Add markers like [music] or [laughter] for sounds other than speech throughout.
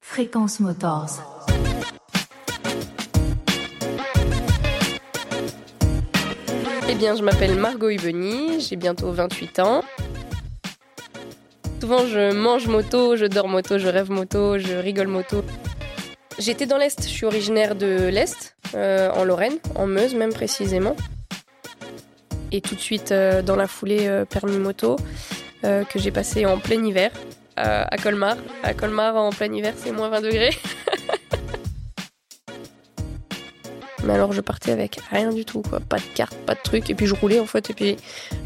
Fréquence Motors. Eh bien, je m'appelle Margot Hubeny, j'ai bientôt 28 ans. Souvent, je mange moto, je dors moto, je rêve moto, je rigole moto. J'étais dans l'Est, je suis originaire de l'Est, euh, en Lorraine, en Meuse même précisément. Et tout de suite, euh, dans la foulée, euh, permis moto, que j'ai passé en plein hiver à, à Colmar. À Colmar, en plein hiver, c'est moins 20 degrés. [laughs] Mais alors je partais avec rien du tout, quoi. Pas de carte, pas de truc. Et puis je roulais en fait. Et puis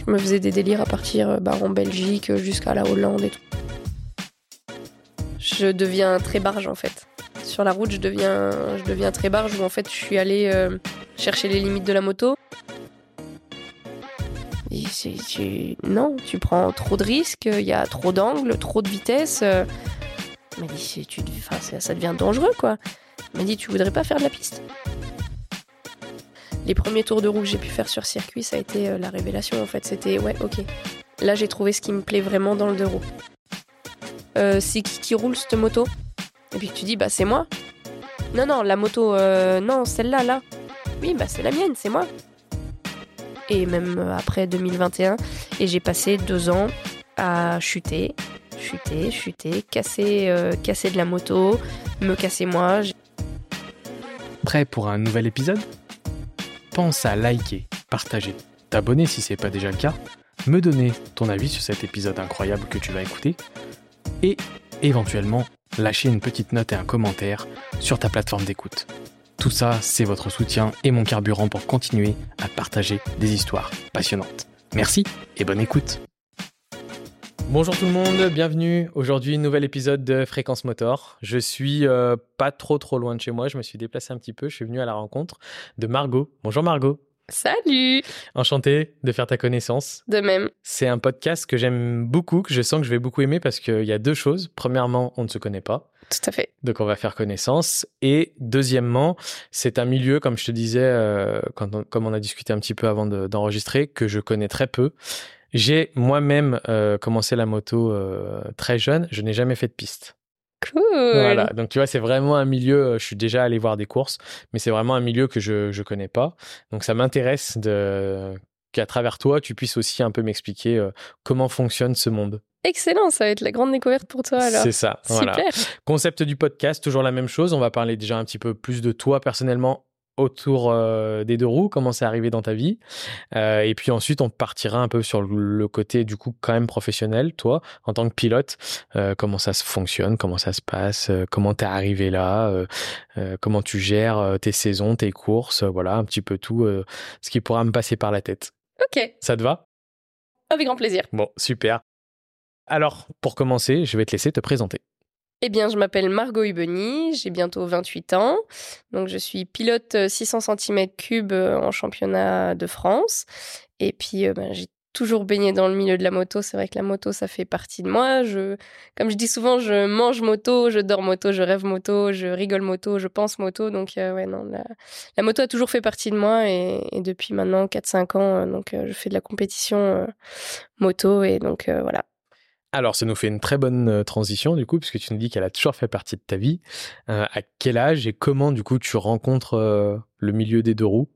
je me faisais des délires à partir euh, bah, en Belgique jusqu'à la Hollande et tout. Je deviens très barge en fait. Sur la route, je deviens, je deviens très barge où en fait je suis allée euh, chercher les limites de la moto. Non, tu prends trop de risques, il y a trop d'angles, trop de vitesse. euh. Il m'a dit, tu, enfin, ça, ça devient dangereux quoi. Il m'a dit, tu voudrais pas faire de la piste les premiers tours de roue que j'ai pu faire sur circuit, ça a été euh, la révélation en fait. C'était ouais, ok. Là, j'ai trouvé ce qui me plaît vraiment dans le deux roues. Euh, c'est qui qui roule cette moto? Et puis tu dis, bah c'est moi. Non, non, la moto, euh, non, celle-là, là. Oui, bah c'est la mienne, c'est moi. Et même euh, après 2021, et j'ai passé deux ans à chuter, chuter, chuter, casser, euh, casser de la moto, me casser moi. Prêt pour un nouvel épisode? Pense à liker, partager, t'abonner si c'est pas déjà le cas, me donner ton avis sur cet épisode incroyable que tu vas écouter, et éventuellement lâcher une petite note et un commentaire sur ta plateforme d'écoute. Tout ça, c'est votre soutien et mon carburant pour continuer à partager des histoires passionnantes. Merci et bonne écoute. Bonjour tout le monde, bienvenue. Aujourd'hui, nouvel épisode de Fréquence Motor. Je suis euh, pas trop trop loin de chez moi, je me suis déplacé un petit peu, je suis venu à la rencontre de Margot. Bonjour Margot, Salut enchanté de faire ta connaissance. De même. C'est un podcast que j'aime beaucoup, que je sens que je vais beaucoup aimer parce qu'il y a deux choses. Premièrement, on ne se connaît pas. Tout à fait. Donc on va faire connaissance. Et deuxièmement, c'est un milieu, comme je te disais, euh, quand on- comme on a discuté un petit peu avant de- d'enregistrer, que je connais très peu. J'ai moi-même euh, commencé la moto euh, très jeune. Je n'ai jamais fait de piste. Cool. Voilà. Donc tu vois, c'est vraiment un milieu. Je suis déjà allé voir des courses, mais c'est vraiment un milieu que je je connais pas. Donc ça m'intéresse de qu'à travers toi, tu puisses aussi un peu m'expliquer euh, comment fonctionne ce monde. Excellent, ça va être la grande découverte pour toi alors. C'est ça. Voilà. Super. Concept du podcast, toujours la même chose. On va parler déjà un petit peu plus de toi personnellement autour euh, des deux roues, comment c'est arrivé dans ta vie. Euh, et puis ensuite, on partira un peu sur le- côté du coup quand même professionnel, toi, en tant que pilote, euh, comment ça se fonctionne, comment ça se passe, comment t'es arrivé là, comment tu gères tes saisons, tes courses, voilà, un petit peu tout ce qui pourra me passer par la tête. Ok, Ça te va? Avec grand plaisir. Bon, super. Alors, pour commencer, je vais te laisser te présenter. Eh bien, je m'appelle Margot Hubeny, j'ai bientôt 28 ans. Donc, je suis pilote euh, 600 cm3 euh, en championnat de France. Et puis, euh, ben, j'ai toujours baigné dans le milieu de la moto. C'est vrai que la moto, ça fait partie de moi. Je, comme je dis souvent, je mange moto, je dors moto, je rêve moto, je rigole moto, je pense moto. Donc, euh, ouais, non, la, la moto a toujours fait partie de moi. Et, depuis maintenant 4-5 ans, euh, donc, euh, je fais de la compétition euh, moto. Et donc, euh, voilà. Alors, ça nous fait une très bonne euh, transition, du coup, puisque tu nous dis qu'elle a toujours fait partie de ta vie. Euh, à quel âge et comment, du coup, tu rencontres euh, le milieu des deux roues?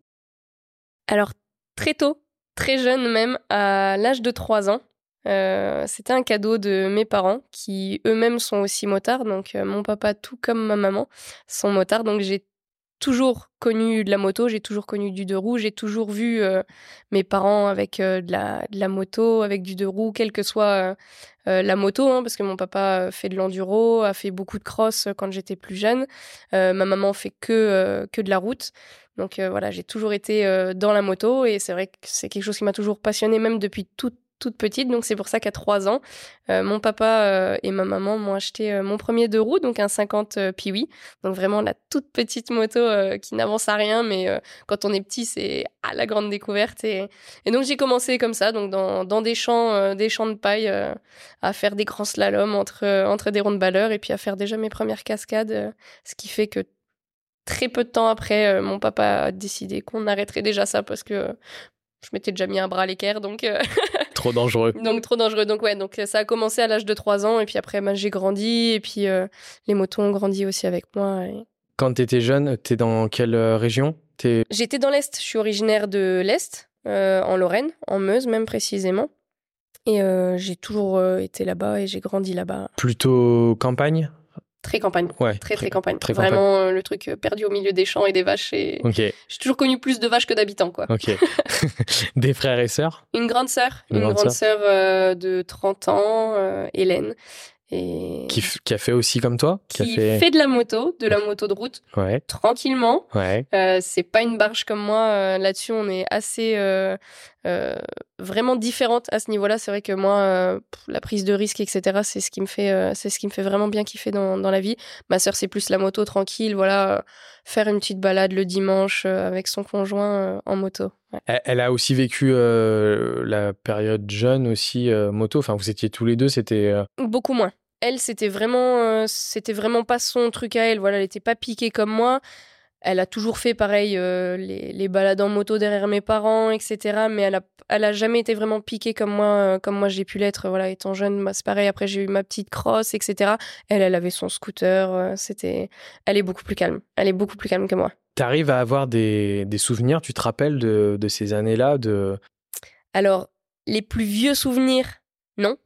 Alors, très tôt, très jeune même, à l'âge de 3 ans, c'était un cadeau de mes parents qui eux-mêmes sont aussi motards. Donc, mon papa, tout comme ma maman, sont motards. Donc, j'ai toujours connu de la moto, j'ai toujours connu du deux roues, j'ai toujours vu euh, mes parents avec euh, de, la, moto, avec du deux roues, quelle que soit euh, la moto, hein, parce que mon papa fait de l'enduro, a fait beaucoup de cross quand j'étais plus jeune. Ma maman fait que, que de la route. Donc voilà, j'ai toujours été dans la moto et c'est vrai que c'est quelque chose qui m'a toujours passionnée, même depuis toute toute petite. Donc c'est pour ça qu'à 3 ans, euh, mon papa euh, et ma maman m'ont acheté euh, mon premier deux roues, donc un 50 euh, Piwi. Donc vraiment la toute petite moto qui n'avance à rien, mais quand on est petit, c'est à la grande découverte. Et, donc j'ai commencé comme ça, donc dans, des champs, des champs de paille, à faire des grands slaloms entre entre des rondes balleurs et puis à faire déjà mes premières cascades, ce qui fait que très peu de temps après, mon papa a décidé qu'on arrêterait déjà ça parce que je m'étais déjà mis un bras à l'équerre, donc [laughs] trop dangereux. Donc trop dangereux. Donc ouais, donc ça a commencé à l'âge de 3 ans et puis après bah, j'ai grandi et puis euh, les motos ont grandi aussi avec moi. et- Quand tu étais jeune, tu es dans quelle euh, région? T'es J'étais dans l'Est, je suis originaire de l'Est, euh, en Lorraine, en Meuse même précisément. Et euh, j'ai toujours euh, été là-bas et j'ai grandi là-bas. plutôt campagne? Très campagne. Ouais. Très très campagne. très. Vraiment euh, le truc euh, perdu au milieu des champs et des vaches. Et... J'ai toujours connu plus de vaches que d'habitants quoi. [laughs] Des frères et sœurs? Une grande sœur, Une une, grande grande sœur euh, de 30 ans, euh, Hélène. Et qui, a fait aussi comme toi? Qui a fait... de la moto, de la moto de route, Ouais, tranquillement. ouais. Euh, c'est pas une barge comme moi. Là-dessus, on est assez euh, vraiment différente à ce niveau-là. C'est vrai que moi, euh, la prise de risque, etc., c'est ce qui me fait, euh, c'est ce qui me fait vraiment bien kiffer dans, dans la vie. Ma sœur, c'est plus la moto tranquille. Voilà, faire une petite balade le dimanche avec son conjoint en moto. Ouais. Elle, elle a aussi vécu la période jeune aussi moto. Enfin, vous étiez tous les deux, c'était. Beaucoup moins. Elle, c'était vraiment, euh, c'était vraiment pas son truc à elle. Voilà, elle était pas piquée comme moi. Elle a toujours fait pareil, euh, les, les balades en moto derrière mes parents, etc. Mais elle a, elle a jamais été vraiment piquée comme moi, euh, comme moi j'ai pu l'être. Voilà, étant jeune, bah, c'est pareil. Après, j'ai eu ma petite crosse, etc. Elle, elle avait son scooter. euh, c'était, elle est beaucoup plus calme. Elle est beaucoup plus calme que moi. T'arrives à avoir des, des souvenirs, tu te rappelles de, de ces années-là de... Alors, les plus vieux souvenirs, non.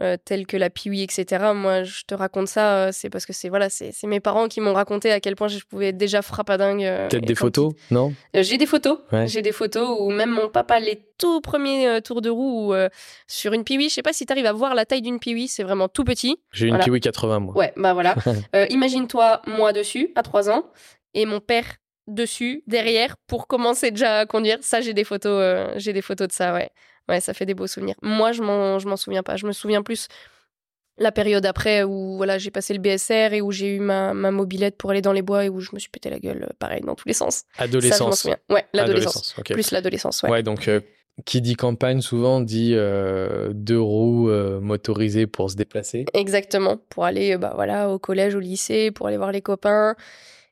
Euh, tels que la piwi, etc. Moi, je te raconte ça, euh, c'est parce que c'est voilà, c'est mes parents qui m'ont raconté à quel point je pouvais être déjà frappadingue. euh, Peut-être des photos, non? Euh, J'ai des photos. Ouais. J'ai des photos où même mon papa, les tout premiers euh, tours de roue où, sur une piwi, je sais pas si tu arrives à voir la taille d'une piwi, c'est vraiment tout petit. J'ai une Voilà. Kiwi 80, moi. Ouais, bah voilà. [laughs] Imagine-toi, moi dessus, à 3 ans, et mon père dessus, derrière, pour commencer déjà à conduire. Ça, j'ai des photos, euh, j'ai des photos de ça, ouais. Ouais, ça fait des beaux souvenirs. Moi, je m'en, je m'en souviens pas. Je me souviens plus la période après où voilà, j'ai passé le BSR et où j'ai eu ma, ma mobilette pour aller dans les bois et où je me suis pété la gueule, euh, pareil, dans tous les sens. Ça, je m'en Adolescence. Ouais, l'adolescence. Plus l'adolescence, ouais. Ouais, donc euh, qui dit campagne souvent dit euh, deux roues euh, motorisées pour se déplacer. Exactement, pour aller bah, voilà, au collège, au lycée, pour aller voir les copains.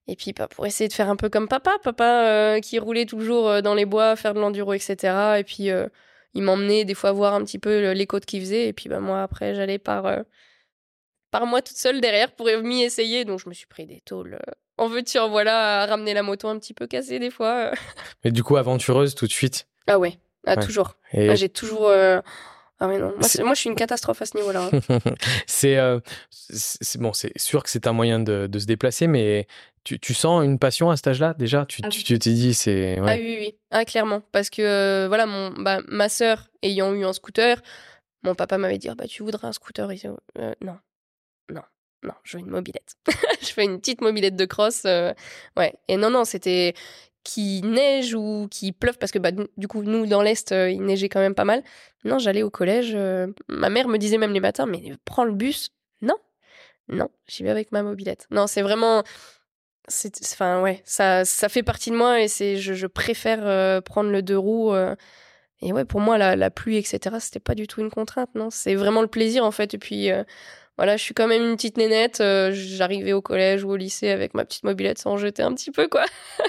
Et puis bah, pour essayer de faire un peu comme papa. Papa euh, qui roulait toujours euh, dans les bois, faire de l'enduro, etc. Et puis euh, il m'emmenait des fois voir un petit peu les côtes qu'il faisait. Et puis bah, moi, après, j'allais par, euh, par moi toute seule derrière pour m'y essayer. Donc je me suis pris des tôles. en veux-tu, en voilà, à ramener la moto un petit peu cassée des fois. [laughs] Mais du coup, aventureuse tout de suite? Ah ouais, ah, Ouais. toujours. Et Ah, J'ai toujours... Ah ouais, non. Moi, je suis une catastrophe à ce niveau-là. hein. [laughs] euh, c'est- bon, c'est sûr que c'est un moyen de, de se déplacer, mais tu, tu sens une passion à cet âge-là déjà? Tu Ah oui. t'es dit c'est Ah ouais. oui, oui, oui. Ah, clairement. Parce que, euh, voilà, mon, bah, ma sœur ayant eu un scooter, mon papa m'avait dit, Ah, bah, tu voudrais un scooter euh, Non, non, non, je veux une mobilette. [laughs] je fais une petite mobilette de cross. euh, ouais. Et non, non, c'était qui neige ou qui pleuve, parce que, bah, du du coup, nous, dans l'Est, euh, il neigeait quand même pas mal. Non, j'allais au collège. euh, ma mère me disait même les matins, mais prends le bus? Non, non, j'y vais avec ma mobilette. Non, c'est vraiment c'est enfin ouais ça ça fait partie de moi et c'est je, je préfère euh, prendre le deux roues euh, et ouais pour moi la, la pluie etc c'était pas du tout une contrainte non. C'est vraiment le plaisir en fait et puis euh, voilà je suis quand même une petite nénette j'arrivais au collège ou au lycée avec ma petite mobilette sans jeter un petit peu quoi. [laughs]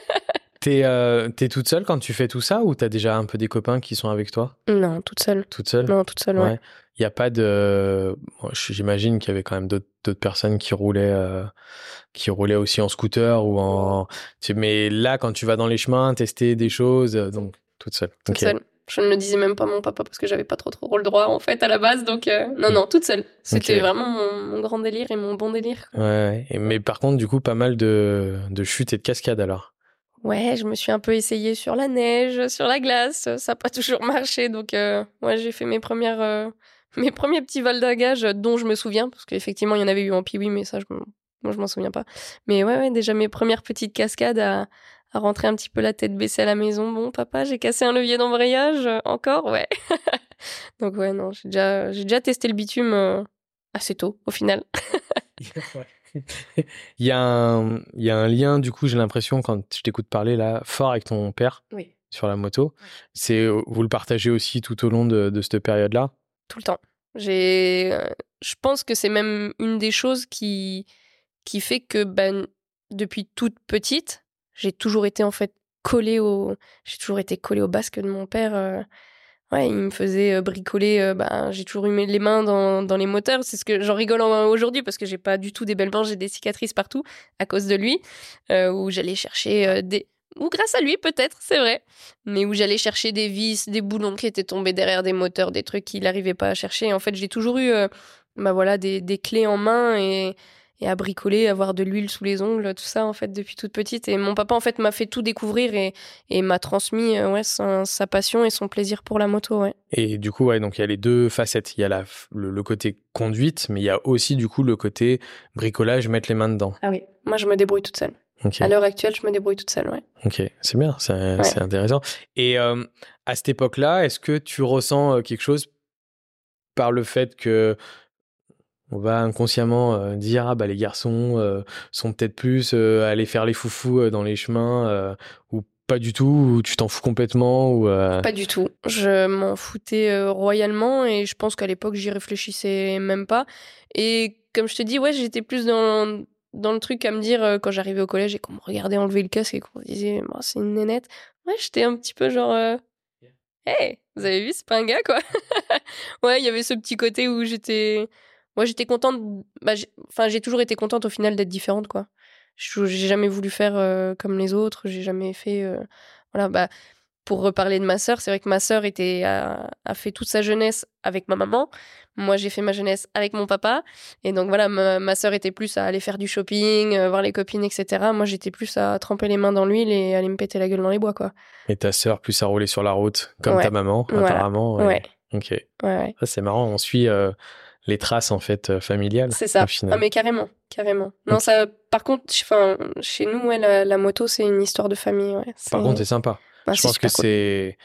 T'es euh, toute seule quand tu fais tout ça ou t'as déjà un peu des copains qui sont avec toi? Non toute seule. Toute seule? Non toute seule ouais, Ouais. Il n'y a pas de. bon, J'imagine qu'il y avait quand même d'autres personnes qui roulaient, euh, qui roulaient aussi en scooter ou en. Mais là, quand tu vas dans les chemins, tester des choses, euh, donc toute seule. toute seule je ne le disais même pas à mon papa parce que j'avais pas trop trop le droit en fait à la base donc euh, non non toute seule c'était vraiment mon, mon grand délire et mon bon délire Ouais. Et- mais par contre, du coup, pas mal de, de chutes et de cascades alors. Ouais, je me suis un peu essayée sur la neige, sur la glace. Ça n'a pas [laughs] toujours marché. Donc, euh, ouais, j'ai fait mes premières, euh, [laughs] mes premiers petits valdagages dont je me souviens. Parce qu'effectivement, il y en avait eu en Piwi, mais ça, je, m'en- moi, je m'en souviens pas. Mais ouais, ouais, déjà mes premières petites cascades à, à rentrer un petit peu la tête baissée à la maison. Bon, papa, j'ai cassé un levier d'embrayage. euh, Encore, ouais. [laughs] donc, ouais, non, j'ai déjà, j'ai déjà testé le bitume euh, assez tôt, au final. [laughs] il, y a un, il y a un lien, du coup, j'ai l'impression, quand je t'écoute parler là, fort avec ton père Oui. sur la moto. C'est Vous le partagez aussi tout au long de, de cette période-là? Tout le temps. J'ai, euh, je pense que c'est même une des choses qui qui fait que ben depuis toute petite, j'ai toujours été en fait collée au, j'ai toujours été collée au basque de mon père. euh. ouais, il me faisait bricoler. bah, j'ai toujours eu les mains dans, dans les moteurs. C'est ce que j'en rigole aujourd'hui parce que j'ai pas du tout des belles mains, j'ai des cicatrices partout à cause de lui. où j'allais chercher des ou grâce à lui peut-être, c'est vrai, mais où j'allais chercher des vis, des boulons qui étaient tombés derrière des moteurs, des trucs qu'il n'arrivait pas à chercher. En fait, j'ai toujours eu bah voilà, des, des, clés en main et, et à bricoler, avoir de l'huile sous les ongles, tout ça en fait depuis toute petite. Et mon papa en fait m'a fait tout découvrir et, et m'a transmis euh, ouais, sa, sa, passion et son plaisir pour la moto. Ouais. Et du coup, ouais, donc il y a les deux facettes. Il y a la, le, côté conduite, mais il y a aussi du coup le côté bricolage, mettre les mains dedans. Ah oui, moi je me débrouille toute seule. À l'heure actuelle, je me débrouille toute seule, ouais. Ok, c'est bien, c'est intéressant. Et euh, à cette époque-là, est-ce que tu ressens euh, quelque chose par le fait que on va inconsciemment euh, dire ah bah les garçons euh, sont peut-être plus aller faire les foufous dans les chemins ou pas du tout ou tu t'en fous complètement ou pas du tout je m'en foutais royalement et je pense qu'à l'époque j'y réfléchissais même pas et comme je te dis ouais j'étais plus dans dans le truc à me dire quand j'arrivais au collège et qu'on me regardait enlever le casque et qu'on me disait bah, c'est une nénette ouais j'étais un petit peu genre hey vous avez vu c'est pas un gars quoi [laughs] ouais il y avait ce petit côté où j'étais moi, j'étais contente. Bah, enfin, j'ai toujours été contente au final d'être différente, quoi. J'ai jamais voulu faire euh, comme les autres. J'ai jamais fait. Euh, voilà, bah, pour reparler de ma sœur, c'est vrai que ma sœur était, a, fait toute sa jeunesse avec ma maman. Moi, j'ai fait ma jeunesse avec mon papa. Et donc, voilà, ma, ma sœur était plus à aller faire du shopping, euh, voir les copines, etc. Moi, j'étais plus à tremper les mains dans l'huile et aller me péter la gueule dans les bois, quoi. Et ta sœur plus à rouler sur la route, comme ta maman, apparemment. Ouais. Ok. Ouais, Ça, c'est marrant. On suit les traces en fait euh, familiales. C'est ça. Ah mais carrément, carrément. Non ça. Par contre, enfin, chez nous, ouais, la, moto, c'est une histoire de famille. Ouais. Par contre, c'est sympa. Bah, je pense que c'est.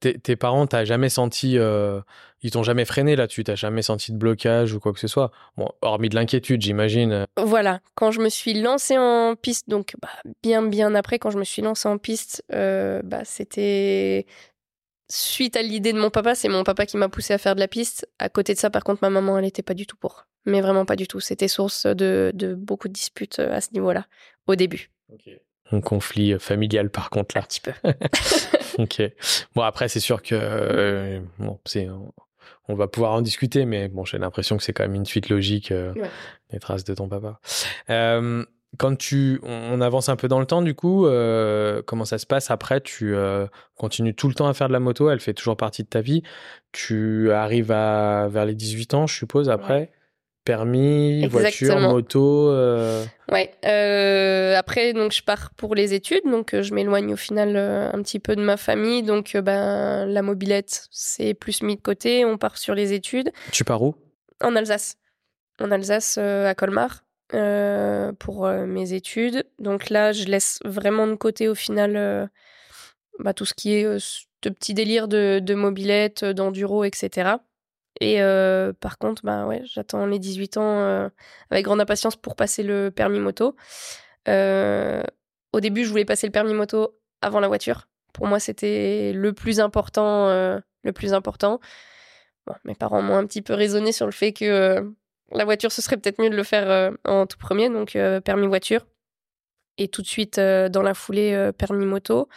Tes parents, t'as jamais senti. Euh... Ils t'ont jamais freiné là-dessus. T'as jamais senti de blocage ou quoi que ce soit? Bon, hormis de l'inquiétude, j'imagine. Voilà. Quand je me suis lancée en piste, donc bah, bien bien après, quand je me suis lancée en piste, euh, bah, c'était suite à l'idée de mon papa, c'est mon papa qui m'a poussé à faire de la piste. À côté de ça, par contre, ma maman, elle n'était pas du tout pour. Mais vraiment pas du tout. C'était source de, beaucoup de disputes euh, à ce niveau-là, au début. Un conflit euh, familial, par contre, là. Un petit peu. [laughs] ok. Bon, après, c'est sûr que. Euh, bon, c'est. On va pouvoir en discuter, mais bon, j'ai l'impression que c'est quand même une suite logique des traces de ton papa quand tu, on avance un peu dans le temps, du coup, euh, comment ça se passe après? Tu euh, continues tout le temps à faire de la moto, elle fait toujours partie de ta vie? Tu arrives à vers les 18 ans, je suppose, après? Permis, voiture, moto. Euh... Ouais. Euh, après, donc je pars pour les études, donc je m'éloigne au final un petit peu de ma famille, donc ben la mobilette c'est plus mis de côté. On part sur les études. Tu pars où? En Alsace. En Alsace, à Colmar. Euh, pour euh, mes études. Donc là, je laisse vraiment de côté au final euh, bah, tout ce qui est de petits délires de, de mobilette, d'enduro, etc. Et par contre, bah ouais, j'attends les 18 ans avec grande impatience pour passer le permis moto. au début, je voulais passer le permis moto avant la voiture. Pour moi, c'était le plus important. le plus important. Bon, mes parents m'ont un petit peu raisonné sur le fait que la voiture, ce serait peut-être mieux de le faire euh, en tout premier, donc euh, permis voiture. Et tout de suite, euh, dans la foulée, permis moto,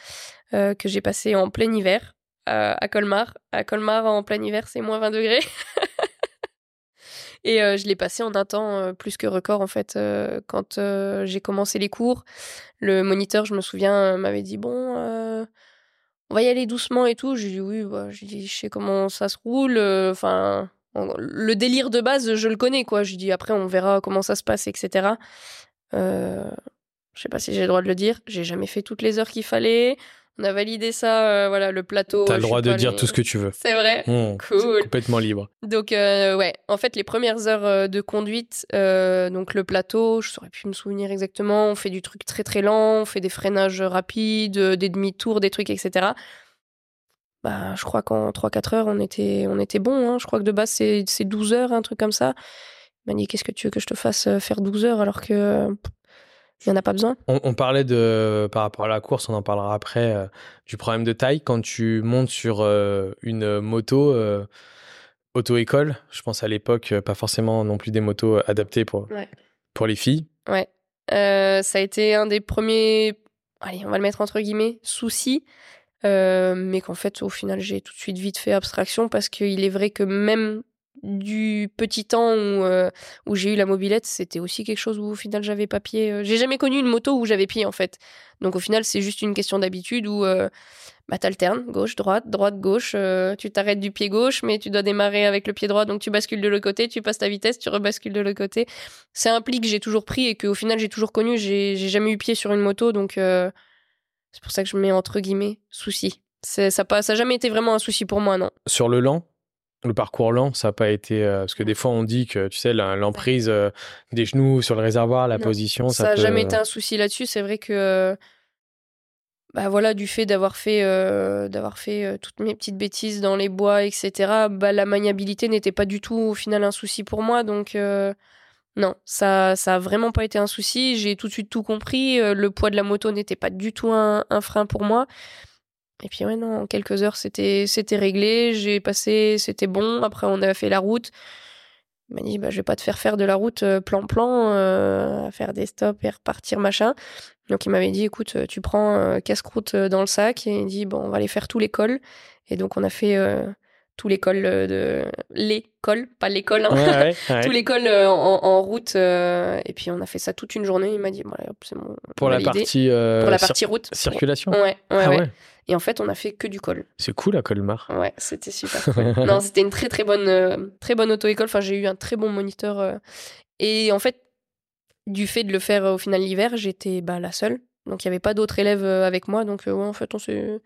que j'ai passé en plein hiver à Colmar. À Colmar, en plein hiver, c'est moins 20 degrés. [laughs] Et je l'ai passé en un temps plus que record, en fait. quand j'ai commencé les cours, le moniteur, je me souviens, m'avait dit Bon, on va y aller doucement et tout. J'ai dit Oui, bah, je sais comment ça se roule. Enfin, le délire de base, je le connais, quoi. Je dis après, on verra comment ça se passe, etc. Euh, je sais pas si j'ai le droit de le dire. J'ai jamais fait toutes les heures qu'il fallait. On a validé ça, euh, voilà, le plateau. T'as le droit de dire tout ce que tu veux. C'est vrai. Mmh, cool. Complètement libre. Donc, euh, ouais, en fait, les premières heures de conduite, donc le plateau, je saurais plus me souvenir exactement. On fait du truc très très lent, on fait des freinages rapides, des demi-tours, des trucs, etc bah, je crois qu'en 3-4 heures, on était, on était bon. Hein. Je crois que de base, c'est, 12 heures, un truc comme ça. Il m'a dit Qu'est-ce que tu veux que je te fasse euh, faire 12 heures alors que. Il n'y en a pas besoin? On, parlait de, par rapport à la course, on en parlera après, euh, du problème de taille. Quand tu montes sur euh, une moto, auto-école, je pense à l'époque, pas forcément non plus des motos adaptées pour, pour les filles. Ouais. ça a été un des premiers, allez, on va le mettre entre guillemets, soucis mais qu'en fait, au final, j'ai tout de suite vite fait abstraction parce qu'il est vrai que même du petit temps où, euh, où j'ai eu la mobilette, c'était aussi quelque chose où au final j'avais pas pied. Euh, j'ai jamais connu une moto où j'avais pied en fait. Donc au final, c'est juste une question d'habitude où euh, bah, t'alternes gauche, droite, droite, gauche. tu t'arrêtes du pied gauche, mais tu dois démarrer avec le pied droit, donc tu bascules de l'autre côté, tu passes ta vitesse, tu rebascules de l'autre côté. C'est un pli que j'ai toujours pris et qu'au final j'ai toujours connu. J'ai jamais eu pied sur une moto, donc c'est pour ça que je mets entre guillemets souci. Ça n'a jamais été vraiment un souci pour moi, non. Sur le lent, le parcours lent, ça n'a pas été. Euh, parce que des fois, on dit que, tu sais, l'emprise euh, des genoux sur le réservoir, la position, ça n'a jamais été un souci là-dessus. C'est vrai que. Bah voilà, du fait d'avoir fait, euh, d'avoir fait toutes mes petites bêtises dans les bois, etc., bah, la maniabilité n'était pas du tout, au final, un souci pour moi. Donc, non, ça ça a vraiment pas été un souci. J'ai tout de suite tout compris. le poids de la moto n'était pas du tout un, un frein pour moi. Et puis ouais, non, en quelques heures, c'était, c'était réglé. J'ai passé, c'était bon. Après, on a fait la route. Il m'a dit, bah, je vais pas te faire faire de la route plan-plan, euh, à faire des stops et repartir, machin. Donc, il m'avait dit, écoute, tu prends euh, casse-croûte dans le sac. Et il dit, bon, on va aller faire tout l'école. Et donc, on a fait euh, tout l'école de l'école, pas l'école, hein. [laughs] tout l'école en, route. et puis on a fait ça toute une journée. Il m'a dit, voilà, c'est bon. Pour la partie pour la partie route, circulation. Ouais, ouais, ah ouais. Et en fait, on a fait que du col. C'est cool à Colmar. Ouais, c'était super [laughs] cool. non, c'était une très très bonne, euh, très bonne auto-école. Enfin, j'ai eu un très bon moniteur. Euh. Et en fait, du fait de le faire euh, au final l'hiver, j'étais bah, la seule. Donc, il n'y avait pas d'autres élèves avec moi. Donc, ouais, en fait, on s'est.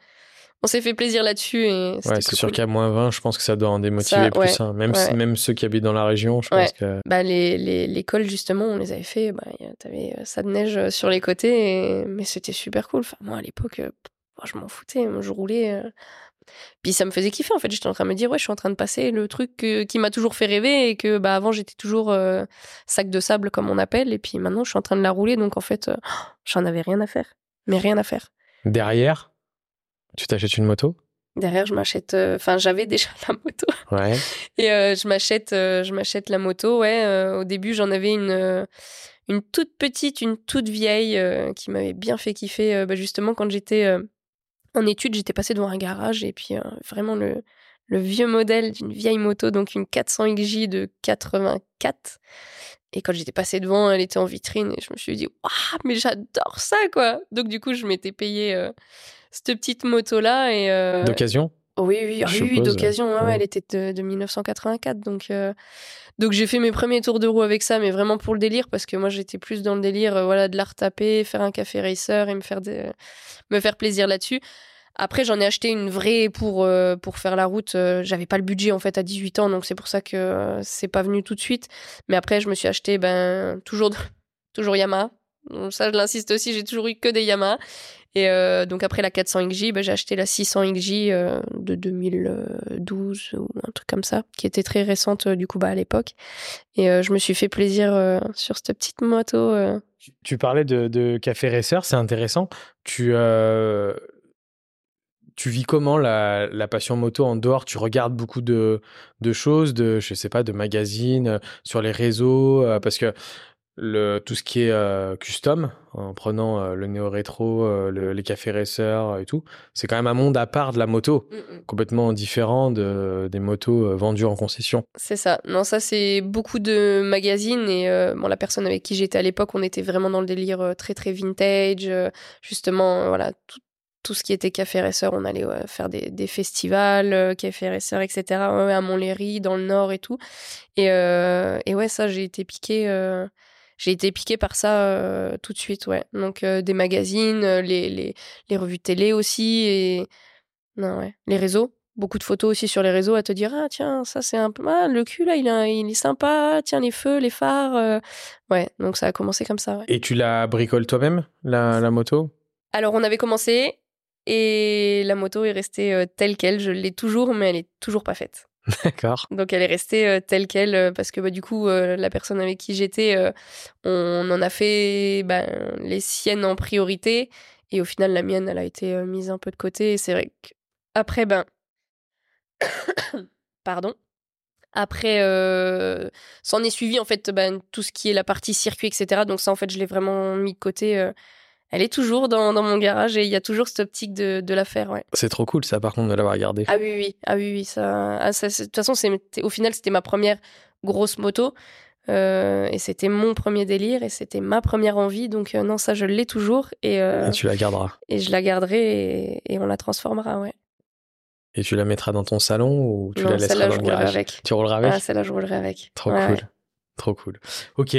On s'est fait plaisir là-dessus. Et ouais, c'est sûr qu'à moins 20, je pense que ça doit en démotiver plus. Hein. Même, même ceux qui habitent dans la région, je pense que. Bah, les, les, l'école, justement, on les avait fait. Bah, T'avais ça de neige sur les côtés. Mais c'était super cool. Enfin, moi, à l'époque, je m'en foutais, je roulais. Euh. Puis ça me faisait kiffer en fait. J'étais en train de me dire, ouais, je suis en train de passer le truc qui m'a toujours fait rêver et que bah, avant j'étais toujours euh, sac de sable comme on appelle. Et puis maintenant je suis en train de la rouler donc en fait euh, [gasps] j'en avais rien à faire. Mais rien à faire. Derrière, tu t'achètes une moto? Derrière, je m'achète. Enfin, j'avais déjà [laughs] la moto. Ouais. Et je m'achète, je m'achète la moto. Ouais. au début, j'en avais une, une toute petite, une toute vieille qui m'avait bien fait kiffer. Bah, justement, quand j'étais en études, j'étais passée devant un garage et puis euh, vraiment le, le vieux modèle d'une vieille moto, donc une 400 XJ de 84. Et quand j'étais passée devant, elle était en vitrine et je me suis dit, waouh, mais j'adore ça, quoi. Donc, du coup, je m'étais payé euh, cette petite moto-là. et euh, D'occasion? Oui, oui, oui, d'occasion. elle était de, de 1984. Donc, donc j'ai fait mes premiers tours de roue avec ça, mais vraiment pour le délire, parce que moi j'étais plus dans le délire, euh, voilà, de la retaper, faire un café racer et me faire, me faire plaisir là-dessus. Après, j'en ai acheté une vraie pour, euh, pour faire la route. Euh, j'avais pas le budget en fait à 18 ans, donc c'est pour ça que c'est pas venu tout de suite. Mais après, je me suis acheté ben, toujours, [laughs] toujours Yamaha. Donc ça, je l'insiste aussi, j'ai toujours eu que des Yamaha. Et euh, donc après la 400 XJ, bah, j'ai acheté la 600 XJ euh, de 2012 ou un truc comme ça, qui était très récente euh, du coup bah, à l'époque. Et je me suis fait plaisir sur cette petite moto. Tu parlais de, café racer, c'est intéressant. Tu vis comment la, passion moto en dehors? Tu regardes beaucoup de, de, choses, de je sais pas, de magazines sur les réseaux, parce que le, tout ce qui est euh, custom, en prenant euh, le néo-rétro, euh, les cafés racer et tout, c'est quand même un monde à part de la moto, mm, mm. complètement différent de, des motos vendues en concession. C'est ça. Non, ça, c'est beaucoup de magazines. Et bon, la personne avec qui j'étais à l'époque, on était vraiment dans le délire très, très vintage. justement, voilà, tout, tout, ce qui était café racer, on allait faire des, des festivals, café racer, etc. à Montlhéry, dans le nord et tout. Et, et ouais, ça, j'ai été piqué j'ai été piquée par ça euh, tout de suite, ouais. Donc euh, des magazines, euh, les, les, les, revues télé aussi, et non, ouais. les réseaux. Beaucoup de photos aussi sur les réseaux à te dire ah tiens ça c'est un peu ah, le cul là il, il est sympa tiens les feux les phares ouais donc ça a commencé comme ça ouais. et tu la bricoles toi-même la, la moto? Alors on avait commencé et la moto est restée telle quelle je l'ai toujours mais elle est toujours pas faite [laughs] D'accord. Donc elle est restée euh, telle qu'elle euh, parce que bah, du coup euh, la personne avec qui j'étais, on en a fait ben, les siennes en priorité. Et au final la mienne elle a été mise un peu de côté. Et c'est vrai qu'après ben [coughs] pardon. Après s'en est suivi en fait ben, tout ce qui est la partie circuit etc donc ça en fait je l'ai vraiment mis de côté Elle est toujours dans, dans mon garage et il y a toujours cette optique de, de la faire, ouais. C'est trop cool, ça, par contre, de l'avoir gardé. Ah oui, oui, ah oui, oui, ça. ah, ça, de toute façon, au final, c'était ma première grosse moto. euh, et c'était mon premier délire et c'était ma première envie. Donc, euh, non, ça, je l'ai toujours et, euh, Et tu la garderas. et je la garderai et, et on la transformera, ouais. Et tu la mettras dans ton salon ou tu non, la laisseras celle-là, dans je le roulerai garage? avec. Tu rouleras avec? Ah, celle-là, je roulerai avec. Trop Ouais, cool. ouais. Trop cool. Ok.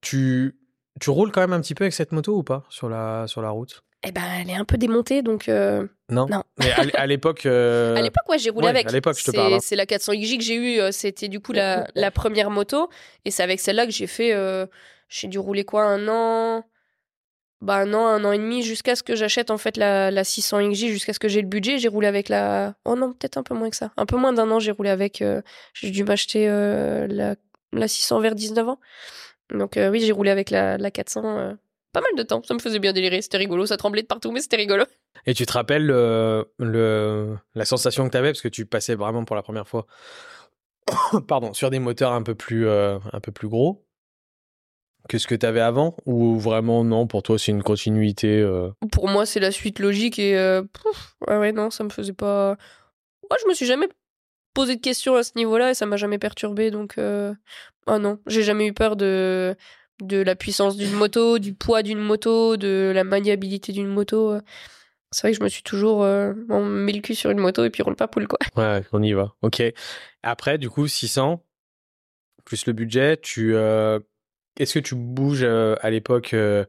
Tu, tu roules quand même un petit peu avec cette moto ou pas sur la, sur la route? Eh ben, elle est un peu démontée, donc. euh, Non Non. Mais à, l'époque. euh, [laughs] À l'époque, ouais, j'ai roulé ouais, avec. à l'époque, je te parle, hein. C'est la 400 XJ que j'ai eue. euh, C'était du coup la, la première moto. Et c'est avec celle-là que j'ai fait. euh, j'ai dû rouler quoi Un an? Bah, un an, un an et demi, jusqu'à ce que j'achète en fait la, la 600 XJ, jusqu'à ce que j'ai le budget. J'ai roulé avec la. Oh non, peut-être un peu moins que ça. Un peu moins d'un an, j'ai roulé avec. j'ai dû m'acheter la, la 600 vers 19 ans. Donc, euh, oui, j'ai roulé avec la, la 400. euh, pas mal de temps, ça me faisait bien délirer, c'était rigolo, ça tremblait de partout, mais c'était rigolo. [laughs] Et tu te rappelles euh, le, la sensation que tu avais parce que tu passais vraiment pour la première fois [coughs] pardon, sur des moteurs un peu plus, euh, un peu plus gros que ce que tu avais avant? Ou vraiment, non, pour toi, c'est une continuité Pour moi, c'est la suite logique et pouf, ouais, ouais, non, ça me faisait pas. Moi, je me suis jamais posé de questions à ce niveau-là et ça m'a jamais perturbé, donc euh... ah non, j'ai jamais eu peur de de la puissance d'une moto, du poids d'une moto, de la maniabilité d'une moto. C'est vrai que je me suis toujours euh, on met le cul sur une moto et puis roule pas poule quoi. Ouais, on y va. Ok. Après, du coup, 600, plus le budget, tu. euh, Est-ce que tu bouges euh, à l'époque euh,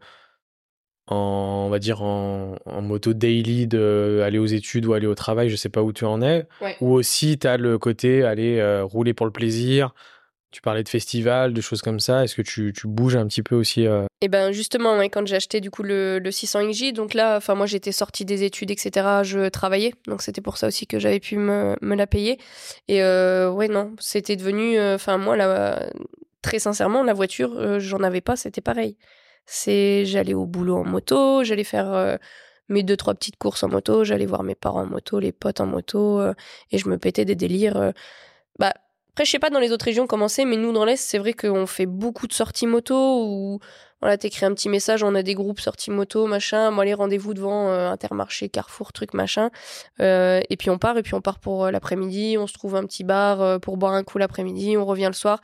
en, on va dire, en, en moto daily, de aller aux études ou aller au travail, je sais pas où tu en es Ouais. Ou aussi, tu as le côté aller euh, rouler pour le plaisir Tu parlais de festival, de choses comme ça. Est-ce que tu, tu bouges un petit peu aussi euh, Et ben justement, ouais, quand j'ai acheté du coup le, le 600 XJ, donc là, enfin moi j'étais sortie des études, etc. Je travaillais, donc c'était pour ça aussi que j'avais pu me, me la payer. Et euh, ouais non, c'était devenu, euh, enfin moi la, très sincèrement, la voiture, j'en avais pas, c'était pareil. C'est, j'allais au boulot en moto, j'allais faire euh, mes deux trois petites courses en moto, j'allais voir mes parents en moto, les potes en moto, euh, et je me pétais des délires. euh. Bah après, je sais pas dans les autres régions comment c'est, mais nous dans l'Est, c'est vrai qu'on fait beaucoup de sorties moto où voilà, t'écris un petit message, on a des groupes sorties moto, machin, moi les rendez-vous devant euh, Intermarché, Carrefour, truc, machin. Euh, et puis on part, et puis on part pour euh, l'après-midi, on se trouve un petit bar pour boire un coup l'après-midi, on revient le soir.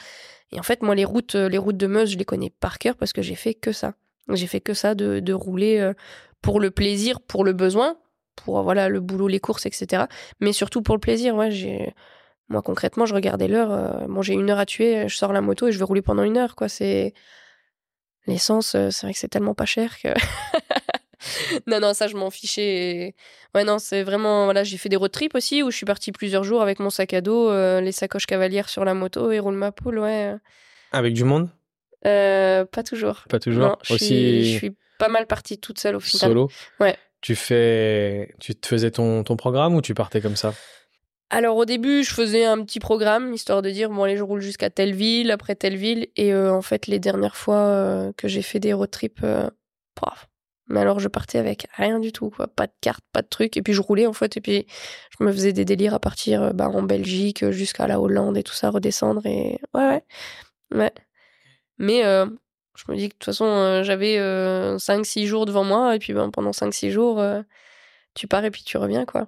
Et en fait, moi les routes, les routes de Meuse, je les connais par cœur parce que j'ai fait que ça. J'ai fait que ça, de, rouler pour le plaisir, pour le besoin, pour voilà le boulot, les courses, etc. Mais surtout pour le plaisir. Moi, concrètement, je regardais l'heure. bon, j'ai une heure à tuer, je sors la moto et je vais rouler pendant une heure, quoi. C'est l'essence, euh, c'est vrai que c'est tellement pas cher que. [laughs] non, non, ça, je m'en fichais. et- Ouais, non, c'est vraiment. Voilà, j'ai fait des road trips aussi où je suis partie plusieurs jours avec mon sac à dos, euh, les sacoches cavalières sur la moto et roule ma poule, ouais. avec du monde? Euh, pas toujours. Pas toujours Non, je Aussi suis, je suis pas mal partie toute seule au final. solo? Ouais. Tu fais, tu te faisais ton, ton programme ou tu partais comme ça? Alors au début, je faisais un petit programme histoire de dire bon allez, je roule jusqu'à telle ville, après telle ville et euh, en fait les dernières fois euh, que j'ai fait des road trips euh, mais alors je partais avec rien du tout quoi, pas de carte, pas de truc et puis je roulais en fait et puis je me faisais des délires à partir euh, bah, en Belgique jusqu'à la Hollande et tout ça redescendre et ouais ouais. Ouais. Mais je me dis que de toute façon j'avais 5 6 jours devant moi et puis ben, pendant 5 6 jours tu pars et puis tu reviens quoi.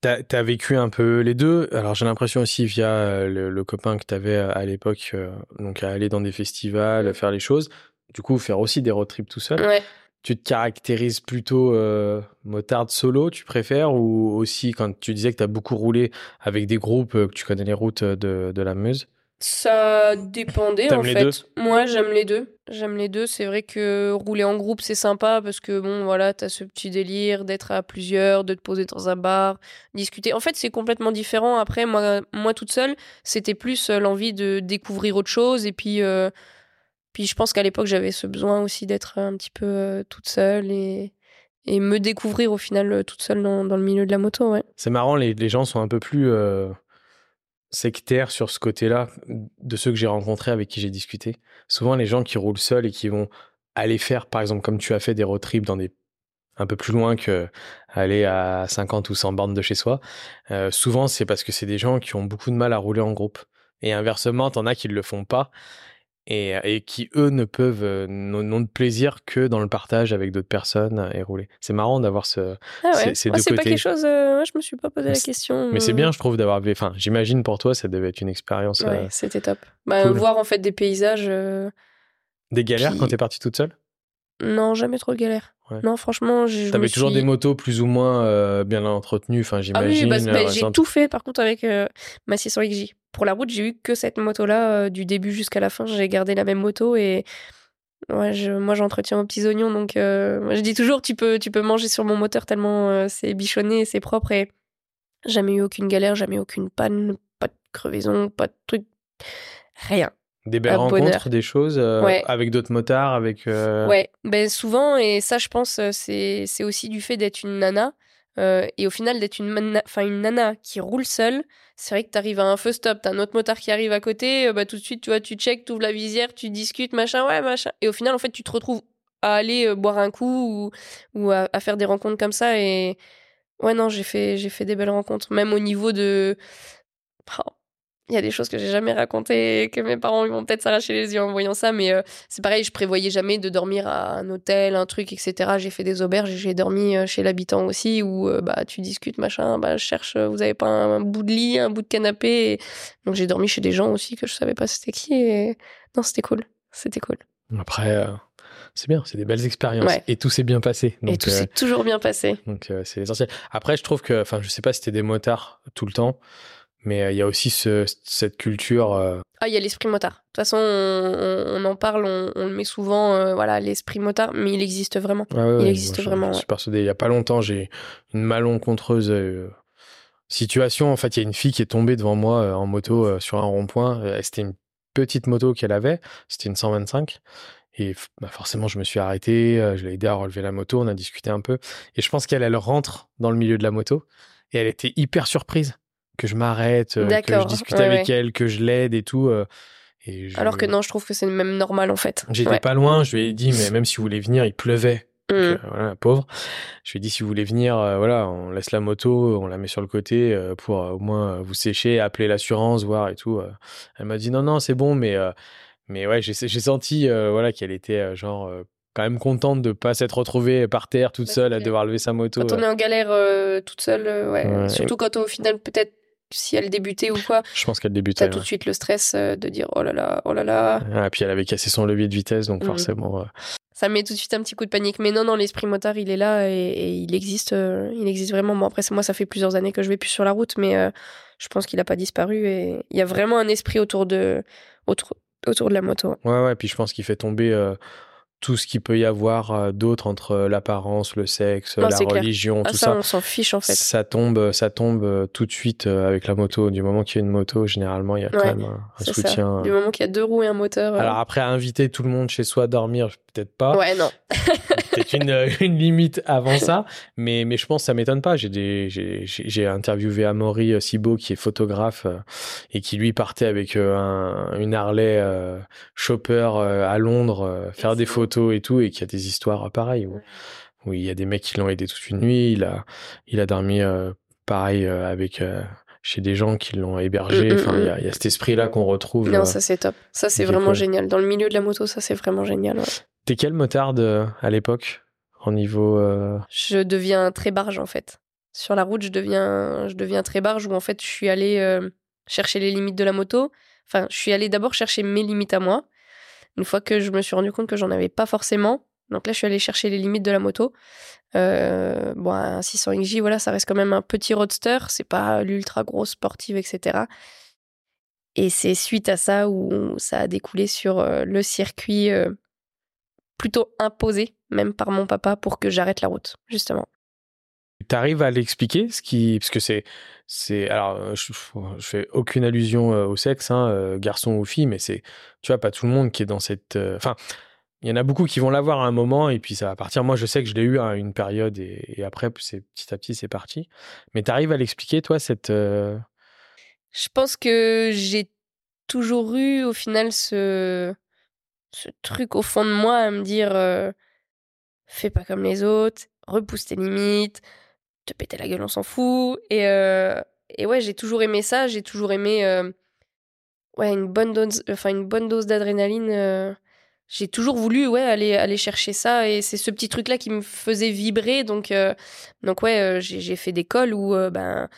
T'as as vécu un peu les deux. Alors j'ai l'impression aussi via euh, le, le copain que t'avais à l'époque, euh, donc à aller dans des festivals, faire les choses. Du coup, faire aussi des road trips tout seul. Ouais. Tu te caractérises plutôt euh, motarde solo, tu préfères, ou aussi quand tu disais que t'as beaucoup roulé avec des groupes, euh, que tu connais les routes de, de la Meuse? Ça dépendait en les fait. deux? Moi, j'aime les deux. J'aime les deux. C'est vrai que rouler en groupe, c'est sympa parce que bon, voilà, t'as ce petit délire d'être à plusieurs, de te poser dans un bar, discuter. En fait, c'est complètement différent. Après, moi, moi toute seule, c'était plus euh, l'envie de découvrir autre chose et puis. euh, puis je pense qu'à l'époque, j'avais ce besoin aussi d'être un petit peu euh, toute seule et, et me découvrir au final toute seule dans, dans le milieu de la moto, ouais. C'est marrant, les, les gens sont un peu plus euh, sectaires sur ce côté-là de ceux que j'ai rencontrés avec qui j'ai discuté. Souvent, les gens qui roulent seuls et qui vont aller faire, par exemple, comme tu as fait des road trips dans des un peu plus loin que aller à 50 ou 100 bornes de chez soi. euh, souvent, c'est parce que c'est des gens qui ont beaucoup de mal à rouler en groupe. Et inversement, t'en as qui ne le font pas. Et, et qui eux ne peuvent euh, n'ont de plaisir que dans le partage avec d'autres personnes et rouler. C'est marrant d'avoir ce Ah ouais. ces Moi, deux c'est pas quelque chose. euh, je me suis pas posé la question. Mais c'est euh, bien, je trouve, d'avoir. Enfin, j'imagine pour toi, ça devait être une expérience. Ouais, euh, c'était top. Bah, cool. Voir en fait des paysages. euh, Des galères Puis- quand t'es partie toute seule? Non, jamais trop de galère. Ouais. Non, franchement, je T'avais toujours suis- des motos plus ou moins euh, bien entretenues, enfin, Ah j'imagine. oui, bah, bah, euh, j'ai tout fait par contre avec euh, ma 600 XJ. Pour la route, j'ai eu que cette moto-là euh, du début jusqu'à la fin. J'ai gardé la même moto et ouais, je, moi j'entretiens aux petits oignons. Donc je dis toujours, tu peux, tu peux manger sur mon moteur tellement c'est bichonné, c'est propre et jamais eu aucune galère, jamais aucune panne, pas de crevaison, pas de truc, rien. Des belles rencontres, bonheur. des choses euh, Ouais. avec d'autres motards, avec. euh, Ouais, ben souvent, et ça, je pense, euh, c'est c'est aussi du fait d'être une nana. euh, et au final, d'être une, enfin, une nana qui roule seule, c'est vrai que t'arrives à un feu stop, t'as un autre motard qui arrive à côté, bah, tout de suite, tu vois, tu check, tu ouvres la visière, tu discutes, machin, ouais, machin. Et au final, en fait, tu te retrouves à aller boire un coup ou, ou à, à faire des rencontres comme ça. Et ouais, non, j'ai fait, j'ai fait des belles rencontres, même au niveau de. Oh, Il y a des choses que j'ai jamais racontées, et que mes parents ils vont peut-être s'arracher les yeux en voyant ça, mais euh, c'est pareil, je prévoyais jamais de dormir à un hôtel, un truc, etc. J'ai fait des auberges, j'ai dormi euh, chez l'habitant aussi, où euh, bah tu discutes, machin, bah je cherche, vous avez pas un, bout de lit, un bout de canapé. et- Donc j'ai dormi chez des gens aussi que je savais pas c'était qui. Et non, c'était cool, c'était cool. Après, euh, c'est bien, c'est des belles expériences. Ouais. Et tout s'est bien passé. et tout s'est toujours bien passé. donc c'est l'essentiel. Après, je trouve que, enfin, je sais pas si c'était des motards tout le temps, mais euh, il y a aussi ce, cette culture. euh, Ah, il y a l'esprit motard. De toute façon, on, en parle, on, on le met souvent, euh, voilà, l'esprit motard, mais il existe vraiment. ouais, ouais, ouais, existe moi, vraiment, Je ouais. suis persuadé. Il y a pas longtemps, j'ai une malencontreuse euh, situation. En fait, il y a une fille qui est tombée devant moi euh, en moto sur un rond-point. C'était une petite moto qu'elle avait. C'était une 125. Et bah, forcément, je me suis arrêté. je l'ai aidé à relever la moto. On a discuté un peu. Et je pense qu'elle, elle rentre dans le milieu de la moto. Et elle était hyper surprise que je m'arrête, euh, que je discute ouais, avec ouais. elle, que je l'aide et tout. euh, et je- Alors que non, je trouve que c'est même normal en fait. J'étais Ouais. pas loin. Je lui ai dit, mais même si vous voulez venir, il pleuvait. Donc, Mm. euh, voilà, pauvre. Je lui ai dit, si vous voulez venir, euh, voilà, on laisse la moto, on la met sur le côté euh, pour au moins vous sécher, appeler l'assurance, voir et tout. Elle m'a dit, non, non, c'est bon, mais, mais ouais, j'ai senti voilà, qu'elle était genre quand même contente de pas s'être retrouvée par terre toute seule à devoir lever sa moto. Quand on est en galère euh, toute seule, euh, ouais. Ouais. Surtout quand au final, peut-être, si elle débutait ou quoi, Je pense qu'elle débutait. t'as tout de suite le stress euh, de dire oh là là, oh là là. ouais. Ah, puis elle avait cassé son levier de vitesse, donc Mhm. forcément. euh, Ça met tout de suite un petit coup de panique. Mais non, non, l'esprit motard, il est là et, et il existe, euh, il existe vraiment. Bon, après, moi, ça fait plusieurs années que je vais plus sur la route, mais euh, je pense qu'il a pas disparu et il y a vraiment un esprit autour de, autour, autour de la moto. Ouais, ouais, puis je pense qu'il fait tomber tout ce qu'il peut y avoir euh, d'autre entre euh, l'apparence, le sexe, Non, la religion, Ah, tout ça, ça. on s'en fiche en fait. Ça tombe, ça tombe euh, tout de suite euh, avec la moto. Du moment qu'il y a une moto, généralement, il y a quand même un, soutien. ça. Du moment qu'il y a deux roues et un moteur. euh, Alors après, inviter tout le monde chez soi à dormir, peut-être pas. ouais, non. [laughs] Peut-être une, euh, une limite avant ça. Mais, mais je pense que ça m'étonne pas. J'ai des, j'ai, j'ai j'ai interviewé Amaury euh, Sibo, qui est photographe, euh, et qui lui partait avec un, une Harley euh, Chopper à Londres, faire des photos et tout, et qui a des histoires pareilles. Où, où il y a des mecs qui l'ont aidé toute une nuit. Il a, il a dormi euh, pareil euh, avec. euh, chez des gens qui l'ont hébergé. Mm, mm, Enfin, il y, a- mm. il y a cet esprit-là qu'on retrouve. Non, euh. ça c'est top. Ça c'est vraiment cool. génial. Dans le milieu de la moto, ça c'est vraiment génial. ouais. T'es quel motarde euh, à l'époque en niveau euh, Je deviens très barge en fait. Sur la route, je deviens, je deviens très barge où en fait je suis allée euh, chercher les limites de la moto. Enfin, je suis allée d'abord chercher mes limites à moi. Une fois que je me suis rendu compte que j'en avais pas forcément, donc là je suis allée chercher les limites de la moto. Euh, bon, un 600 XJ, voilà, ça reste quand même un petit roadster, c'est pas l'ultra grosse sportive, etc. Et c'est suite à ça où ça a découlé sur euh, le circuit euh, plutôt imposé, même par mon papa, pour que j'arrête la route, justement. T'arrives à l'expliquer parce que c'est alors je, je fais aucune allusion au sexe hein, garçon ou fille mais c'est tu vois pas tout le monde qui est dans cette enfin il y en a beaucoup qui vont l'avoir à un moment et puis ça va partir moi je sais que je l'ai eu à une période et, après petit à petit c'est parti mais t'arrives à l'expliquer toi cette euh, Je pense que j'ai toujours eu au final ce, truc au fond de moi à me dire euh, fais pas comme les autres, repousse tes limites, te péter la gueule, on s'en fout. Et, euh, et ouais, j'ai toujours aimé ça, j'ai toujours aimé ouais, une bonne dose, enfin une bonne dose d'adrénaline. J'ai toujours voulu ouais aller aller chercher ça et c'est ce petit truc là qui me faisait vibrer donc donc ouais j'ai fait des cols où ben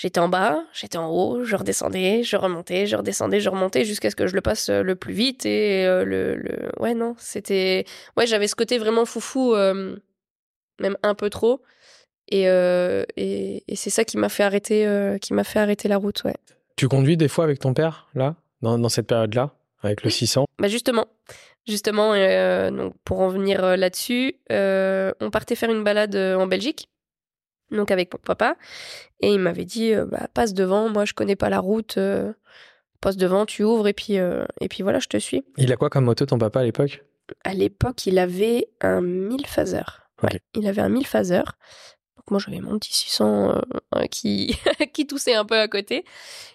J'étais en bas, j'étais en haut, je redescendais, je remontais, je redescendais, je remontais jusqu'à ce que je le passe euh, le plus vite. Et euh, le, le, Ouais, non, c'était. Ouais, j'avais ce côté vraiment foufou, euh, même un peu trop. Et, et, et c'est ça qui m'a fait, arrêter, qui m'a fait arrêter la route, ouais. Tu conduis des fois avec ton père, là, dans, dans cette période-là, avec le 600 Bah justement. Justement, donc pour en venir là-dessus, on partait faire une balade en Belgique donc avec mon papa. Et il m'avait dit, euh, bah, passe devant, moi je connais pas la route, euh, passe devant, tu ouvres et puis, euh, et puis voilà, je te suis. Il a quoi comme moto ton papa à l'époque? À l'époque, il avait un 1000 phaser. Ouais, il avait un 1000 phaser. Donc moi j'avais mon petit 600 [laughs] qui, qui toussait un peu à côté.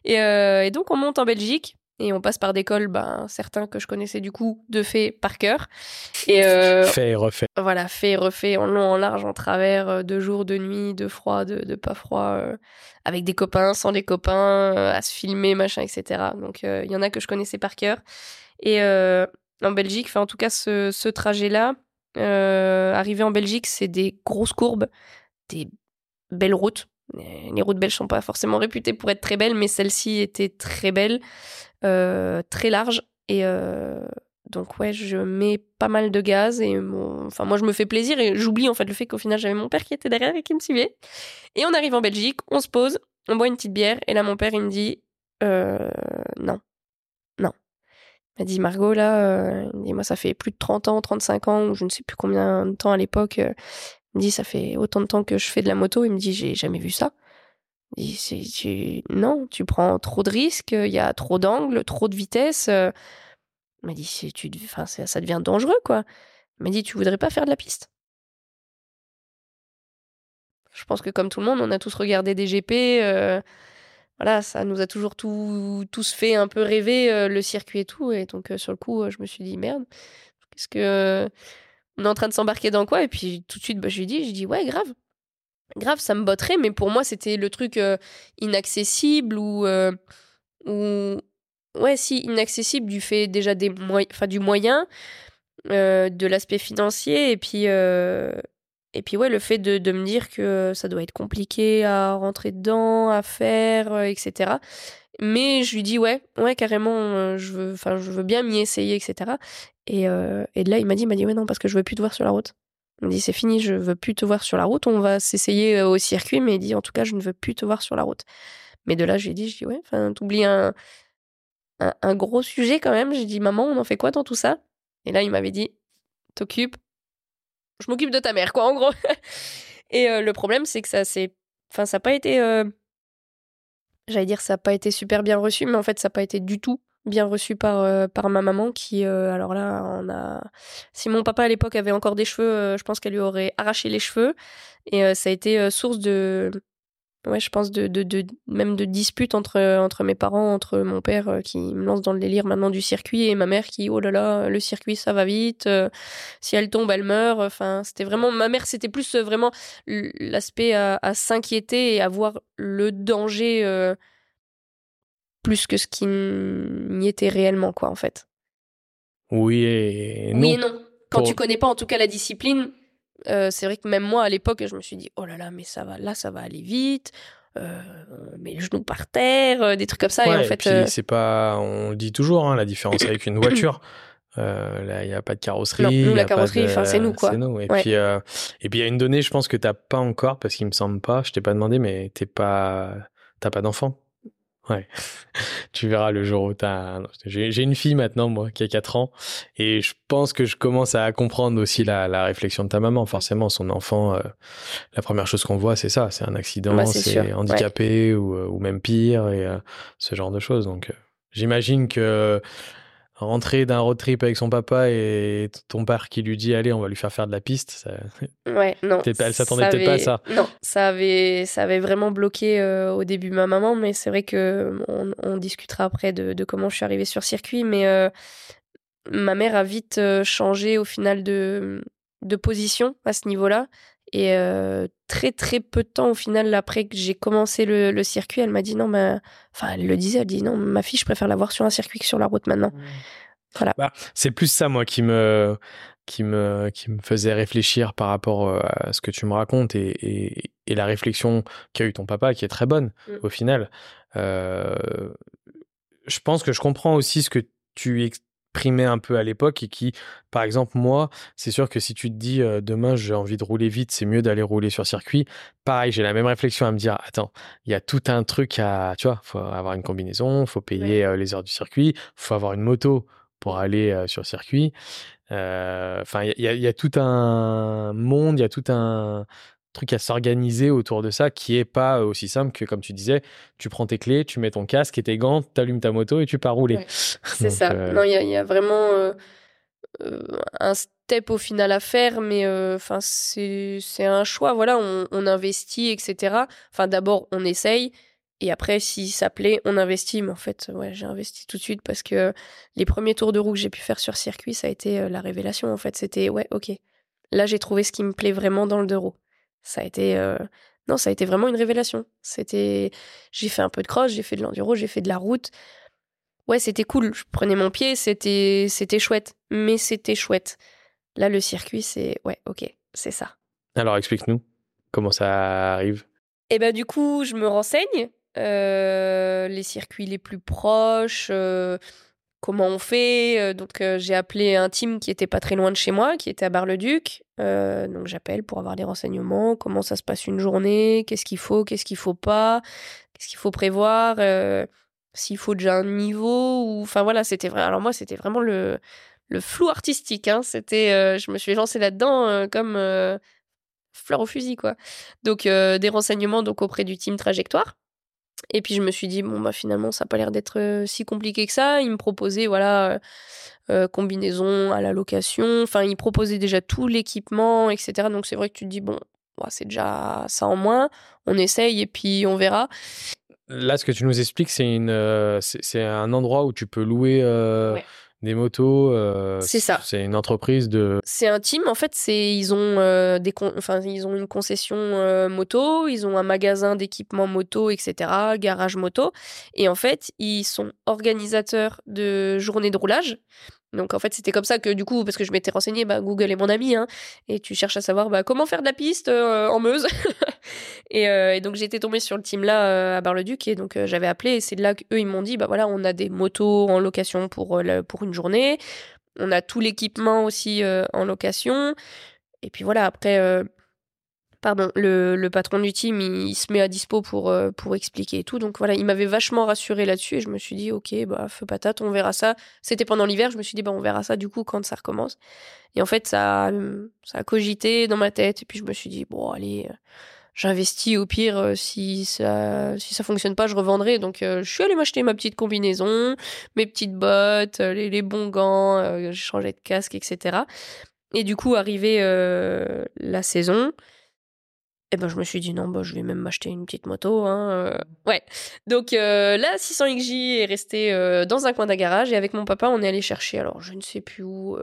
Et, et donc on monte en Belgique et on passe par des cols, ben, certains que je connaissais du coup de fait par cœur. Et euh, fait et refait. Voilà, fait et refait en long, en large, en travers, euh, de jour, de nuit, de froid, de, pas froid, euh, avec des copains, sans des copains, à se filmer, machin, etc. Donc il y en a que je connaissais par cœur. Et en Belgique, enfin en tout cas ce, ce trajet-là, arriver en Belgique, c'est des grosses courbes, des belles routes. Les routes belges sont pas forcément réputées pour être très belles, mais celle-ci était très belle. Euh, très large. Et euh, donc ouais, je mets pas mal de gaz et enfin moi je me fais plaisir et j'oublie en fait le fait qu'au final j'avais mon père qui était derrière et qui me suivait. Et on arrive en Belgique, on se pose, on boit une petite bière et là mon père il me dit euh, non, non. Il m'a dit Margot là, moi ça fait plus de 30 ans, 35 ans ou je ne sais plus combien de temps à l'époque. il me dit ça fait autant de temps que je fais de la moto. Il me dit j'ai jamais vu ça. Non, tu prends trop de risques, il y a trop d'angles, trop de vitesse. Euh. Il m'a dit, tu, enfin, ça devient dangereux, quoi. Il m'a dit, tu voudrais pas faire de la piste Je pense que comme tout le monde, on a tous regardé des GP. Euh, voilà, ça nous a toujours tout, tous fait un peu rêver euh, le circuit et tout. Et donc, sur le coup, je me suis dit, merde, qu'est-ce que. On est en train de s'embarquer dans quoi? Et puis, tout de suite, bah, je lui dit, je dis, ouais, grave grave, ça me botterait, mais pour moi, c'était le truc euh, inaccessible ou, euh, ou. Ouais, si, inaccessible du fait déjà des du moyen, euh, de l'aspect financier, et puis. et puis, ouais, le fait de, de, me dire que ça doit être compliqué à rentrer dedans, à faire, etc. Mais je lui dis, ouais, ouais, carrément, je veux, je veux bien m'y essayer, etc. Et, et de là, il m'a dit, il m'a dit, ouais, non, parce que je veux plus te voir sur la route. Me dit c'est fini, je veux plus te voir sur la route, on va s'essayer euh, au circuit, mais il dit en tout cas je ne veux plus te voir sur la route. Mais de là j'ai dit, je dis ouais, enfin t'oublies un, un, gros sujet quand même. J'ai dit maman, on en fait quoi dans tout ça? Et là il m'avait dit t'occupes, je m'occupe de ta mère quoi en gros. [laughs] Et euh, le problème c'est que ça c'est, enfin ça n'a pas été, euh, j'allais dire ça n'a pas été super bien reçu, mais en fait ça n'a pas été du tout bien reçu par, euh, par ma maman qui, euh, alors là, on a... Si mon papa à l'époque avait encore des cheveux, euh, je pense qu'elle lui aurait arraché les cheveux. Et ça a été source de... Ouais, je pense de, de, de, même de disputes entre, entre mes parents, entre mon père qui me lance dans le délire maintenant du circuit et ma mère qui, oh là là, le circuit ça va vite, si elle tombe, elle meurt. Enfin, c'était vraiment, ma mère, c'était plus vraiment l'aspect à, à s'inquiéter et à voir le danger plus que ce qui n'y était réellement, quoi, en fait. Oui et non. Oui et non. Quand tu connais pas, en tout cas, la discipline, euh, c'est vrai que même moi, à l'époque, je me suis dit, oh là là, mais ça va, là, ça va aller vite. Euh, met le genou par terre, euh, des trucs comme ça. et en fait, c'est pas, on le dit toujours, hein, la différence avec une [coughs] voiture. là, il n'y a pas de carrosserie. Non, nous, la carrosserie, c'est nous, quoi. Nous. Et puis, et puis, il y a une donnée, je pense que tu n'as pas encore, parce qu'il me semble pas, je t'ai pas demandé, mais t'es pas, t'as pas d'enfant. Ouais. tu verras le jour où t'as. J'ai une fille maintenant, moi, qui a 4 ans. Et je pense que je commence à comprendre aussi la, la réflexion de ta maman. Forcément, son enfant, euh, la première chose qu'on voit, c'est ça. C'est un accident, bah, c'est handicapé ou, euh, ou, même pire, et euh, ce genre de choses. Donc, j'imagine que rentrer d'un road trip avec son papa et ton père qui lui dit allez on va lui faire faire de la piste ça... [laughs] ouais non elle s'attendait peut-être pas à ça non ça avait ça avait vraiment bloqué euh, au début ma maman mais c'est vrai que on, discutera après de, comment je suis arrivée sur circuit mais euh, ma mère a vite euh, changé au final de de position à ce niveau-là Et très très peu de temps au final après que j'ai commencé le, circuit, elle m'a dit non, mais enfin elle le disait, elle dit non, ma fille, je préfère la voir sur un circuit que sur la route maintenant. Mmh. Voilà. Bah, c'est plus ça moi qui me qui me qui me faisait réfléchir par rapport à ce que tu me racontes et, et, la réflexion qu'a eu ton papa qui est très bonne mmh. au final. je pense que je comprends aussi ce que tu primait un peu à l'époque et qui, par exemple, moi, c'est sûr que si tu te dis demain j'ai envie de rouler vite, c'est mieux d'aller rouler sur circuit. Pareil, j'ai la même réflexion à me dire attends, il y a tout un truc à, tu vois, faut avoir une combinaison, faut payer les heures du circuit, faut avoir une moto pour aller sur circuit. Enfin, il y, y, a tout un monde, il y a tout un truc à s'organiser autour de ça qui est pas aussi simple que, comme tu disais, tu prends tes clés, tu mets ton casque et tes gants, tu allumes ta moto et tu pars rouler. [laughs] c'est ça. Euh, non, il y, a vraiment euh, euh, un step au final à faire, mais enfin c'est un choix. Voilà, on, investit, etc. Enfin, d'abord, on essaye. Et après, si ça plaît, on investit. Mais en fait, ouais, j'ai investi tout de suite parce que les premiers tours de roue que j'ai pu faire sur circuit, ça a été la révélation. En fait, c'était ouais, ok. Là, j'ai trouvé ce qui me plaît vraiment dans le deux roues ça a été euh, non ça a été vraiment une révélation. C'était j'ai fait un peu de cross j'ai fait de l'enduro j'ai fait de la route. Ouais c'était cool je prenais mon pied c'était c'était chouette mais c'était chouette. Là le circuit c'est ouais ok c'est ça. Alors explique-nous comment ça arrive? Et eh ben du coup je me renseigne euh, les circuits les plus proches euh, comment on fait. Euh, donc euh, j'ai appelé un team qui était pas très loin de chez moi, qui était à Bar-le-Duc. Euh, donc j'appelle pour avoir des renseignements, comment ça se passe une journée, qu'est-ce qu'il faut, qu'est-ce qu'il faut pas, qu'est-ce qu'il faut prévoir, s'il faut déjà un niveau enfin voilà, c'était vrai. Alors moi c'était vraiment le le flou artistique hein. c'était je me suis lancée là-dedans comme fleur au fusil quoi. Donc des renseignements donc auprès du team trajectoire. Et puis je me suis dit, bon, bah finalement, ça n'a pas l'air d'être euh, si compliqué que ça. Il me proposait, voilà, euh, euh, combinaison à la location. Enfin, il proposait déjà tout l'équipement, etc. Donc c'est vrai que tu te dis, bon, c'est déjà ça en moins. On essaye et puis on verra. Là, ce que tu nous expliques, c'est une, c'est un endroit où tu peux louer des motos. Euh, c'est ça. C'est une entreprise de. C'est un team. En fait, c'est ils ont euh, des enfin ils ont une concession euh, moto, ils ont un magasin d'équipement moto, etc. Garage moto. Et en fait, ils sont organisateurs de journées de roulage. Donc en fait, c'était comme ça que du coup, parce que je m'étais renseigné, bah, Google est mon ami, hein, et tu cherches à savoir bah, comment faire de la piste euh, en Meuse. [laughs] Euh, et, donc j'étais tombée sur le team là euh, à Bar-le-Duc, et donc j'avais appelé, et c'est là qu'eux ils m'ont dit, bah voilà, on a des motos en location pour une journée, on a tout l'équipement aussi en location. Et puis voilà, après, pardon, le, patron du team, il, se met à dispo pour, euh, pour expliquer et tout. Donc voilà, il m'avait vachement rassuré là-dessus et je me suis dit, ok, bah, feu patate, on verra ça. C'était pendant l'hiver, je me suis dit, bah, on verra ça du coup quand ça recommence. Et en fait, ça, ça a cogité dans ma tête et puis je me suis dit, bon, allez, euh, j'investis au pire, euh, si ça, si ça fonctionne pas, je revendrai. Donc je suis allée m'acheter ma petite combinaison, mes petites bottes, les, les bons gants, j'ai changé de casque, etc. Et du coup, arrivé la saison, et ben je me suis dit non, bah, je vais même m'acheter une petite moto. Hein, euh. Ouais. Donc euh, la 600XJ est restée euh, dans un coin d'un garage et avec mon papa, on est allé chercher, alors je ne sais plus où,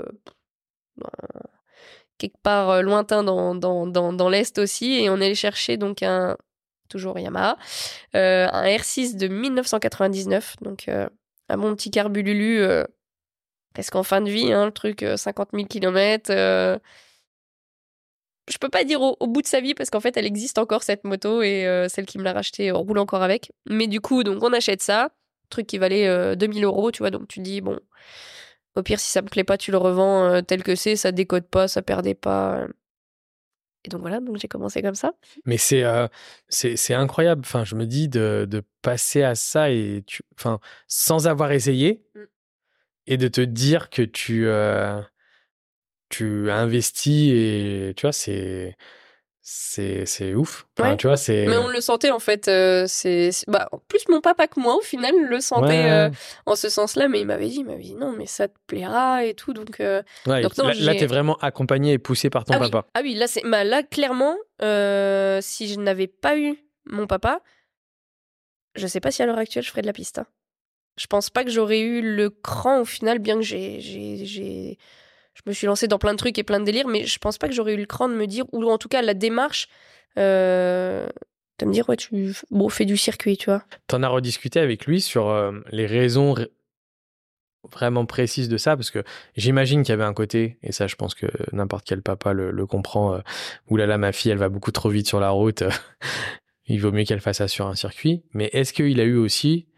quelque part lointain dans, dans, dans, dans l'Est aussi, et on est allé chercher donc un, toujours Yamaha, un R6 de 1999, donc un bon petit carbululu, presque en fin de vie, hein, le truc 50 000 km je peux pas dire au, bout de sa vie parce qu'en fait elle existe encore cette moto et euh, celle qui me l'a rachetée roule encore avec. Mais du coup donc on achète ça, truc qui valait 2000 euh, euros, tu vois, donc tu dis bon, au pire si ça me plaît pas tu le revends euh, tel que c'est, ça décode pas, ça perdait pas. Et donc voilà, donc j'ai commencé comme ça. Mais c'est c'est incroyable. Enfin, je me dis de, de passer à ça et tu, enfin, sans avoir essayé mm. et de te dire que tu tu investis et tu vois, c'est c'est c'est ouf. Tu vois c'est mais on le sentait en fait euh, c'est bah plus mon papa que moi au final le sentait euh, en ce sens-là mais il m'avait dit il m'avait dit non mais ça te plaira et tout donc, euh, donc non, là, t'es vraiment accompagné et poussé par ton ah papa. ah oui là c'est bah, là clairement si je n'avais pas eu mon papa je sais pas si à l'heure actuelle je ferais de la piste hein. je pense pas que j'aurais eu le cran au final bien que j'ai j'ai je me suis lancée dans plein de trucs et plein de délires, mais je pense pas que j'aurais eu le cran de me dire, ou en tout cas la démarche, euh, de me dire, ouais, tu bon, fais du circuit, tu vois. T'en as rediscuté avec lui sur euh, les raisons vraiment précises de ça, parce que j'imagine qu'il y avait un côté, et ça je pense que n'importe quel papa le, le comprend, euh, oulala ma fille elle va beaucoup trop vite sur la route, [laughs] il vaut mieux qu'elle fasse ça sur un circuit, mais est-ce qu'il a eu aussi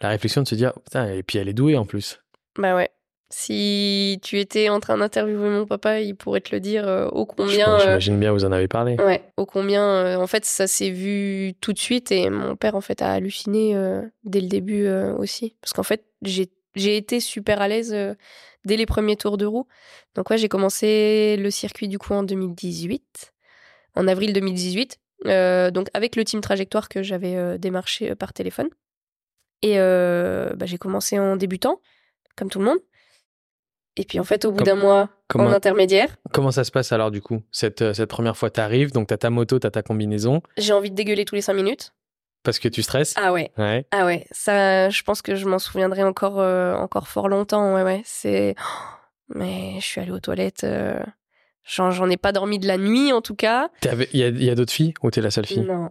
la réflexion de se dire, putain, et puis elle est douée en plus? Bah ouais. Si tu étais en train d'interviewer mon papa, il pourrait te le dire euh, ô combien. euh, J'imagine bien, vous en avez parlé. Ouais, ô combien. euh, en fait, ça s'est vu tout de suite et mon père, en fait, a halluciné euh, dès le début euh, aussi. Parce qu'en fait, j'ai j'ai été super à l'aise euh, dès les premiers tours de roue. Donc, ouais, j'ai commencé le circuit du coup en 2018, en avril 2018. euh, donc, avec le team trajectoire que j'avais euh, démarché euh, par téléphone. Et euh, bah, j'ai commencé en débutant, comme tout le monde. Et puis, en fait, au bout d'un mois, Comment, en intermédiaire, comment ça se passe alors du coup cette, euh, cette première fois, t'arrives, donc t'as ta moto, t'as ta combinaison, j'ai envie de dégueuler tous les cinq minutes. parce que tu stresses Ah ouais. Ouais. Ah ouais, ça, je pense que je m'en souviendrai encore, euh, encore fort longtemps. Ouais, ouais, c'est. [gasps] Mais je suis allée aux toilettes. euh, J'en ai pas dormi de la nuit, en tout cas. Il y a, a d'autres filles ou t'es la seule fille? Non.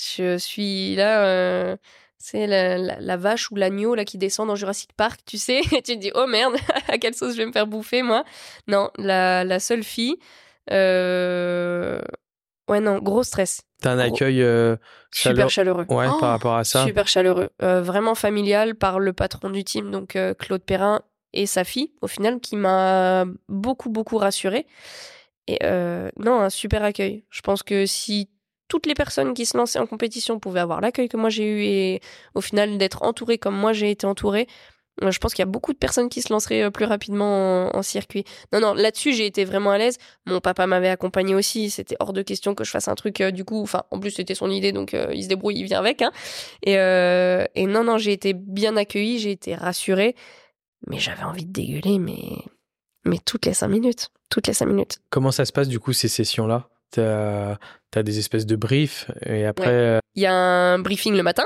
Je suis là. euh, C'est la, la- la vache ou l'agneau là qui descend dans Jurassic Park, tu sais. [laughs] Et tu te dis, oh merde, [laughs] à quelle sauce je vais me faire bouffer, moi? Non, la, la seule fille. euh, Ouais, non, gros stress. T'as un Gros- accueil euh, Super chaleur- chaleureux. Ouais, Oh par rapport à ça. Super chaleureux. Euh, vraiment familial par le patron du team, donc Claude Perrin et sa fille, au final, qui m'a beaucoup, beaucoup rassurée. Et non, un super accueil. Je pense que si toutes les personnes qui se lançaient en compétition pouvaient avoir l'accueil que moi j'ai eu et au final d'être entourée comme moi j'ai été entourée, euh, je pense qu'il y a beaucoup de personnes qui se lanceraient euh, plus rapidement en, circuit. Non, non, là-dessus j'ai été vraiment à l'aise. Mon papa m'avait accompagné aussi. C'était hors de question que je fasse un truc euh, du coup. Enfin, en plus c'était son idée, donc il se débrouille, il vient avec. Hein. Et, et non, non, j'ai été bien accueillie, j'ai été rassurée, mais j'avais envie de dégueuler, mais mais toutes les cinq minutes, toutes les cinq minutes. Comment ça se passe du coup ces sessions-là? T'as as des espèces de briefs et après. euh, Il y a un briefing le matin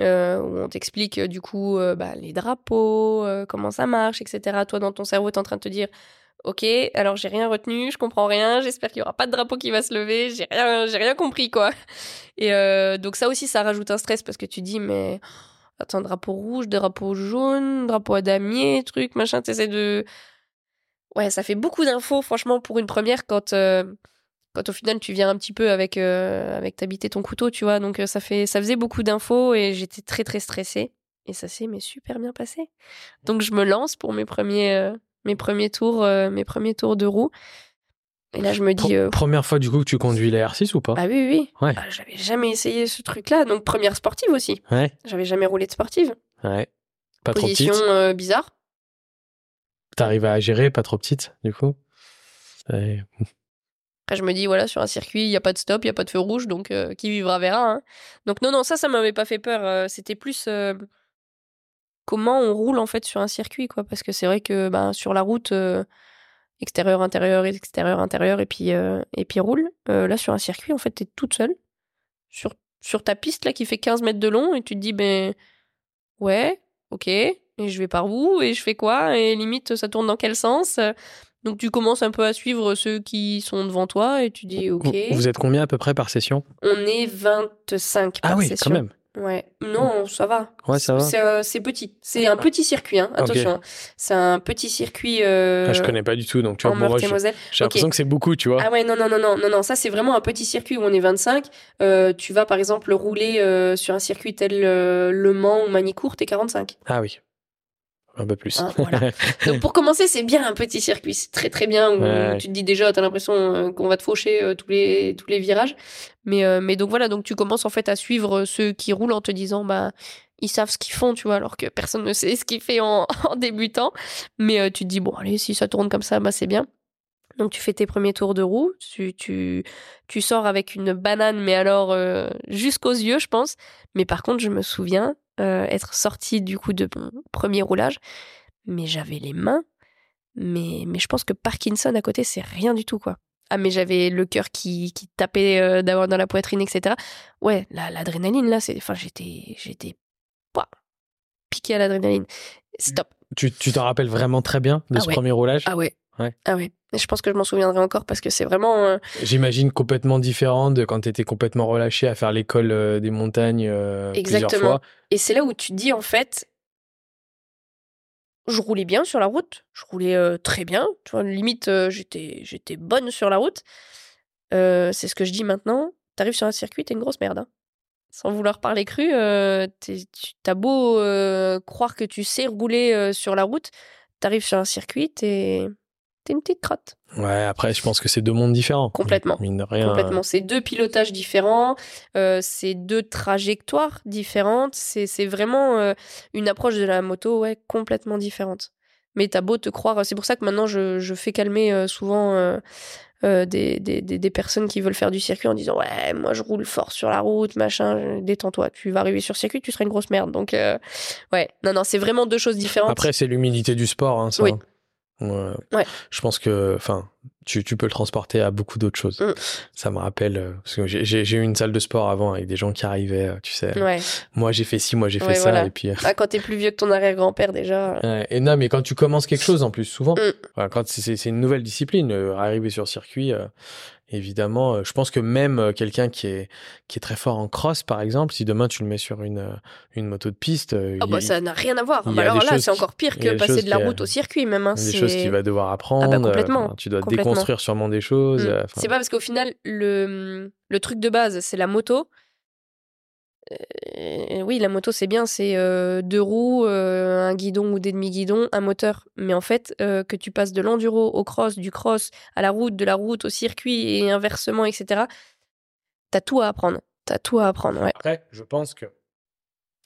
euh, où on t'explique euh, du coup euh, bah, les drapeaux, euh, comment ça marche, etc. Toi, dans ton cerveau, t'es en train de te dire Ok, alors j'ai rien retenu, je comprends rien, j'espère qu'il y aura pas de drapeau qui va se lever, j'ai rien, j'ai rien compris quoi. [laughs] Et donc ça aussi, ça rajoute un stress parce que tu dis mais attends, drapeau rouge, drapeau jaune, drapeau à damier, truc, machin, t'essaies de. Ouais, ça fait beaucoup d'infos, franchement, pour une première quand. Quand au final tu viens un petit peu avec euh, avec t'habiter ton couteau, tu vois. Donc euh, ça fait ça faisait beaucoup d'infos et j'étais très très stressée et ça s'est mais super bien passé. Donc je me lance pour mes premiers euh, mes premiers tours euh, mes premiers tours de roue. Et là je me dis Première fois du coup que tu conduis la R6 ou pas? Ah oui oui. Ouais. Ah, j'avais jamais essayé ce truc là donc première sportive aussi. Ouais, J'avais jamais roulé de sportive. ouais. Pas trop Position petite? euh, bizarre. T'arrives à gérer, pas trop petite du coup? Ouais. Après, je me dis, voilà, sur un circuit, il n'y a pas de stop, il n'y a pas de feu rouge, donc euh, qui vivra verra. hein. Donc, non, non, ça, ça m'avait pas fait peur. euh, C'était plus euh, comment on roule, en fait, sur un circuit, quoi. Parce que c'est vrai que ben, sur la route, extérieur, intérieur, extérieur, intérieur, et puis, et puis roule. Là, sur un circuit, en fait, t'es toute seule. Sur, sur ta piste, là, qui fait 15 mètres de long, et tu te dis, ben, ouais, ok, et je vais par où, et je fais quoi, et limite, ça tourne dans quel sens donc tu commences un peu à suivre ceux qui sont devant toi et tu dis ok. Vous, êtes combien à peu près par session? On est 25 par Ah oui, session. quand même. Ouais. Non, ça va. Ouais, ça va. C'est euh, petit. C'est un petit circuit, hein. attention. hein. C'est un petit circuit euh, Ah, je connais pas du tout, donc tu vois, moi, j'ai l'impression que c'est beaucoup, tu vois. Ah ouais, non, non, non, non, non, non, ça c'est vraiment un petit circuit où on est 25. Euh, tu vas par exemple rouler euh, sur un circuit tel euh, Le Mans ou Manicourt, t'es 45. Ah oui. Un peu plus. Ah, voilà. [laughs] Donc pour commencer, c'est bien un petit circuit, c'est très très bien. Où Ouais. Tu te dis déjà, t'as l'impression euh, qu'on va te faucher euh, tous les tous les virages. Mais euh, mais donc voilà, donc tu commences en fait à suivre ceux qui roulent en te disant bah ils savent ce qu'ils font, tu vois, alors que personne ne sait [laughs] ce qu'il fait en, en débutant. Mais euh, tu te dis bon allez, si ça tourne comme ça, bah c'est bien. Donc tu fais tes premiers tours de roue, tu tu tu sors avec une banane, mais alors euh, jusqu'aux yeux, je pense. Mais par contre, je me souviens euh, être sortie du coup de mon premier roulage mais j'avais les mains. Mais, mais je pense que Parkinson à côté, c'est rien du tout, quoi. Ah, mais j'avais le cœur qui, qui tapait euh, d'avoir dans la poitrine, etc. Ouais, la- l'adrénaline, là, c'est. Enfin, j'étais. J'étais. Piqué à l'adrénaline. Stop. Tu tu t'en rappelles vraiment très bien de Ah ce ouais. premier roulage? Ah ouais. Ouais. Ah ouais. Et je pense que je m'en souviendrai encore parce que c'est vraiment. euh, J'imagine complètement différent de quand tu étais complètement relâché à faire l'école euh, des montagnes euh, plusieurs Exactement. fois. Et c'est là où tu te dis, en fait, je roulais bien sur la route. Je roulais très bien. Tu vois, limite, j'étais, j'étais bonne sur la route. C'est ce que je dis maintenant. T'arrives sur un circuit, t'es une grosse merde. hein. Sans vouloir parler cru, tu t'as beau croire que tu sais rouler sur la route, t'arrives sur un circuit, t'es, t'es une petite crotte. Ouais, après, je pense que c'est deux mondes différents. Complètement. Mine de rien. Complètement. C'est deux pilotages différents, euh, c'est deux trajectoires différentes. C'est vraiment euh, une approche de la moto ouais, complètement différente. Mais t'as beau te croire, c'est pour ça que maintenant je, je fais calmer euh, souvent euh, euh, des, des, des, des personnes qui veulent faire du circuit en disant Ouais, moi je roule fort sur la route, machin, détends-toi, tu vas arriver sur le circuit, tu seras une grosse merde. Donc, euh, ouais, non, non, c'est vraiment deux choses différentes. Après, c'est l'humilité du sport, hein, ça. Oui. Ouais. Je pense que, enfin, tu, tu peux le transporter à beaucoup d'autres choses. Mm. Ça me rappelle, euh, parce que j'ai- eu une salle de sport avant avec des gens qui arrivaient, euh, tu sais. ouais. Moi, j'ai fait ci, moi, j'ai fait ça, voilà. et puis. euh, Ah, quand t'es plus vieux que ton arrière-grand-père, déjà. Ouais, et non, mais quand tu commences quelque chose, en plus, souvent, Mm. quand c'est- une nouvelle discipline, arriver sur circuit, euh, évidemment, euh, je pense que même euh, quelqu'un qui est, qui est très fort en cross, par exemple, si demain tu le mets sur une, euh, une moto de piste, Ah bah, ça n'a rien à voir. Bah alors là, c'est encore pire que passer de la route au circuit, même. hein. des choses qu'il va devoir apprendre. Ah bah, complètement, tu dois complètement. déconstruire sûrement des choses. Mm. euh, enfin, C'est pas parce qu'au final, le, le truc de base, c'est la moto. Euh, oui, la moto, c'est bien, c'est euh, deux roues, euh, un guidon ou des demi-guidons, un moteur. Mais en fait, euh, que tu passes de l'enduro au cross, du cross à la route, de la route au circuit et inversement, etc., t'as tout à apprendre. T'as tout à apprendre, ouais. Après, je pense que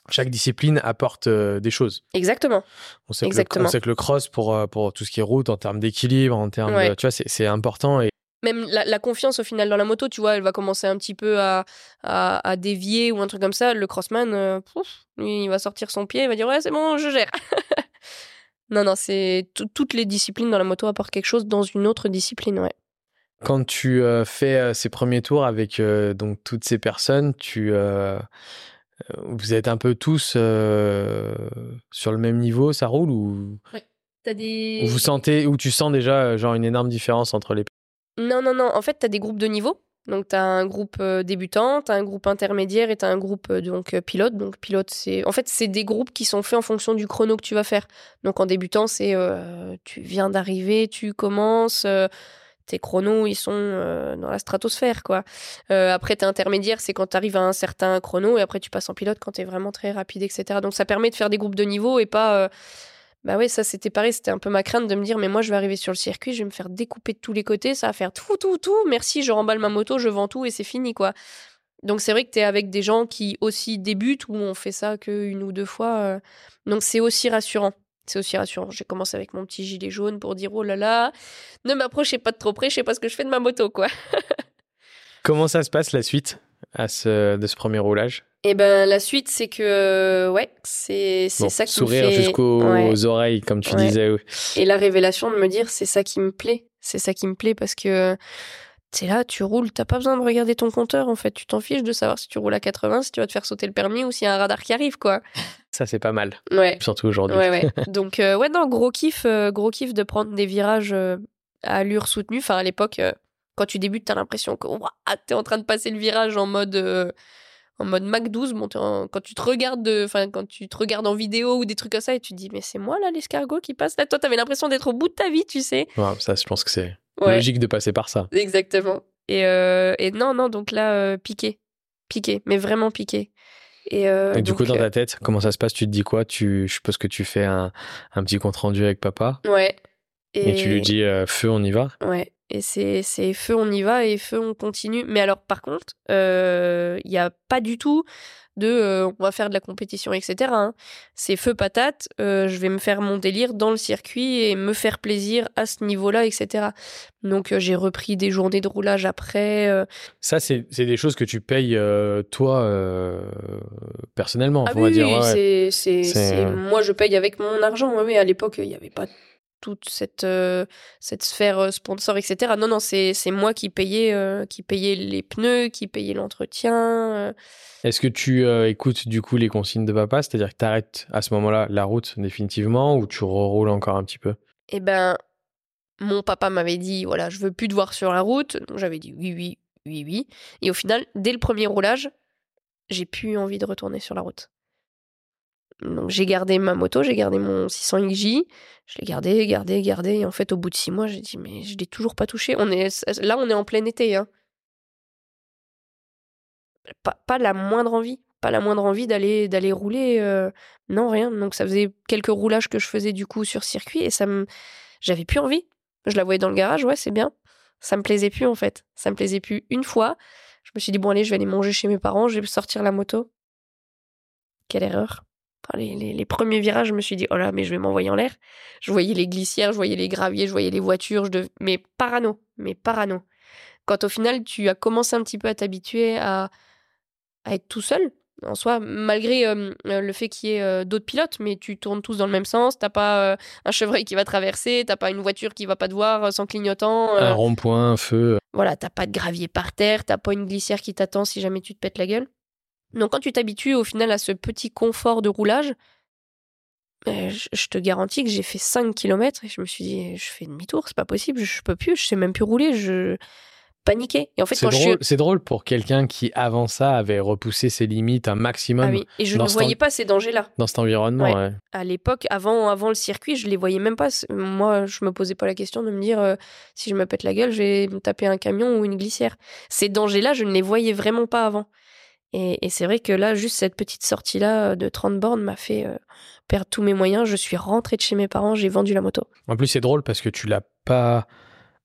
chaque discipline apporte des choses. Exactement. On sait, que le, Exactement. on sait que le cross, pour, pour tout ce qui est route, en termes d'équilibre, en termes Ouais. de, tu vois, c'est c'est important. Et même la, la confiance au final dans la moto, tu vois, elle va commencer un petit peu à, à, à dévier ou un truc comme ça. Le crossman, euh, pouf, lui, il va sortir son pied, il va dire ouais, c'est bon, je gère. [laughs] non, non, c'est tout- toutes les disciplines dans la moto apportent quelque chose dans une autre discipline, ouais. quand tu euh, fais euh, ces premiers tours avec euh, donc toutes ces personnes, tu vous êtes un peu tous sur le même niveau, ça roule ou, des... ou vous sentez ou tu sens déjà genre une énorme différence entre les Non, non, non. En fait, t'as des groupes de niveau. Donc, t'as un groupe euh, débutant, t'as un groupe intermédiaire et t'as un groupe euh, donc euh, pilote. Donc, pilote, c'est. En fait, c'est des groupes qui sont faits en fonction du chrono que tu vas faire. Donc, en débutant, c'est tu viens d'arriver, tu commences. tes chronos, ils sont dans la stratosphère, quoi. Après, t'es intermédiaire, c'est quand t'arrives à un certain chrono et après, tu passes en pilote quand t'es vraiment très rapide, etc. Donc, ça permet de faire des groupes de niveau et pas. Bah ouais, ça c'était pareil, c'était un peu ma crainte de me dire, mais moi je vais arriver sur le circuit, je vais me faire découper de tous les côtés, ça va faire tout, tout, tout, merci, je remballe ma moto, je vends tout et c'est fini quoi. Donc c'est vrai que t'es avec des gens qui aussi débutent ou on fait ça qu'une ou deux fois. euh, Donc c'est aussi rassurant. C'est aussi rassurant. J'ai commencé avec mon petit gilet jaune pour dire oh là là, ne m'approchez pas de trop près, je sais pas ce que je fais de ma moto quoi. [laughs] Comment ça se passe la suite à ce, de ce premier roulage? Et ben la suite c'est que euh, ouais, c'est c'est Bon, ça qui me Sourire fait... jusqu'aux Ouais. oreilles, comme tu Ouais. disais. oui. Et la révélation de me dire, c'est ça qui me plaît. C'est ça qui me plaît parce que t'es là, tu roules, t'as pas besoin de regarder ton compteur en fait. Tu t'en fiches de savoir si tu roules à 80, si tu vas te faire sauter le permis ou s'il y a un radar qui arrive quoi. Ça, c'est pas mal, Ouais. surtout aujourd'hui. Ouais, ouais. [laughs] Donc, euh, ouais, non, gros kiff, euh, gros kiff de prendre des virages euh, à allure soutenue. Enfin, à l'époque, euh, quand tu débutes, t'as l'impression que ouah, t'es en train de passer le virage en mode. En mode Mac 12, bon, t'es en- quand tu te regardes de, enfin quand tu te regardes en vidéo ou des trucs comme ça et tu te dis mais c'est moi là l'escargot qui passe? Là toi t'avais l'impression d'être au bout de ta vie tu sais Ouais, ça, je pense que c'est Ouais. logique de passer par ça. Exactement. Et, euh, et non, non, donc là, euh, piqué. Piqué, mais vraiment piqué. Et, euh, Et du donc, coup, dans ta tête, comment ça se passe? Tu te dis quoi? Tu, Je suppose que tu fais un, un petit compte rendu avec papa Ouais. et, tu lui dis feu, on y va. Ouais. Et c'est feu, on y va et feu, on continue. Mais alors, par contre, il n'y a pas du tout de euh, on va faire de la compétition, etc. hein. C'est feu patate, euh, je vais me faire mon délire dans le circuit et me faire plaisir à ce niveau-là, etc. Donc, euh, j'ai repris des journées de roulage après. euh, Ça, c'est des choses que tu payes euh, toi euh, personnellement, Ah on va dire. oui, ouais, ouais. c'est, euh, moi je paye avec mon argent. Oui, oui, à l'époque, il n'y avait pas toute cette, euh, cette sphère euh, sponsor, etc. Non, non, c'est moi qui payais, euh, qui payais les pneus, qui payais l'entretien. Est-ce que tu écoutes du coup les consignes de papa, c'est-à-dire que tu arrêtes à ce moment-là la route définitivement ou tu reroules encore un petit peu? Eh ben, mon papa m'avait dit, voilà, je veux plus te voir sur la route. Donc j'avais dit oui, oui, oui, oui. Et au final, dès le premier roulage, j'ai plus envie de retourner sur la route. Donc j'ai gardé ma moto, j'ai gardé mon 600 XJ, je l'ai gardé, gardé, gardé. Et en fait, au bout de six mois, j'ai dit, mais je l'ai toujours pas touché. On est, là, on est en plein été. Hein. Pas, la moindre envie. Pas la moindre envie d'aller d'aller rouler. Euh, non, rien. Donc ça faisait quelques roulages que je faisais du coup sur circuit et ça me. J'avais plus envie. Je la voyais dans le garage, ouais, c'est bien. Ça me plaisait plus en fait. Ça me plaisait plus une fois. Je me suis dit, bon, allez, je vais aller manger chez mes parents, je vais sortir la moto. Quelle erreur. Les, premiers virages, je me suis dit, oh là, mais je vais m'envoyer en l'air. Je voyais les glissières, je voyais les graviers, je voyais les voitures, je mais parano, mais parano. Quand au final, tu as commencé un petit peu à t'habituer à, être tout seul, en soi, malgré euh, le fait qu'il y ait euh, d'autres pilotes, mais tu tournes tous dans le même sens, t'as pas euh, un chevreuil qui va traverser, t'as pas une voiture qui va pas te voir sans clignotant. un rond-point, un feu. Voilà, t'as pas de gravier par terre, t'as pas une glissière qui t'attend si jamais tu te pètes la gueule. Donc quand tu t'habitues au final à ce petit confort de roulage, euh, je, te garantis que j'ai fait 5 km et je me suis dit, je fais demi-tour, c'est pas possible, je peux plus, je sais même plus rouler, je paniquais. Et en fait, c'est drôle, pour quelqu'un qui avant ça avait repoussé ses limites un maximum. Ah oui, et je ne voyais pas ces dangers-là. Dans cet environnement, ouais. À l'époque, avant, avant le circuit, je les voyais même pas. Moi, je me posais pas la question de me dire euh, si je me pète la gueule, je vais me taper un camion ou une glissière. Ces dangers-là, je ne les voyais vraiment pas avant. Et, c'est vrai que là, juste cette petite sortie-là euh, de 30 bornes m'a fait euh, perdre tous mes moyens. Je suis rentrée de chez mes parents, j'ai vendu la moto. En plus, c'est drôle parce que tu l'as pas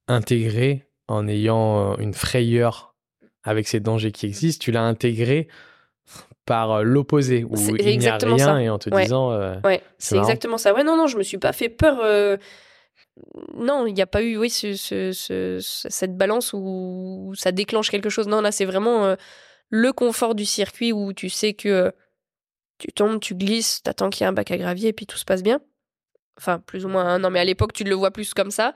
intégré en ayant euh, une frayeur avec ces dangers qui existent. Tu l'as intégré par l'opposé, où il n'y a rien et en te disant. ouais, c'est exactement ça. Ouais, non, non, je me suis pas fait peur. Non, il n'y a pas eu oui, cette balance où ça déclenche quelque chose. Non, là, c'est vraiment le confort du circuit où tu sais que euh, tu tombes, tu glisses, t'attends qu'il y ait un bac à gravier et puis tout se passe bien. Enfin, plus ou moins. Hein. Non, mais à l'époque, tu le vois plus comme ça.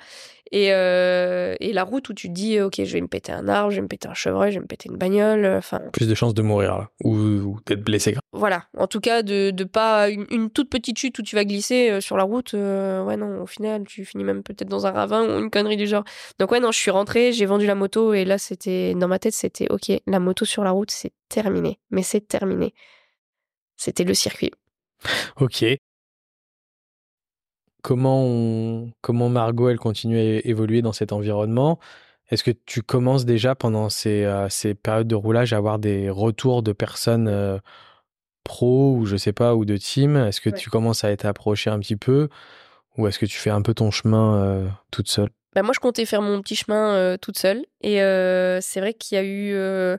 Et, euh, et, la route où tu te dis, ok, je vais me péter un arbre, je vais me péter un chevreuil, je vais me péter une bagnole. Euh, enfin. Plus de chances de mourir là, ou, d'être blessé. Voilà. En tout cas, de, de pas une, toute petite chute où tu vas glisser euh, sur la route. ouais, non. Au final, tu finis même peut-être dans un ravin ou une connerie du genre. Donc ouais, non. Je suis rentrée, j'ai vendu la moto et là, c'était dans ma tête, c'était ok, la moto sur la route, c'est terminé. Mais c'est terminé. C'était le circuit. Ok comment, comment Margot, elle continue à évoluer dans cet environnement Est-ce que tu commences déjà pendant ces, euh, ces, périodes de roulage à avoir des retours de personnes euh, pro ou je sais pas, ou de team? Est-ce que tu commences à être approché un petit peu? Ou est-ce que tu fais un peu ton chemin euh, toute seule? Bah Moi, je comptais faire mon petit chemin toute seule. Et c'est vrai qu'il y a eu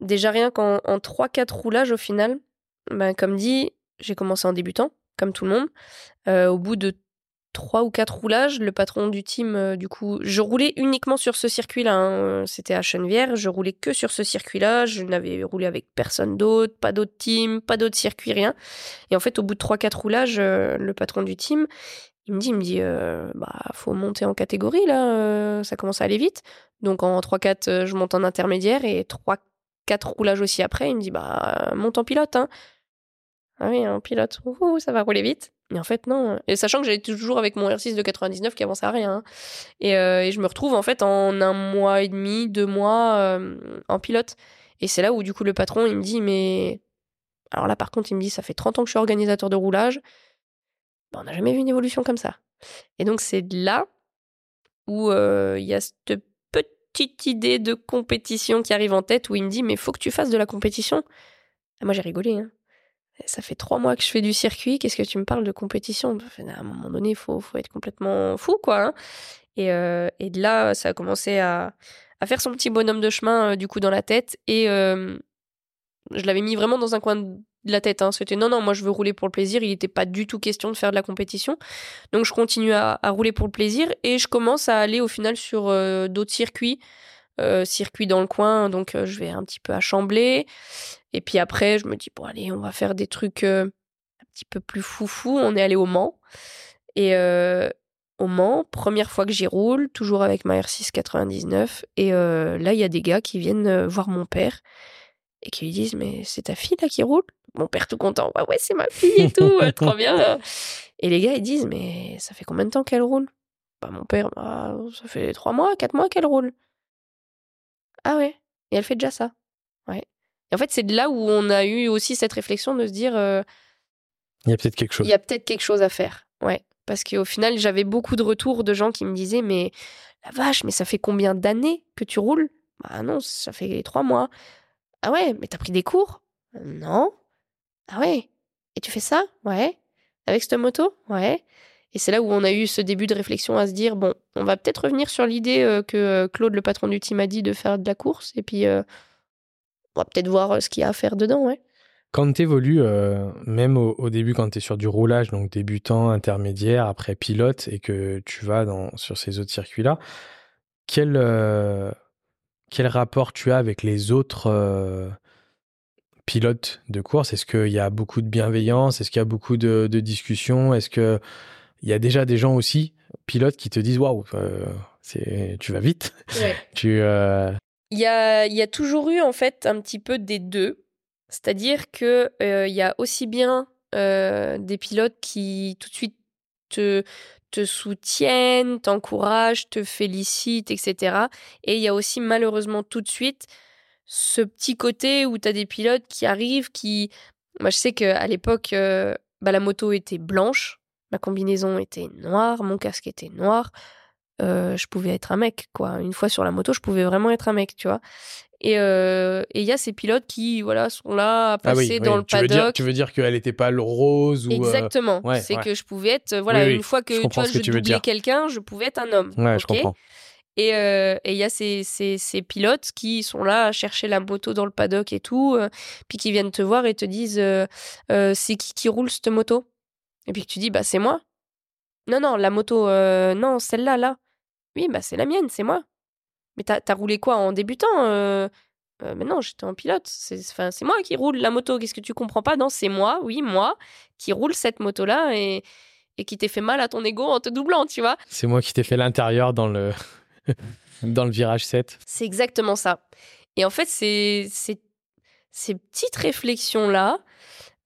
déjà rien qu'en 3-4 roulages au final. Ben, comme dit, j'ai commencé en débutant comme tout le monde. Euh, au bout de trois ou quatre roulages, le patron du team, euh, du coup, je roulais uniquement sur ce circuit-là. Hein, euh, c'était à Chenevière, je roulais que sur ce circuit-là. Je n'avais roulé avec personne d'autre, pas d'autre team, pas d'autre circuit, rien. Et en fait, au bout de trois, quatre roulages, le patron du team, il me dit, il me dit, bah, faut monter en catégorie là, ça commence à aller vite. Donc en 3-4, je monte en intermédiaire et 3-4 roulages aussi après, il me dit, bah, monte en pilote. Hein. Ah oui, un pilote, ça va rouler vite. Mais en fait, non. Et sachant que j'allais toujours avec mon R6 de 99 qui avançait à rien. Hein. Euh, et, je me retrouve en fait en un mois et demi, deux mois euh, en pilote. Et c'est là où du coup le patron il me dit mais alors là par contre il me dit ça fait 30 ans que je suis organisateur de roulage. on n'a jamais vu une évolution comme ça. Et donc c'est là où euh, il y a cette petite idée de compétition qui arrive en tête où il me dit mais faut que tu fasses de la compétition. Et moi j'ai rigolé. Hein ça fait trois mois que je fais du circuit, qu'est-ce que tu me parles de compétition? À un moment donné, il faut, être complètement fou, quoi. Hein. et, euh, et, de là, ça a commencé à, faire son petit bonhomme de chemin, euh, du coup, dans la tête. Et euh, je l'avais mis vraiment dans un coin de la tête. Hein. C'était non, non, moi je veux rouler pour le plaisir. Il n'était pas du tout question de faire de la compétition. Donc je continue à, à, rouler pour le plaisir et je commence à aller au final sur d'autres circuits. Circuits dans le coin, donc je vais un petit peu à Chamblay. Et puis après, je me dis, bon, allez, on va faire des trucs euh, un petit peu plus foufou. On est allé au Mans. Et euh, au Mans, première fois que j'y roule, toujours avec ma R6 99. Et euh, là, il y a des gars qui viennent euh, voir mon père et qui lui disent Mais c'est ta fille là qui roule? Mon père tout content Bah ouais, c'est ma fille et tout, euh, trop bien. Et les gars, ils disent Mais ça fait combien de temps qu'elle roule? Bah, mon père, bah, ça fait trois mois, quatre mois qu'elle roule. Ah ouais Et elle fait déjà ça Ouais. Et en fait, c'est de là où on a eu aussi cette réflexion de se dire euh, Il y a peut-être quelque chose. il y a peut-être quelque chose à faire. Ouais. Parce qu'au final, j'avais beaucoup de retours de gens qui me disaient Mais la vache, mais ça fait combien d'années que tu roules? Bah non, ça fait trois mois. Ah ouais, mais t'as pris des cours? Non. Ah ouais. Et tu fais ça? Ouais. Avec cette moto? Ouais. Et c'est là où on a eu ce début de réflexion à se dire Bon, on va peut-être revenir sur l'idée euh, que euh, Claude, le patron du team, a dit de faire de la course. Et puis, euh, on va peut-être voir ce qu'il y a à faire dedans. Quand tu évolues, même au, début, quand tu es sur du roulage, donc débutant, intermédiaire, après pilote, et que tu vas dans, sur ces autres circuits-là, quel, quel rapport tu as avec les autres pilotes de course? Est-ce qu'il y a beaucoup de bienveillance? Est-ce qu'il y a beaucoup de, de discussions? Est-ce qu'il y a déjà des gens aussi, pilotes, qui te disent Waouh, euh, c'est- tu vas vite [laughs] tu, euh, Il y a, il y a toujours eu en fait un petit peu des deux. C'est-à-dire que euh, il y a aussi bien euh, des pilotes qui tout de suite te, te soutiennent, t'encouragent, te félicitent, etc. Et il y a aussi malheureusement tout de suite ce petit côté où tu as des pilotes qui arrivent, qui... Moi je sais qu'à l'époque, bah, la moto était blanche, ma combinaison était noire, mon casque était noir. Euh, je pouvais être un mec, quoi. Une fois sur la moto, je pouvais vraiment être un mec, tu vois. Et euh, et il y a ces pilotes qui, voilà, sont là à ah passer oui, dans oui. le tu veux dire, paddock. tu veux dire qu'elle n'était pas le rose ou. euh, Exactement. ouais, c'est ouais. que je pouvais être, voilà, Oui, une fois que je tu vois, que je tu veux doublais dire. quelqu'un, je pouvais être un homme. Ouais, je comprends. Et euh, et il y a ces, ces, ces pilotes qui sont là à chercher la moto dans le paddock et tout, euh, puis qui viennent te voir et te disent Euh, c'est qui qui roule cette moto? Et puis que tu dis bah c'est moi. Non non la moto euh, non celle-là là. Oui bah c'est la mienne c'est moi. Mais t'as as roulé quoi en débutant euh? Euh, Mais non j'étais en pilote. C'est moi qui roule la moto. Qu'est-ce que tu comprends pas Non c'est moi oui moi qui roule cette moto là et et qui t'ait fait mal à ton ego en te doublant tu vois? C'est moi qui t'ai fait l'intérieur dans le, [laughs] dans le virage 7. C'est exactement ça. Et en fait, c'est c'est- ces petites réflexions-là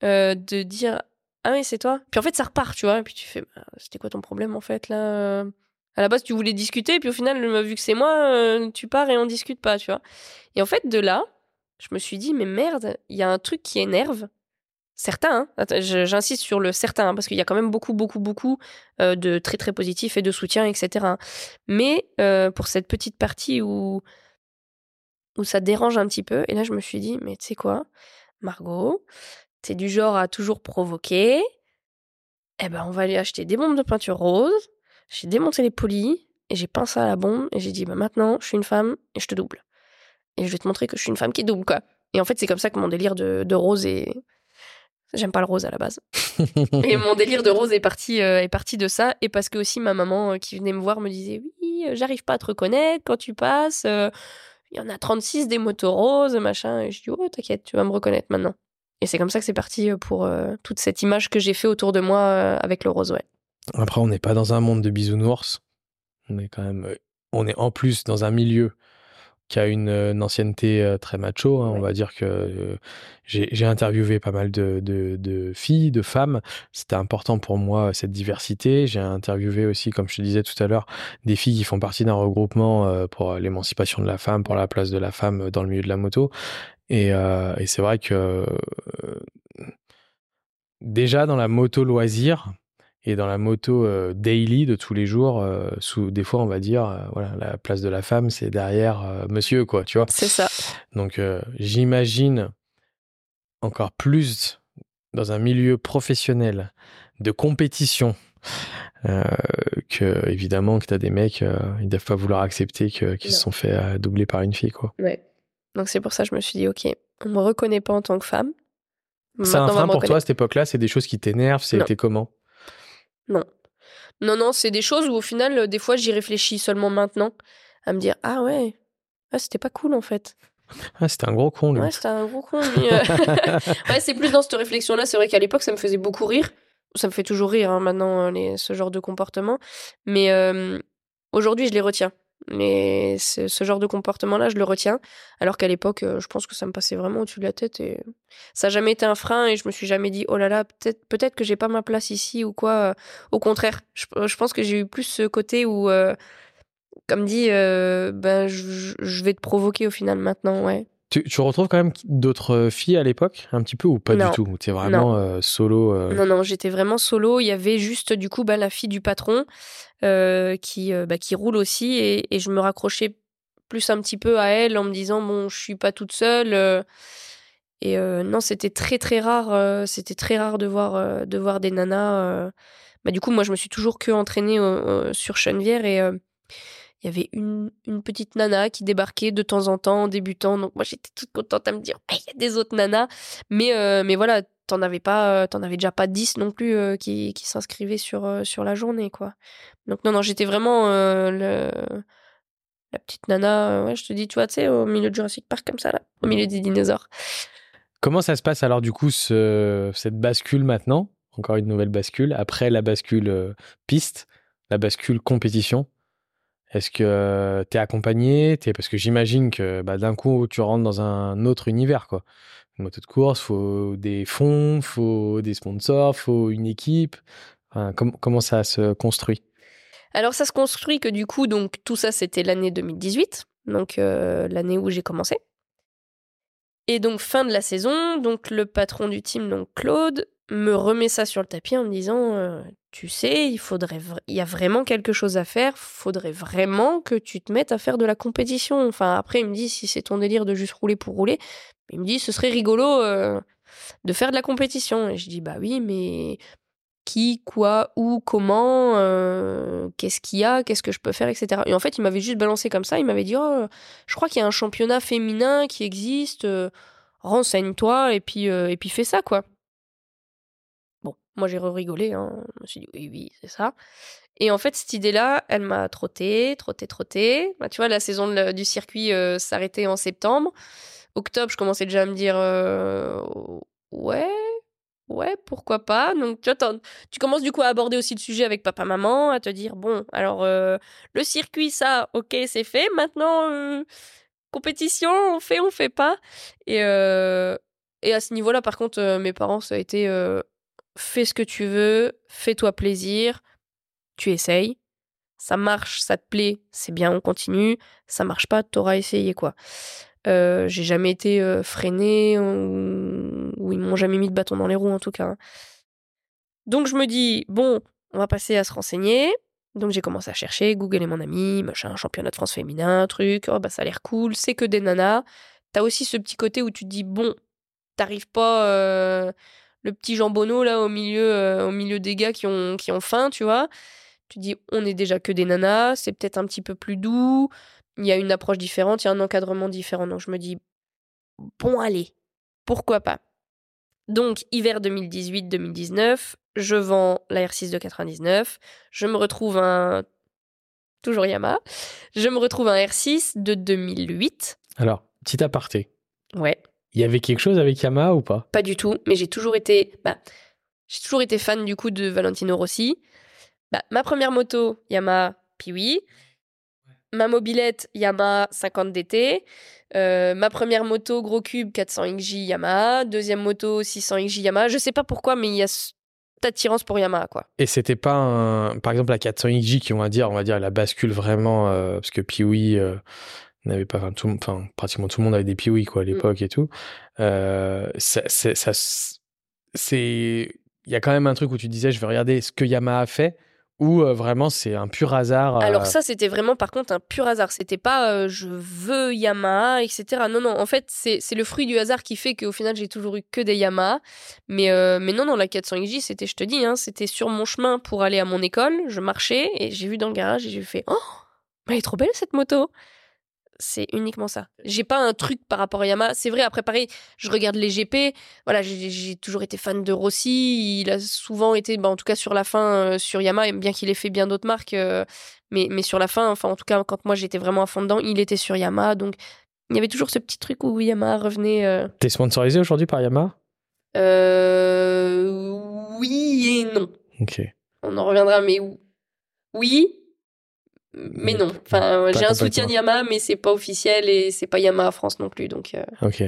euh, de dire Ah oui, c'est toi. Puis en fait, ça repart, tu vois. Et puis tu fais Bah, C'était quoi ton problème en fait là euh? À la base, tu voulais discuter, puis au final, vu que c'est moi, euh, tu pars et on discute pas, tu vois. Et en fait, de là, je me suis dit Mais merde, il y a un truc qui énerve. Certains, hein. J'insiste sur le certain, hein, parce qu'il y a quand même beaucoup, beaucoup, beaucoup euh, de très, très positifs et de soutien, etc. hein. Mais pour cette petite partie où, où ça dérange un petit peu, et là je me suis dit, mais tu sais quoi, Margot, t'es du genre à toujours provoquer, eh ben on va aller acheter des bombes de peinture rose, j'ai démonté les polis, et j'ai peint ça à la bombe, et j'ai dit, bah maintenant je suis une femme, et je te double. Et je vais te montrer que je suis une femme qui double, quoi. Et en fait, c'est comme ça que mon délire de, de rose est... J'aime pas le rose à la base. [laughs] Et mon délire de rose est parti, euh, est parti de ça. Et parce que aussi ma maman euh, qui venait me voir me disait Oui, euh, j'arrive pas à te reconnaître quand tu passes. Il y en a 36 des motos roses, machin. Et je dis Oh, t'inquiète, tu vas me reconnaître maintenant. Et c'est comme ça que c'est parti euh, pour euh, toute cette image que j'ai fait autour de moi euh, avec le rose, ouais. Après, on n'est pas dans un monde de bisounours. On est quand même. On est en plus dans un milieu qui a une, une ancienneté très macho. hein. On va dire que euh, j'ai interviewé pas mal de, de, de filles, de femmes. C'était important pour moi, cette diversité. J'ai interviewé aussi, comme je te disais tout à l'heure, des filles qui font partie d'un regroupement pour l'émancipation de la femme, pour la place de la femme dans le milieu de la moto. Et, euh, et c'est vrai que euh, déjà dans la moto loisir et dans la moto euh, daily de tous les jours, sous des fois on va dire, voilà, la place de la femme c'est derrière monsieur quoi, tu vois. C'est ça. Donc j'imagine encore plus dans un milieu professionnel de compétition euh, que évidemment que t'as des mecs, euh, ils doivent pas vouloir accepter qu'ils se sont fait euh, doubler par une fille quoi. Ouais. Donc c'est pour ça que je me suis dit Ok, on me reconnaît pas en tant que femme. C'est un frein pour toi à cette époque-là, c'est des choses qui t'énervent, c'était comment? Non. Non, non, c'est des choses où au final, euh, des fois, j'y réfléchis seulement maintenant. À me dire, ah ouais, ah, c'était pas cool en fait. [laughs] Ah, c'était un gros con lui. Ouais, c'était un gros con. lui, euh. [laughs] [laughs] ouais, c'est plus dans cette réflexion-là. C'est vrai qu'à l'époque, ça me faisait beaucoup rire. ça me fait toujours rire hein, maintenant les, ce genre de comportement. Mais aujourd'hui, je les retiens. Mais ce genre de comportement-là, je le retiens. Alors qu'à l'époque, je pense que ça me passait vraiment au-dessus de la tête. Et ça n'a jamais été un frein et je me suis jamais dit, oh là là, peut-être peut que j'ai pas ma place ici ou quoi. Au contraire, je, pense que j'ai eu plus ce côté où, comme dit, ben, je, vais te provoquer au final maintenant, ouais. Tu, retrouves quand même d'autres filles à l'époque, un petit peu, ou pas du tout? Tu es vraiment solo Non, non, j'étais vraiment solo. Il y avait juste, du coup, bah, la fille du patron euh, qui, euh, bah, qui roule aussi et, je me raccrochais plus un petit peu à elle en me disant bon je suis pas toute seule euh, et non c'était très très rare c'était très rare de voir de voir des nanas bah du coup moi je me suis toujours que entraînée sur Chenevière et il y avait une, une, petite nana qui débarquait de temps en temps en débutant. Donc moi j'étais toute contente à me dire il y a des autres nanas. Mais mais voilà t'en avais pas euh, t'en avais déjà pas 10 non plus euh, qui, qui s'inscrivaient sur euh, sur la journée quoi. Donc non non j'étais vraiment la petite nana ouais je te dis tu vois tu sais au milieu de Jurassic Park comme ça là au milieu des dinosaures. Comment ça se passe alors du coup ce, cette bascule maintenant? Encore une nouvelle bascule après la bascule piste la bascule compétition? Est-ce que tu es accompagné? Parce que j'imagine que bah, d'un coup, tu rentres dans un autre univers. quoi moto de course, faut des fonds, faut des sponsors, faut une équipe. comment ça se construit? Alors ça se construit que du coup, donc tout ça c'était l'année 2018, donc l'année où j'ai commencé. Et donc fin de la saison, donc le patron du team, donc Claude, me remet ça sur le tapis en me disant euh, tu sais, il faudrait il y a vraiment quelque chose à faire, faudrait vraiment que tu te mettes à faire de la compétition. Enfin après il me dit si c'est ton délire de juste rouler pour rouler, il me dit ce serait rigolo euh, de faire de la compétition et je dis bah oui mais qui, quoi, où, comment, euh, qu'est-ce qu'il y a, qu'est-ce que je peux faire, etc. Et en fait, il m'avait juste balancé comme ça, il m'avait dit, oh, je crois qu'il y a un championnat féminin qui existe, renseigne-toi et puis, et puis fais ça, quoi. Moi, j'ai rigolé. Hein. Je me suis dit, oui, oui, c'est ça. Et en fait, cette idée-là, elle m'a trotté, trotté, trotté. Bah, tu vois, la saison du circuit euh, s'arrêtait en septembre. Octobre, je commençais déjà à me dire, euh, ouais, ouais, pourquoi pas? Donc, tu vois, tu commences du coup à aborder aussi le sujet avec papa-maman, à te dire, bon, alors, euh, le circuit, ça, ok, c'est fait. Maintenant, compétition, on fait, on fait pas. Et à ce niveau-là, par contre, mes parents, ça a été fais ce que tu veux, fais-toi plaisir, tu essayes. Ça marche, ça te plaît, c'est bien, on continue. Ça marche pas, t'auras essayé quoi. Euh, j'ai jamais été euh, freinée ou, ils m'ont jamais mis de bâton dans les roues en tout cas. Hein. Donc je me dis bon, on va passer à se renseigner. Donc j'ai commencé à chercher, Google est mon ami, machin, championnat de France féminin, truc, oh bah ça a l'air cool, c'est que des nanas. T'as aussi ce petit côté où tu te dis bon, t'arrives pas, euh, le petit jambonneau là au milieu, euh, au milieu des gars qui ont, qui ont faim, tu vois. Tu dis, on est déjà que des nanas, c'est peut-être un petit peu plus doux, il y a une approche différente, il y a un encadrement différent. Donc je me dis, bon, allez, pourquoi pas? Donc, hiver 2018-2019, je vends la R6 de 99, je me retrouve un. Toujours Yamaha. Je me retrouve un R6 de 2008. Alors, petit aparté. Ouais. Il y avait quelque chose avec Yamaha ou pas? Pas du tout, mais j'ai toujours été, bah, j'ai toujours été fan du coup de Valentino Rossi. Bah, ma première moto Yamaha, puis oui. Ma mobilette Yamaha 50 DT. Euh, ma première moto gros cube 400 XJ Yamaha. Deuxième moto 600 XJ Yamaha. Je sais pas pourquoi, mais il y a cette attirance pour Yamaha quoi. Et c'était pas un... par exemple la 400 XJ qui on va dire on va dire la bascule vraiment euh, parce que Piwi euh, n'avait pas, enfin, pratiquement tout le monde avait des piouis quoi à mm. l'époque et tout. Euh, c'est, c'est, il y a quand même un truc où tu disais, je vais regarder ce que Yamaha a fait, ou euh, vraiment c'est un pur hasard. Alors euh ça, c'était vraiment par contre un pur hasard. C'était pas je veux Yamaha, etc. Non, non. En fait, c'est, le fruit du hasard qui fait qu'au final j'ai toujours eu que des Yamaha. Mais mais non, non, la 400XJ, c'était, je te dis, hein, c'était sur mon chemin pour aller à mon école. Je marchais et j'ai vu dans le garage et j'ai fait, oh, elle est trop belle cette moto c'est uniquement ça. J'ai pas un truc par rapport à Yamaha. C'est vrai, après pareil, je regarde les GP. Voilà, j'ai toujours été fan de Rossi. Il a souvent été, bah, en tout cas sur la fin, euh, sur Yamaha, bien qu'il ait fait bien d'autres marques. Euh, mais, mais sur la fin, enfin en tout cas, quand moi j'étais vraiment à fond dedans, il était sur Yamaha. Donc il y avait toujours ce petit truc où Yamaha revenait. Euh... T'es sponsorisé aujourd'hui par Yamaha euh, oui et non. Ok. On en reviendra, mais oui, mais non. Enfin, j'ai un soutien Yamaha, mais c'est pas officiel et c'est pas Yamaha France non plus. Donc, euh. Ok.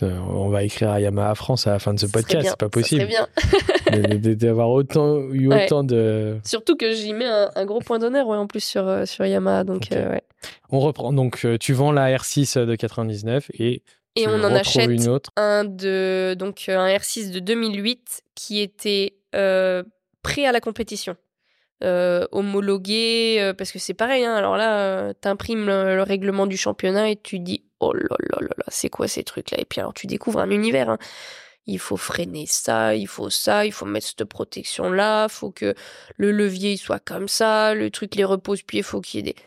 On va écrire à Yamaha France à la fin de ce podcast, c'est pas possible. bien. D'avoir autant, eu autant de. Surtout que j'y mets un, gros point d'honneur en plus sur, euh, sur Yamaha. Donc, euh, On reprend. Donc, tu vends la R6 de 99 et. Et on en achète une autre. un de donc un R6 de 2008 qui était prêt à la compétition. Euh, homologué, euh, parce que c'est pareil, hein, alors là, euh, t'imprimes le, le, règlement du championnat et tu dis, oh là là là là, c'est quoi ces trucs-là? Et puis alors tu découvres un univers. Hein. Il faut freiner ça, il faut ça, il faut mettre cette protection-là, faut que le levier il soit comme ça, le truc les repose-pieds, il faut qu'il y ait des...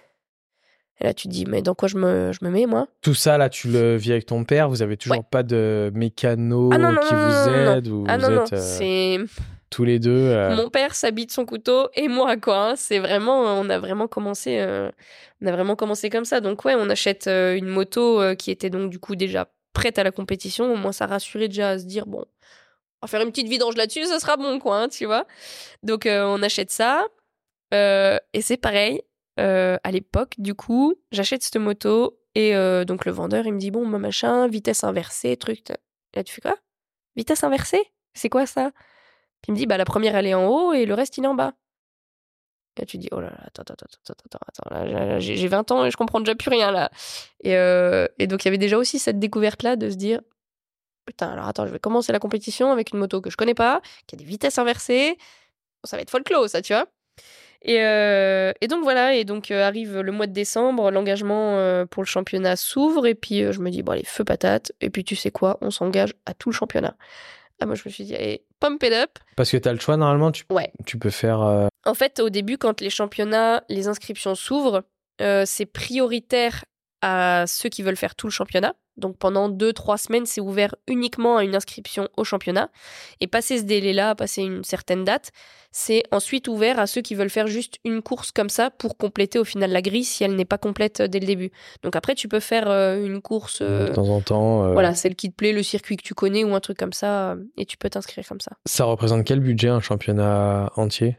Et là, tu te dis, mais dans quoi je me, je me mets, moi? Tout ça, là, tu le vis avec ton père, vous avez toujours pas de mécano ah qui vous aide ou Ah non, non, c'est tous les deux. Euh, Mon père s'habite son couteau et moi, quoi. Hein. C'est vraiment, on a vraiment commencé, euh, on a vraiment commencé comme ça. Donc ouais, on achète euh, une moto qui était donc du coup déjà prête à la compétition. Au moins, ça rassurait déjà à se dire bon, on va faire une petite vidange là-dessus, ça sera bon, quoi, hein, tu vois. Donc on achète ça et c'est pareil. à l'époque, du coup, j'achète cette moto et donc le vendeur, il me dit bon, machin, vitesse inversée, truc. Là, tu fais quoi? Vitesse inversée? C'est quoi ça? Il me dit, bah, la première, elle est en haut et le reste, il est en bas. Et tu dis, oh là là, attends, attends, attends, attends, attends, j'ai 20 ans et je comprends déjà plus rien là. Et, euh, et donc, il y avait déjà aussi cette découverte-là de se dire, putain, alors attends, je vais commencer la compétition avec une moto que je connais pas, qui a des vitesses inversées. ça va être folklore, ça, tu vois. Et, euh, et, donc voilà, et donc euh, arrive le mois de décembre, l'engagement pour le championnat s'ouvre, et puis je me dis, bon allez, feu patate, et puis tu sais quoi, on s'engage à tout le championnat. Ah, moi, je me suis dit, allez, pump it up. Parce que tu as le choix, normalement, tu, ouais. tu peux faire. Euh, en fait, au début, quand les championnats, les inscriptions s'ouvrent, euh, c'est prioritaire à ceux qui veulent faire tout le championnat. Donc pendant deux, trois semaines, c'est ouvert uniquement à une inscription au championnat. Et passer ce délai-là, passer une certaine date, c'est ensuite ouvert à ceux qui veulent faire juste une course comme ça pour compléter au final la grille si elle n'est pas complète dès le début. Donc après, tu peux faire euh, une course. de temps en temps. Voilà, celle qui te plaît, le circuit que tu connais ou un truc comme ça, et tu peux t'inscrire comme ça. Ça représente quel budget un championnat entier?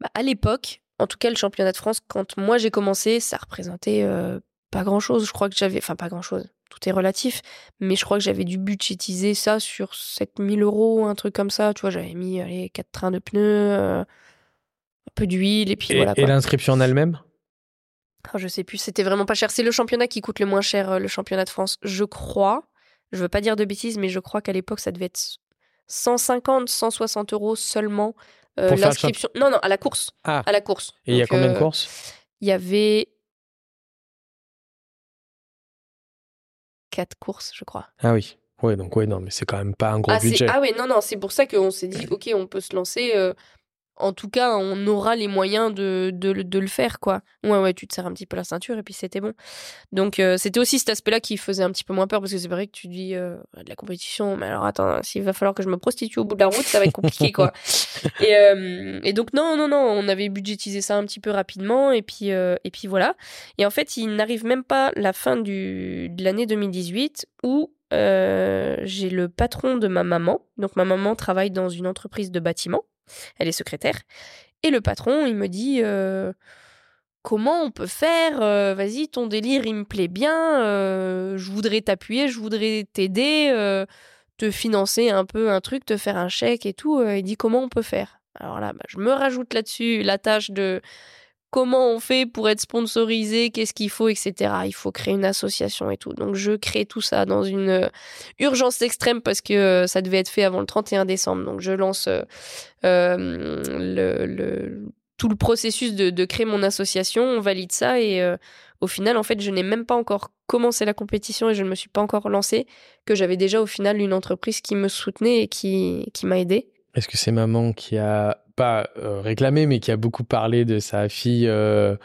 Bah, À l'époque, en tout cas le championnat de France, quand moi j'ai commencé, ça représentait pas grand chose. Je crois que j'avais, enfin pas grand chose, tout est relatif, mais je crois que j'avais dû budgétiser ça sur 7000 euros, un truc comme ça. Tu vois, j'avais mis allez, 4 trains de pneus, euh, un peu d'huile, et puis voilà. Et l'inscription en elle-même? Oh, Je sais plus, c'était vraiment pas cher. C'est le championnat qui coûte le moins cher, euh, le championnat de France, je crois. Je veux pas dire de bêtises, mais je crois qu'à l'époque, ça devait être 150, 160 euros seulement. Euh, l'inscription. Non, non, à la course. Ah. À la course. Et il y a combien de courses? Il y avait quatre courses, je crois. Ah oui. Ouais, donc ouais, non, mais c'est quand même pas un gros ah, budget. Ah oui, non, non, c'est pour ça qu'on s'est dit, ok, on peut se lancer. Euh, en tout cas, on aura les moyens de, de, le faire, quoi. Ouais, ouais, tu te serres un petit peu la ceinture et puis c'était bon. Donc, euh, c'était aussi cet aspect-là qui faisait un petit peu moins peur parce que c'est vrai que tu dis euh, de la compétition, mais alors attends, s'il va falloir que je me prostitue au bout de la route, ça va être compliqué, quoi. [laughs] et, euh, et, donc, non, non, non, on avait budgétisé ça un petit peu rapidement et puis, et puis voilà. Et en fait, il n'arrive même pas la fin du, de l'année 2018 où j'ai le patron de ma maman. Donc, ma maman travaille dans une entreprise de bâtiment elle est secrétaire. Et le patron, il me dit Comment on peut faire Vas-y, ton délire, il me plaît bien. Je voudrais t'appuyer, je voudrais t'aider, te financer un peu un truc, te faire un chèque et tout. il dit Comment on peut faire? Alors là, bah, je me rajoute là-dessus la tâche de comment on fait pour être sponsorisé, qu'est-ce qu'il faut, etc. Il faut créer une association et tout. Donc je crée tout ça dans une euh, urgence extrême parce que euh, ça devait être fait avant le 31 décembre. Donc je lance euh, tout le processus de, créer mon association, on valide ça et au final, en fait, je n'ai même pas encore commencé la compétition et je ne me suis pas encore lancée, que j'avais déjà au final une entreprise qui me soutenait et qui, qui m'a aidée. Est-ce que c'est maman qui a pas euh, réclamé, mais qui a beaucoup parlé de sa fille euh,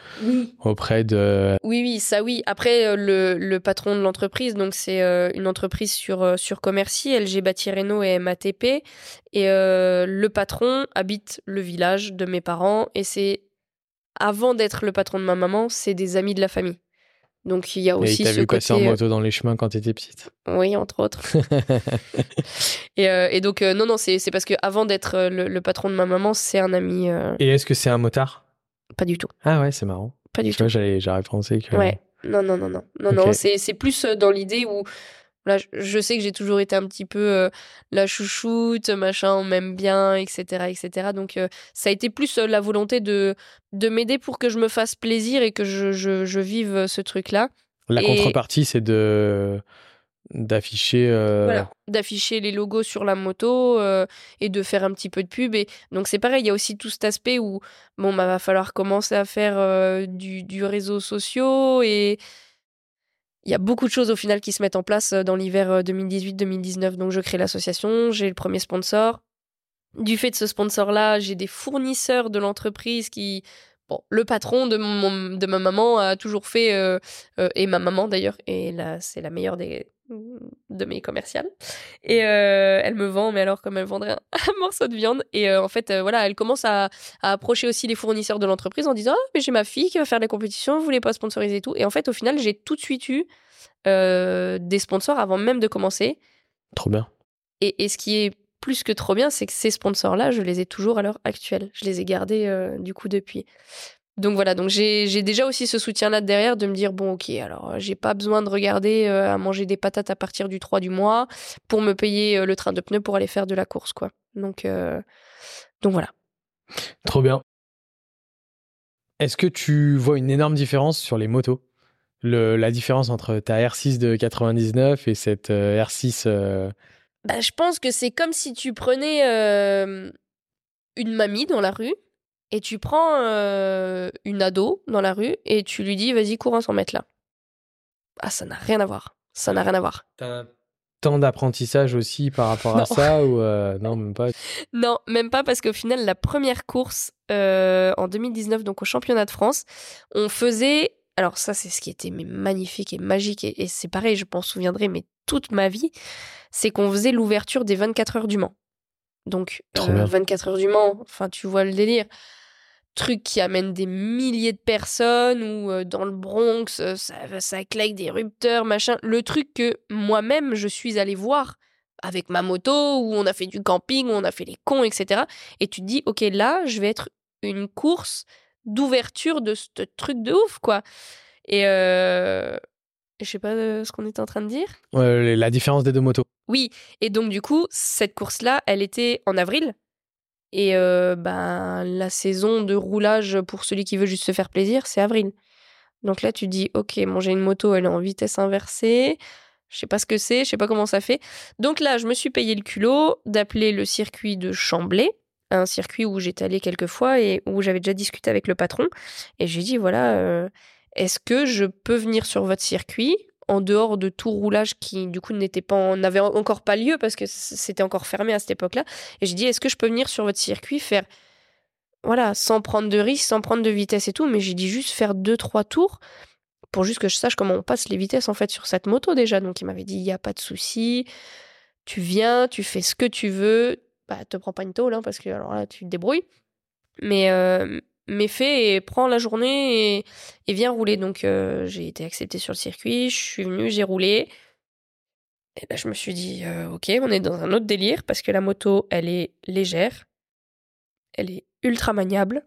auprès de. Oui, oui, ça oui. Après, euh, le, le, patron de l'entreprise, donc c'est une entreprise sur, sur Commercy, LG Bâti Renault et MATP. Et le patron habite le village de mes parents et c'est. Avant d'être le patron de ma maman, c'est des amis de la famille. Donc il y a Et aussi t'as ce vu côté. passer en euh, moto dans les chemins quand t'étais petite? Oui, entre autres. [laughs] Et, euh, et donc, euh, non, non, c'est c'est parce que avant d'être le, le patron de ma maman, c'est un ami. euh, Et est-ce que c'est un motard? Pas du tout. Ah ouais, c'est marrant. Pas du Tu tout. j'aurais pensé que. Ouais. Non, non, non, non. Non, Ok. non, c'est plus dans l'idée où. Je- je sais que j'ai toujours été un petit peu euh, la chouchoute, machin, on m'aime bien, etc., etc. Donc, euh, ça a été plus euh, la volonté de, de m'aider pour que je me fasse plaisir et que je, je, je vive ce truc-là. La Et- contrepartie, c'est de d'afficher. euh, Voilà, d'afficher les logos sur la moto euh, et de faire un petit peu de pub. Et donc c'est pareil, il y a aussi tout cet aspect où bon, bah, va falloir commencer à faire euh, du, du réseau social et il y a beaucoup de choses au final qui se mettent en place euh, dans l'hiver euh, 2018-2019. Donc je crée l'association, j'ai le premier sponsor. Du fait de ce sponsor-là, j'ai des fournisseurs de l'entreprise qui... Bon, le patron de, de ma maman a toujours fait, euh, euh, et ma maman d'ailleurs, et là c'est la meilleure des, de mes commerciales. Et euh, elle me vend, mais alors comme elle vendrait un, [laughs] un morceau de viande. Et euh, en fait, euh, voilà, elle commence à, à approcher aussi les fournisseurs de l'entreprise en disant Ah, mais j'ai ma fille qui va faire des compétitions, vous voulez pas sponsoriser et tout. Et en fait, au final, j'ai tout de suite eu des sponsors avant même de commencer. Trop bien. Et, et ce qui est plus que trop bien, c'est que ces sponsors-là, je les ai toujours à l'heure actuelle. Je les ai gardés du coup depuis. Donc voilà, donc j'ai déjà aussi ce soutien-là de derrière de me dire bon ok, alors euh, j'ai pas besoin de regarder euh, à manger des patates à partir du 3 du mois pour me payer euh, le train de pneus pour aller faire de la course quoi. Donc euh, donc voilà. Trop bien. Est-ce que tu vois une énorme différence sur les motos? Le- La différence entre ta R6 de 99 et cette euh, R6. euh, Bah, je pense que c'est comme si tu prenais une mamie dans la rue et tu prends euh, une ado dans la rue et tu lui dis vas-y cours un 100 mètres là. Ah ça n'a rien à voir. Ça n'a rien à voir. T'as un temps d'apprentissage aussi par rapport à ça ou euh, non même pas? [laughs] Non, même pas parce qu'au final la première course euh, en 2019 donc au championnat de France, on faisait alors ça c'est ce qui était mais magnifique et magique et, et c'est pareil je m'en souviendrai mais toute ma vie, c'est qu'on faisait l'ouverture des 24 heures du Mans. Donc Trop euh, bien. 24 heures du Mans, enfin tu vois le délire. Truc qui amène des milliers de personnes ou euh, dans le Bronx, euh, ça, ça claque des rupteurs, machin. Le truc que moi-même je suis allée voir avec ma moto, où on a fait du camping, où on a fait les cons, etc. Et tu te dis, ok, là, je vais être une course d'ouverture de ce truc de ouf, quoi. Et euh... je sais pas euh, ce qu'on était en train de dire. La différence des deux motos. Oui, et donc du coup, cette course-là, elle était en avril. Et euh, ben, la saison de roulage pour celui qui veut juste se faire plaisir, c'est avril. Donc là, tu dis, ok, bon, j'ai une moto, elle est en vitesse inversée. Je sais pas ce que c'est, je sais pas comment ça fait. Donc là, je me suis payé le culot d'appeler le circuit de Chamblay, un circuit où j'étais allée quelques fois et où j'avais déjà discuté avec le patron. Et j'ai dit, voilà, euh, est-ce que je peux venir sur votre circuit en dehors de tout roulage qui du coup n'était pas n'avait encore pas lieu parce que c'était encore fermé à cette époque-là? Et j'ai dit est-ce que je peux venir sur votre circuit faire voilà sans prendre de risque sans prendre de vitesse et tout? Mais j'ai dit juste faire deux trois tours pour juste que je sache comment on passe les vitesses en fait sur cette moto déjà. Donc il m'avait dit il y a pas de souci. Tu viens tu fais ce que tu veux. Bah te prends pas une tôle hein, parce que alors là tu te débrouilles. Mais euh, mais fais et prends la journée et, et viens rouler. Donc euh, j'ai été acceptée sur le circuit, je suis venue, j'ai roulé. Et ben, je me suis dit, euh, ok, on est dans un autre délire parce que la moto, elle est légère, elle est ultra maniable.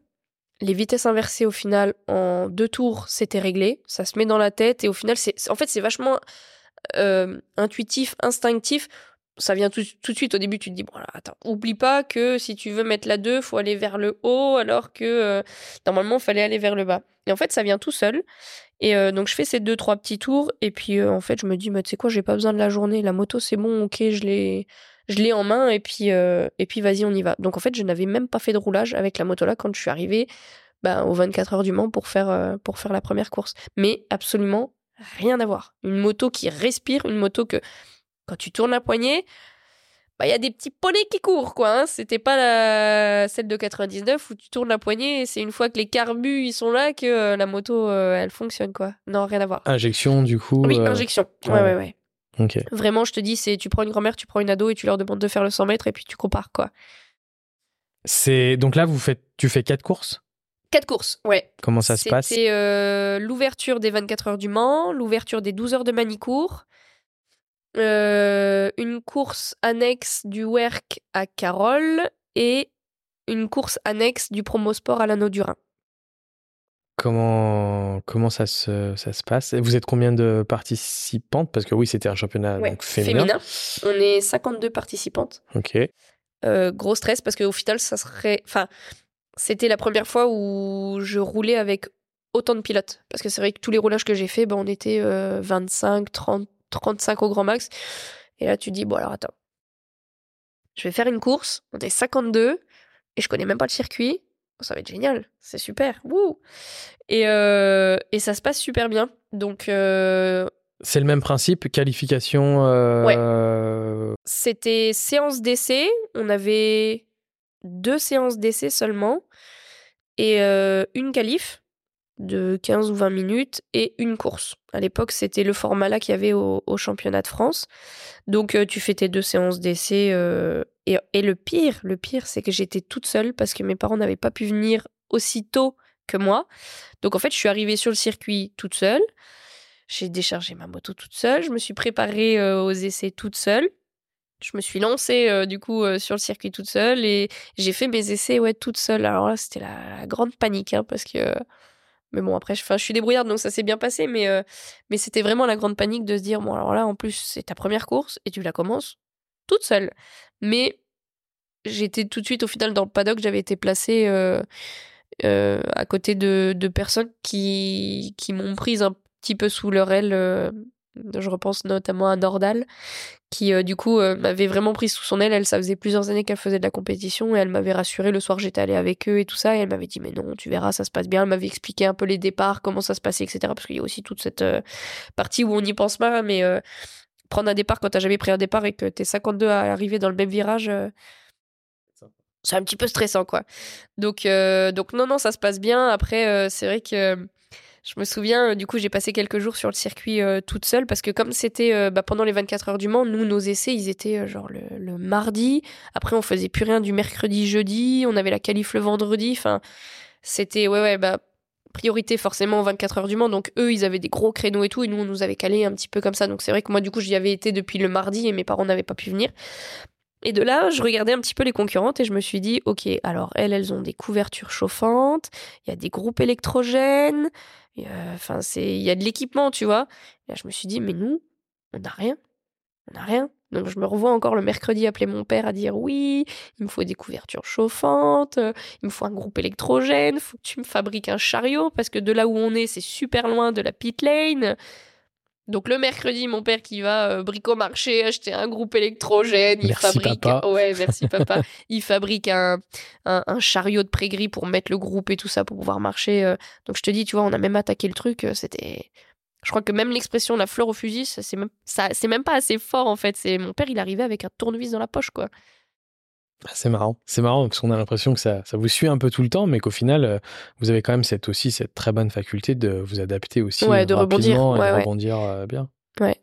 Les vitesses inversées, au final, en deux tours, c'était réglé. Ça se met dans la tête et au final, c'est en fait, c'est vachement euh, intuitif, instinctif ça vient tout, tout, de suite au début tu te dis bon alors, attends oublie pas que si tu veux mettre la 2 faut aller vers le haut alors que euh, normalement il fallait aller vers le bas. Et en fait ça vient tout seul. Et euh, donc je fais ces deux trois petits tours. Et puis euh, en fait je me dis mais tu sais quoi j'ai pas besoin de la journée. La moto c'est bon ok je l'ai je l'ai en main. Et puis euh, et puis vas-y on y va. Donc en fait je n'avais même pas fait de roulage avec la moto là quand je suis arrivée ben, aux 24 heures du Mans pour faire pour faire la première course. Mais absolument rien à voir. Une moto qui respire une moto que quand tu tournes la poignée, bah il y a des petits poneys qui courent quoi. Hein. C'était pas la celle de 99 où tu tournes la poignée et c'est une fois que les carbus ils sont là que euh, la moto euh, elle fonctionne quoi. Non rien à voir. Injection du coup. Oui euh, injection. Ouais ouais. ouais ouais. Vraiment je te dis c'est tu prends une grand-mère, tu prends une ado et tu leur demandes de faire le 100 mètres et puis tu compares quoi. C'est donc là vous faites, tu fais quatre courses? Quatre courses, ouais. Comment ça se passe? C'était euh, l'ouverture des 24 heures du Mans, l'ouverture des 12 heures de Manicourt, euh, une course annexe du WERC à Carole et une course annexe du Promosport à l'Anneau du Rhin. Comment, comment ça, se, ça se passe? Et Vous êtes combien de participantes? Parce que oui, c'était un championnat Ouais, donc féminin. On est 52 participantes. Ok. Euh, gros stress parce qu'au final, ça serait. Enfin, c'était la première fois où je roulais avec autant de pilotes. Parce que c'est vrai que tous les roulages que j'ai fait, ben, on était euh, 25, 30, 35 au grand max. Et là, tu dis, bon, alors attends. Je vais faire une course, on est 52, et je connais même pas le circuit. Ça va être génial, c'est super. Wouh et, euh, et ça se passe super bien. Donc, euh, C'est le même principe, qualification. euh, C'était séance d'essai. On avait deux séances d'essai seulement. Et une qualif de 15 ou 20 minutes et une course. À l'époque, c'était le format là qu'il y avait au, championnat de France. Donc, euh, tu fais tes deux séances d'essai. euh, et, le pire, le pire, c'est que j'étais toute seule parce que mes parents n'avaient pas pu venir aussi tôt que moi. Donc, en fait, je suis arrivée sur le circuit toute seule. J'ai déchargé ma moto toute seule. Je me suis préparée euh, aux essais toute seule. Je me suis lancée du coup sur le circuit toute seule et j'ai fait mes essais ouais toute seule. Alors là c'était la, la grande panique hein, parce que mais bon après je, suis débrouillarde donc ça s'est bien passé mais euh, mais c'était vraiment la grande panique de se dire bon alors là en plus c'est ta première course et tu la commences toute seule. Mais j'étais tout de suite au final dans le paddock j'avais été placée euh, euh, à côté de, de personnes qui qui m'ont prise un petit peu sous leur aile. Je repense notamment à Nordal, qui euh, du coup euh, m'avait vraiment prise sous son aile. Elle, ça faisait plusieurs années qu'elle faisait de la compétition et elle m'avait rassuré. Le soir, j'étais allée avec eux et tout ça. Et elle m'avait dit, mais non, tu verras, ça se passe bien. Elle m'avait expliqué un peu les départs, comment ça se passait, etc. Parce qu'il y a aussi toute cette euh, partie où on n'y pense pas, mais prendre un départ quand t'as jamais pris un départ et que t'es 52 à arriver dans le même virage. c'est un petit peu stressant quoi. Donc euh, donc non non ça se passe bien. Après euh, c'est vrai que je me souviens euh, du coup j'ai passé quelques jours sur le circuit euh, toute seule parce que comme c'était euh, bah, pendant les 24 heures du Mans, nous nos essais ils étaient genre le, mardi. Après on faisait plus rien du mercredi jeudi. On avait la qualif le vendredi. Enfin c'était ouais ouais bah priorité forcément aux 24 heures du Mans. Donc eux ils avaient des gros créneaux et tout et nous on nous avait calé un petit peu comme ça. Donc c'est vrai que moi du coup j'y avais été depuis le mardi et mes parents n'avaient pas pu venir. Et de là, je regardais un petit peu les concurrentes et je me suis dit, ok, alors elles, elles ont des couvertures chauffantes, il y a des groupes électrogènes, enfin c'est, il y a de l'équipement, tu vois. Et là, je me suis dit, mais nous, on n'a rien, on n'a rien. Donc je me revois encore le mercredi appeler mon père à dire, oui, il me faut des couvertures chauffantes, il me faut un groupe électrogène, faut que tu me fabriques un chariot parce que de là où on est, c'est super loin de la pit lane. Donc le mercredi, mon père qui va euh, brico-marché acheter un groupe électrogène, il Merci, fabrique papa. [laughs] ouais, merci papa. [laughs] il fabrique un, un, un chariot de pré-gris pour mettre le groupe et tout ça pour pouvoir marcher. euh. Donc je te dis, tu vois, on a même attaqué le truc, euh, c'était je crois que même l'expression la fleur au fusil, ça, c'est même ça c'est même pas assez fort en fait, c'est mon père, il arrivait avec un tournevis dans la poche quoi. Ah, C'est marrant. C'est marrant parce qu'on a l'impression que ça, ça vous suit un peu tout le temps, mais qu'au final, euh, vous avez quand même cette, aussi cette très bonne faculté de vous adapter aussi Ouais, de rebondir. rapidement et Ouais, de rebondir euh, bien. Ouais.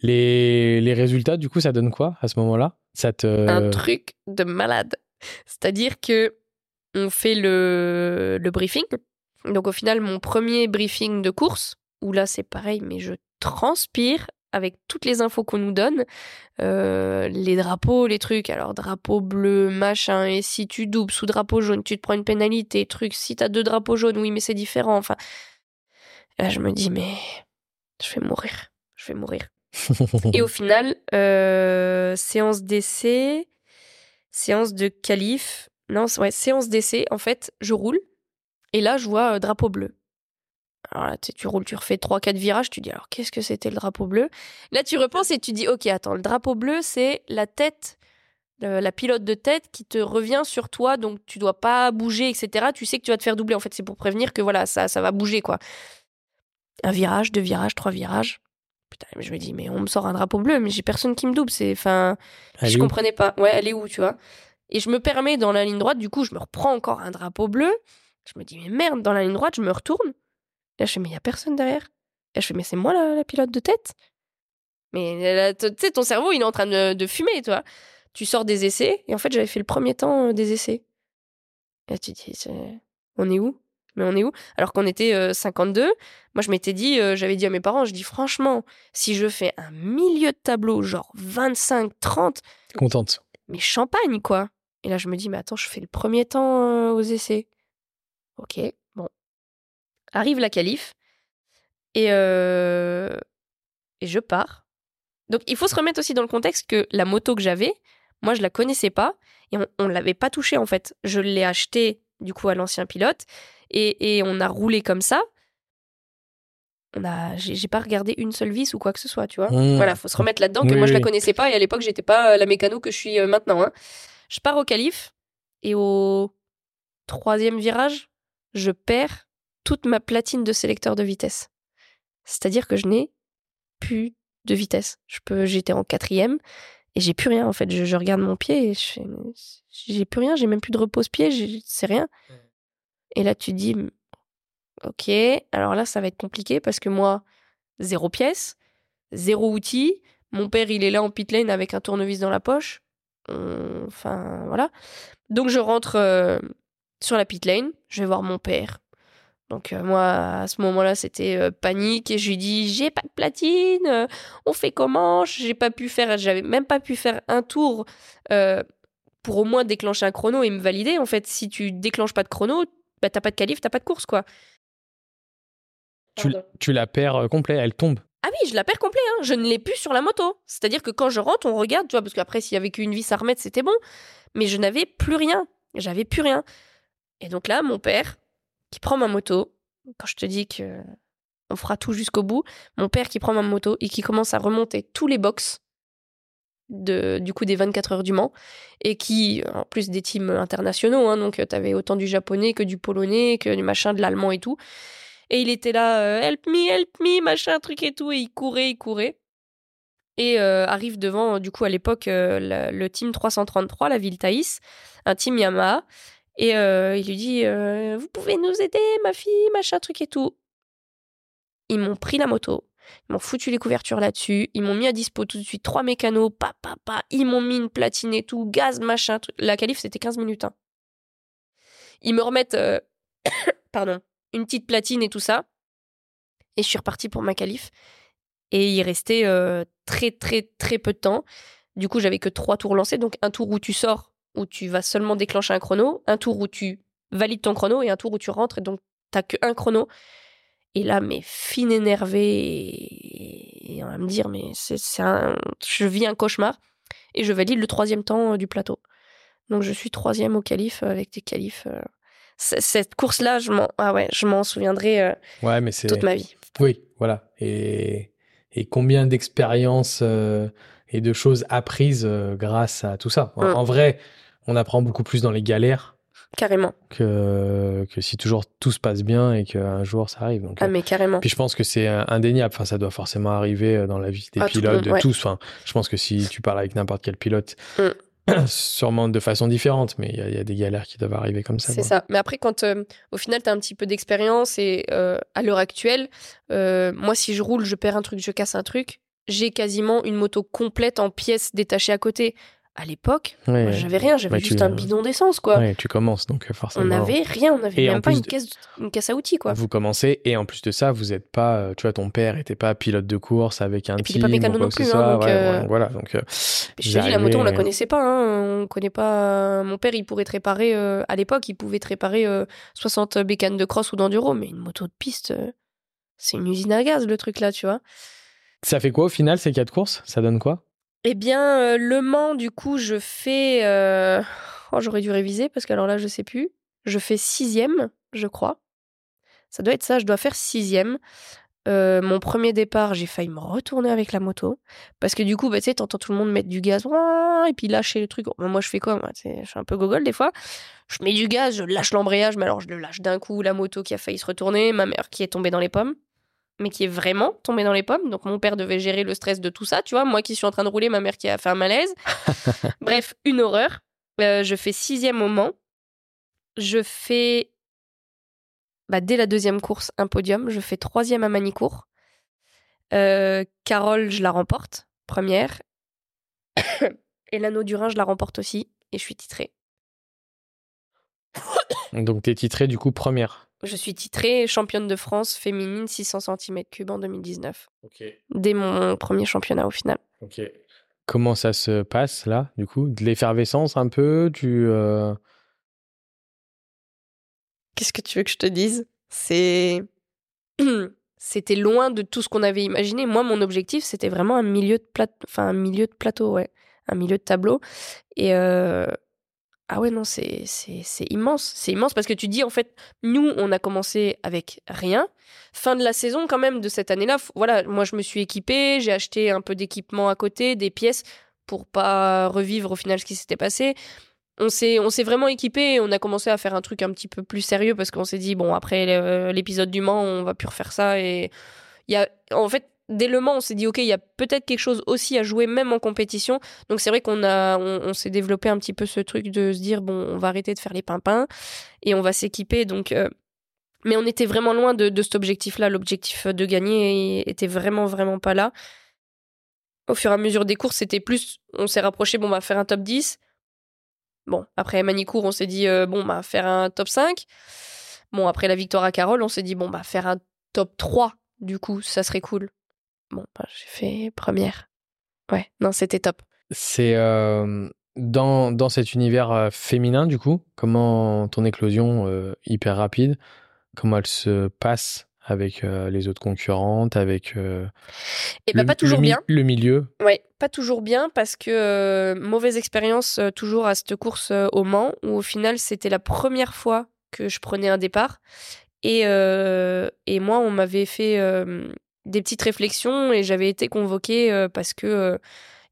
Les, les résultats, du coup, ça donne quoi à ce moment-là? Ça te... un truc de malade. C'est-à-dire que on fait le, le briefing. Donc au final, mon premier briefing de course, où là c'est pareil, mais je transpire avec toutes les infos qu'on nous donne, euh, les drapeaux, les trucs. Alors drapeau bleu, machin, et si tu doubles sous drapeau jaune, tu te prends une pénalité, truc. Si t'as deux drapeaux jaunes, oui, mais c'est différent. Enfin, là je me dis mais je vais mourir, je vais mourir. [laughs] Et au final, euh, séance d'essai, séance de qualif, non, ouais, séance d'essai, en fait, je roule, et là, je vois euh, drapeau bleu. Alors là, tu, roules, tu refais 3-4 virages, tu dis, alors qu'est-ce que c'était le drapeau bleu? Là, tu repenses et tu dis, ok, attends, le drapeau bleu, c'est la tête, le- la pilote de tête qui te revient sur toi, donc tu dois pas bouger, etc. Tu sais que tu vas te faire doubler, en fait, c'est pour prévenir que voilà, ça, ça va bouger, quoi. Un virage, deux virages, trois virages. Putain, je me dis, mais on me sort un drapeau bleu, mais j'ai personne qui me double. C'est, enfin, je comprenais pas. Ouais, elle est où, tu vois? Et je me permets dans la ligne droite, du coup, je me reprends encore un drapeau bleu. Je me dis, mais merde, dans la ligne droite, je me retourne. Là, je fais, mais il y a personne derrière. Et je fais, mais c'est moi la, la pilote de tête Mais là, tu sais, ton cerveau, il est en train de, de fumer, tu vois. Tu sors des essais, et en fait, j'avais fait le premier temps euh, des essais. Et là, tu te dis, on est où? Mais on est où? Alors qu'on était euh, 52, moi je m'étais dit, euh, j'avais dit à mes parents, je dis franchement, si je fais un milieu de tableau, genre 25, 30, Contente? mais champagne quoi. Et là je me dis, mais attends, je fais le premier temps euh, aux essais. Ok. Arrive la qualif et, euh, et je pars. Donc il faut se remettre aussi dans le contexte que la moto que j'avais, moi je la connaissais pas et on, on l'avait pas touchée en fait. Je l'ai achetée du coup à l'ancien pilote et, et on a roulé comme ça. On a, j'ai pas regardé une seule vis ou quoi que ce soit, tu vois. Mmh. Voilà, faut se remettre là-dedans que Oui, moi je la connaissais pas et à l'époque j'étais pas la mécano que je suis euh, maintenant. hein. Je pars au calife et au troisième virage, je perds toute ma platine de sélecteur de vitesse. C'est-à-dire que je n'ai plus de vitesse. Je peux, j'étais en quatrième et j'ai plus rien en fait. Je, je regarde mon pied et j'ai plus rien, j'ai même plus de repose-pied, c'est rien. Et là tu te dis, ok, alors là ça va être compliqué parce que moi, zéro pièce, zéro outil. Mon père, il est là en pit lane avec un tournevis dans la poche. Enfin, voilà. Donc, je rentre euh, sur la pit lane. Je vais voir mon père. Donc, euh, moi, à ce moment-là, c'était euh, panique. Et je lui dis J'ai pas de platine. euh, on fait comment? J'ai pas pu faire. J'avais même pas pu faire un tour pour au moins déclencher un chrono et me valider. En fait, si tu déclenches pas de chrono, bah, t'as pas de qualif, t'as pas de course, quoi. Tu, la perds complet, elle tombe. Ah oui, je la perds complet, hein. je ne l'ai plus sur la moto. C'est-à-dire que quand je rentre, on regarde, tu vois, parce qu'après, s'il y avait qu'une vis à remettre, c'était bon. Mais je n'avais plus rien. J'avais plus rien. Et donc là, mon père, qui prend ma moto, quand je te dis que on fera tout jusqu'au bout, mon père qui prend ma moto et qui commence à remonter tous les box de, du coup des 24 heures du Mans et qui, en plus des teams internationaux, hein, donc tu avais autant du japonais que du polonais, que du machin, de l'allemand et tout. Et il était là, euh, help me, help me, machin, truc et tout. Et il courait, il courait. Et euh, arrive devant, euh, du coup, à l'époque, euh, la- le team 333, la ville Thaïs, un team Yamaha. Et euh, il lui dit, euh, vous pouvez nous aider, ma fille, machin, truc et tout. Ils m'ont pris la moto. Ils m'ont foutu les couvertures là-dessus. Ils m'ont mis à dispo tout de suite trois mécanos, pa, pa. Ils m'ont mis une platine et tout, gaz, machin. La qualif, c'était 15 minutes. hein. Ils me remettent, euh, [coughs] pardon, une petite platine et tout ça. Et je suis repartie pour ma qualif. Et il restait très, très, très peu de temps. Du coup, j'avais que trois tours lancés. Donc, un tour où tu sors, où tu vas seulement déclencher un chrono. Un tour où tu valides ton chrono. Et un tour où tu rentres. Et donc, t'as que un chrono. Et là, mais fine énervée. Et, on va me dire, mais c'est un... je vis un cauchemar. Et je valide le troisième temps euh, du plateau. Donc, je suis troisième au qualif euh, avec des qualifs. euh. Cette course-là, je m'en ah ouais, je m'en souviendrai Ouais, mais toute ma vie. Oui, voilà. Et, et combien d'expériences euh, et de choses apprises euh, grâce à tout ça. En, Mm. en vrai, on apprend beaucoup plus dans les galères Carrément. que, que si toujours tout se passe bien et qu'un jour ça arrive. Donc, Ah, euh, mais carrément. Puis je pense que c'est euh, indéniable. Enfin, ça doit forcément arriver euh, dans la vie des Ah, pilotes, monde, de tous. Enfin, je pense que si tu parles avec n'importe quel pilote, Mm. [clears throat] sûrement de façon différente, mais il y, a- il y a des galères qui doivent arriver comme ça. C'est ça. Mais après, quand euh, au final, tu as un petit peu d'expérience et euh, à l'heure actuelle, euh, moi, si je roule, je perds un truc, je casse un truc, j'ai quasiment une moto complète en pièces détachées à côté. À l'époque, Ouais, j'avais rien, j'avais Bah, juste tu- un bidon d'essence, quoi. ouais, tu commences donc euh, forcément. on n'avait rien, on n'avait même pas une de- caisse, une caisse à outils, quoi. Vous commencez et en plus de ça, vous n'êtes pas, euh, tu vois, ton père était pas pilote de course avec un Et puis il est pas mécano non plus, hein, donc, Ouais, euh, bon, voilà, donc. euh, Je te dis, la moto, on la arrivez, euh, connaissait pas. Hein. On connaît pas. Mon père, il pourrait te réparer. euh, à l'époque, il pouvait te réparer euh, 60 bécanes de cross ou d'enduro, mais une moto de piste, c'est une usine à gaz, le truc là, tu vois. Ça fait quoi au final ces quatre courses? Ça donne quoi? Eh bien, euh, Le Mans, du coup, je fais. euh, Oh, j'aurais dû réviser parce qu'alors là, je sais plus. Je fais sixième, je crois. Ça doit être ça, je dois faire sixième. Euh, mon premier départ, j'ai failli me retourner avec la moto. Parce que du coup, bah, tu sais, t'entends tout le monde mettre du gaz, et puis lâcher le truc. Moi, je fais quoi moi, Je suis un peu gogol des fois. Je mets du gaz, je lâche l'embrayage, mais alors je le lâche d'un coup, la moto qui a failli se retourner, ma mère qui est tombée dans les pommes, mais qui est vraiment tombée dans les pommes. Donc mon père devait gérer le stress de tout ça, tu vois. Moi qui suis en train de rouler, ma mère qui a fait un malaise. [laughs] Bref, une horreur. Euh, je fais sixième au Mans. Je fais, bah, dès la deuxième course, un podium. Je fais troisième à Manicourt. Euh, Carole, je la remporte, première. [coughs] Et l'anneau du Rhin, je la remporte aussi. Et je suis titrée. Donc, tu es titrée du coup première. Je suis titrée championne de France féminine 600 cm3 en 2019. Ok. Dès mon premier championnat au final. Ok. Comment ça se passe là, du coup? De l'effervescence un peu Tu. euh, Qu'est-ce que tu veux que je te dise? C'est. [clears throat] C'était loin de tout ce qu'on avait imaginé. Moi, mon objectif, c'était vraiment un milieu de plateau, enfin un milieu de plateau, ouais, un milieu de tableau. Et euh, ah ouais, non, c'est immense, c'est immense parce que tu dis en fait, nous, on a commencé avec rien. Fin de la saison quand même de cette année-là. Voilà, moi, je me suis équipée, j'ai acheté un peu d'équipement à côté, des pièces pour pas revivre au final ce qui s'était passé on s'est vraiment équipé et on a commencé à faire un truc un petit peu plus sérieux parce qu'on s'est dit bon après l'épisode du Mans on va plus refaire ça et il y a en fait dès le Mans on s'est dit ok il y a peut-être quelque chose aussi à jouer même en compétition. Donc c'est vrai qu'on a on, s'est développé un petit peu ce truc de se dire bon on va arrêter de faire les pimpins et on va s'équiper. Donc euh, mais on était vraiment loin de, cet objectif là l'objectif de gagner était vraiment vraiment pas là. Au fur et à mesure des courses c'était plus on s'est rapproché bon on va faire un top 10 Bon, après Manicourt, on s'est dit, euh, bon, bah, faire un top 5. Bon, après la victoire à Carole, on s'est dit, bon, bah, faire un top 3, du coup, ça serait cool. Bon, bah, j'ai fait première. Ouais, non, c'était top. C'est euh, dans, dans cet univers euh, féminin, du coup, comment ton éclosion euh, hyper rapide, comment elle se passe avec euh, les autres concurrentes, avec Et bah, le, pas toujours le bien. le milieu? Ouais, pas toujours bien parce que mauvaise expérience toujours à cette course au Mans où au final c'était la première fois que je prenais un départ et, euh, et moi on m'avait fait euh, des petites réflexions et j'avais été convoquée euh, parce que euh,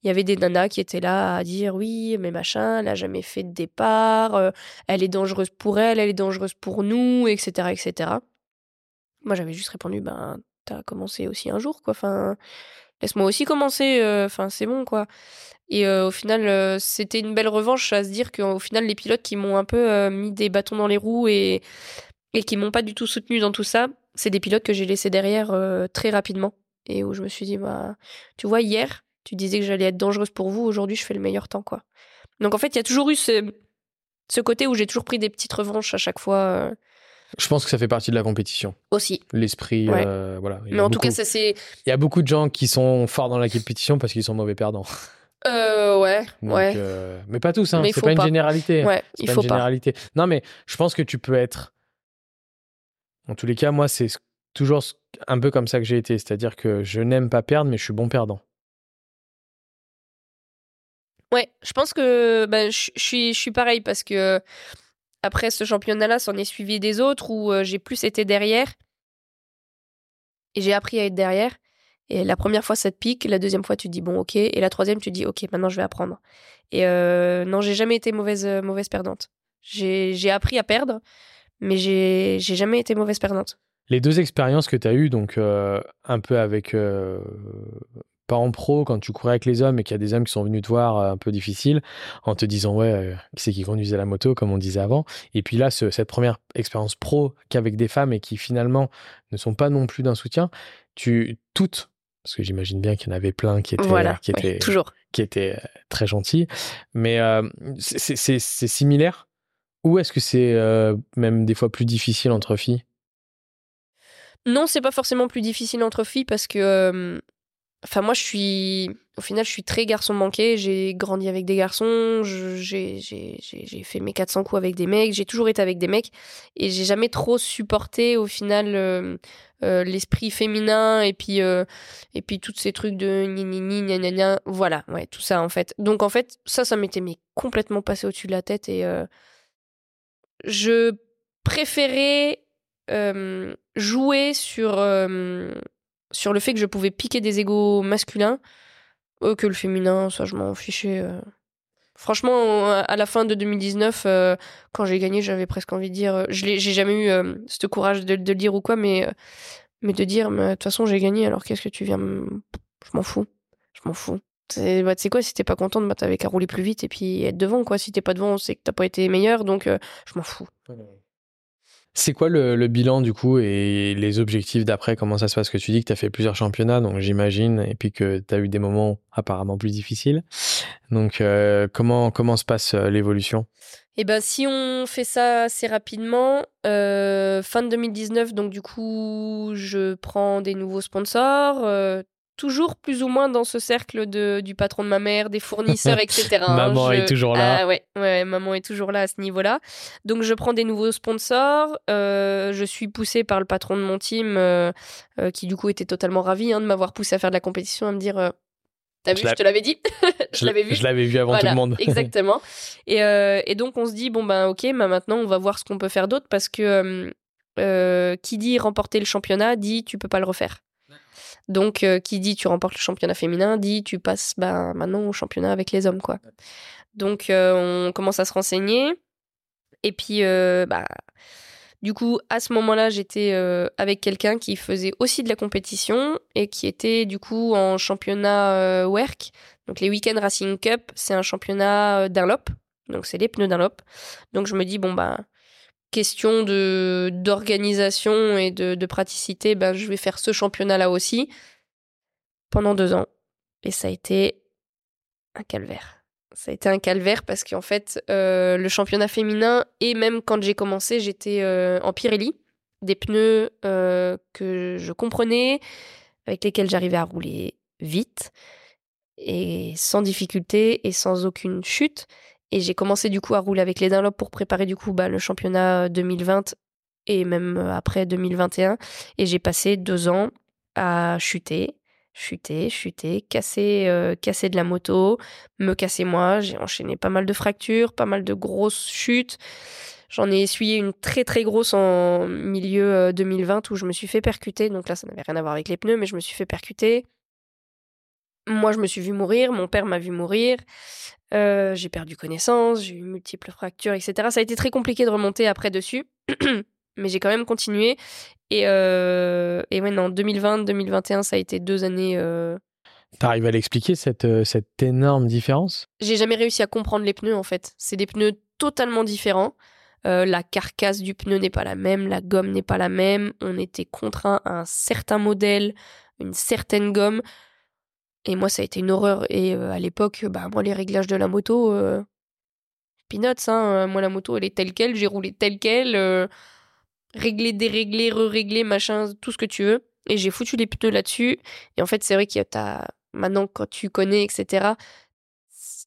il y avait des nanas qui étaient là à dire oui mais machin elle a jamais fait de départ euh, elle est dangereuse pour elle elle est dangereuse pour nous etc etc moi j'avais juste répondu ben t'as commencé aussi un jour quoi enfin laisse-moi aussi commencer, enfin c'est bon quoi. Et au final, c'était une belle revanche à se dire qu'au final, les pilotes qui m'ont un peu mis des bâtons dans les roues et, et qui m'ont pas du tout soutenu dans tout ça, c'est des pilotes que j'ai laissés derrière euh, très rapidement. Et où je me suis dit, bah, tu vois, hier, tu disais que j'allais être dangereuse pour vous, aujourd'hui, je fais le meilleur temps quoi. Donc en fait, il y a toujours eu ce, ce côté où j'ai toujours pris des petites revanches à chaque fois euh, Je pense que ça fait partie de la compétition. aussi. L'esprit, Ouais. euh, voilà. Mais en tout cas, ça c'est. Il y a beaucoup de gens qui sont forts dans la compétition parce qu'ils sont mauvais perdants. Euh, ouais, Donc, ouais. euh, mais pas tous, hein. C'est faut pas une pas. généralité. Ouais, il pas faut une pas. généralité. Non, mais je pense que tu peux être. En tous les cas, moi, c'est ce- toujours un peu comme ça que j'ai été. C'est-à-dire que je n'aime pas perdre, mais je suis bon perdant. Ouais, je pense que ben, je suis, je suis pareil parce que après ce championnat-là, s'en est suivi des autres où euh, j'ai plus été derrière et j'ai appris à être derrière. Et la première fois, ça te pique, la deuxième fois, tu te dis bon, ok, et la troisième, tu te dis ok, maintenant je vais apprendre. Et euh, non, j'ai jamais été mauvaise, euh, mauvaise perdante. J'ai appris à perdre, mais j'ai jamais été mauvaise perdante. Les deux expériences que tu as eues, donc euh, un peu avec. euh, pas en pro, quand tu courais avec les hommes et qu'il y a des hommes qui sont venus te voir euh, un peu difficile, en te disant, ouais, qui c'est qui conduisait la moto, comme on disait avant. Et puis là, ce- cette première expérience pro qu'avec des femmes et qui finalement ne sont pas non plus d'un soutien, tu. Toutes. Parce que j'imagine bien qu'il y en avait plein qui étaient, Voilà, qui ouais, étaient, toujours. qui étaient très gentils. Mais c'est similaire Ou est-ce que c'est euh, même des fois plus difficile entre filles? Non, c'est pas forcément plus difficile entre filles parce que. Enfin, moi, je suis. Au final, je suis très garçon manqué. J'ai grandi avec des garçons. J'ai fait mes 400 coups avec des mecs. J'ai toujours été avec des mecs. Et j'ai jamais trop supporté, au final, euh, l'esprit féminin et puis, euh, et puis tous ces trucs de ni ni ni gna gna gna. Voilà, ouais, tout ça, en fait. Donc, en fait, ça, ça m'était complètement passé au-dessus de la tête. Et je préférais euh, jouer sur. euh, sur le fait que je pouvais piquer des égaux masculins euh, que le féminin, ça je m'en fichais. Franchement, à la fin de 2019, euh, quand j'ai gagné, j'avais presque envie de dire, je j'ai jamais eu ce courage de, le dire ou quoi, mais, mais de dire, de toute façon j'ai gagné, alors qu'est-ce que tu viens. Je m'en fous, je m'en fous. C'est bah, tu sais quoi, si t'es pas contente, bah, t'avais qu'à rouler plus vite et puis être devant, quoi. Si t'es pas devant, c'est que t'as pas été meilleur, donc euh, je m'en fous. C'est quoi le, le bilan du coup et les objectifs d'après? Comment ça se passe? Que tu dis que tu as fait plusieurs championnats, donc j'imagine, et puis que tu as eu des moments apparemment plus difficiles. Donc, euh, comment, comment se passe euh, l'évolution? Eh ben, si on fait ça assez rapidement, euh, fin de 2019, donc du coup, je prends des nouveaux sponsors. Toujours plus ou moins dans ce cercle de, du patron de ma mère, des fournisseurs, [laughs] etc. hein. Maman Je- est toujours là. Ah ouais, ouais, maman est toujours là à ce niveau-là. Donc je prends des nouveaux sponsors. euh, je suis poussée par le patron de mon team, euh, euh, qui du coup était totalement ravi hein, de m'avoir poussé à faire de la compétition, à me dire, t'as vu, Je je te l'avais dit, [laughs] je l'avais vu. Je l'avais vu avant tout le monde. [laughs] Exactement. Et, et donc on se dit bon ben ok, bah, maintenant on va voir ce qu'on peut faire d'autre parce que qui dit remporter le championnat dit tu peux pas le refaire. Donc euh, qui dit tu remportes le championnat féminin dit tu passes ben, maintenant au championnat avec les hommes quoi. Donc euh, on commence à se renseigner et puis euh, bah du coup, à ce moment-là, j'étais avec quelqu'un qui faisait aussi de la compétition et qui était du coup en championnat WERC. Donc les Weekend Racing Cup, c'est un championnat Dunlop. Donc c'est les pneus Dunlop. Donc je me dis, bon, bah, question de d'organisation et de, de praticité, ben, je vais faire ce championnat-là aussi pendant deux ans. Et ça a été un calvaire. Ça a été un calvaire parce qu'en fait, euh, le championnat féminin, et même quand j'ai commencé, j'étais euh, en Pirelli, des pneus euh, que je comprenais, avec lesquels j'arrivais à rouler vite et sans difficulté et sans aucune chute. Et j'ai commencé du coup à rouler avec les Dunlop pour préparer du coup bah, le championnat 2020 et même euh, après 2021. Et j'ai passé deux ans à chuter, chuter, chuter, casser, euh, casser de la moto, me casser moi. J'ai enchaîné pas mal de fractures, pas mal de grosses chutes. J'en ai essuyé une très très grosse en milieu euh, 2020 où je me suis fait percuter. Donc là, ça n'avait rien à voir avec les pneus, mais je me suis fait percuter. Moi, je me suis vu mourir, mon père m'a vu mourir. Euh, j'ai perdu connaissance, j'ai eu multiples fractures, etc. Ça a été très compliqué de remonter après dessus, [clears throat] mais j'ai quand même continué. Et, euh, et ouais, non, 2020-2021, ça a été deux années. euh, T'arrives à l'expliquer, cette, euh, cette énorme différence? J'ai jamais réussi à comprendre les pneus en fait. C'est des pneus totalement différents. Euh, la carcasse du pneu n'est pas la même, la gomme n'est pas la même. On était contraint à un certain modèle, une certaine gomme. Et moi, ça a été une horreur. Et euh, à l'époque, bah, moi, les réglages de la moto, euh, peanuts, hein. Euh, Moi, la moto, elle est telle qu'elle, j'ai roulé telle qu'elle. régler, dérégler, re-régler, machin, tout ce que tu veux. Et j'ai foutu les pneus là-dessus. Et en fait, c'est vrai qu'il y. Maintenant, quand tu connais, etc.,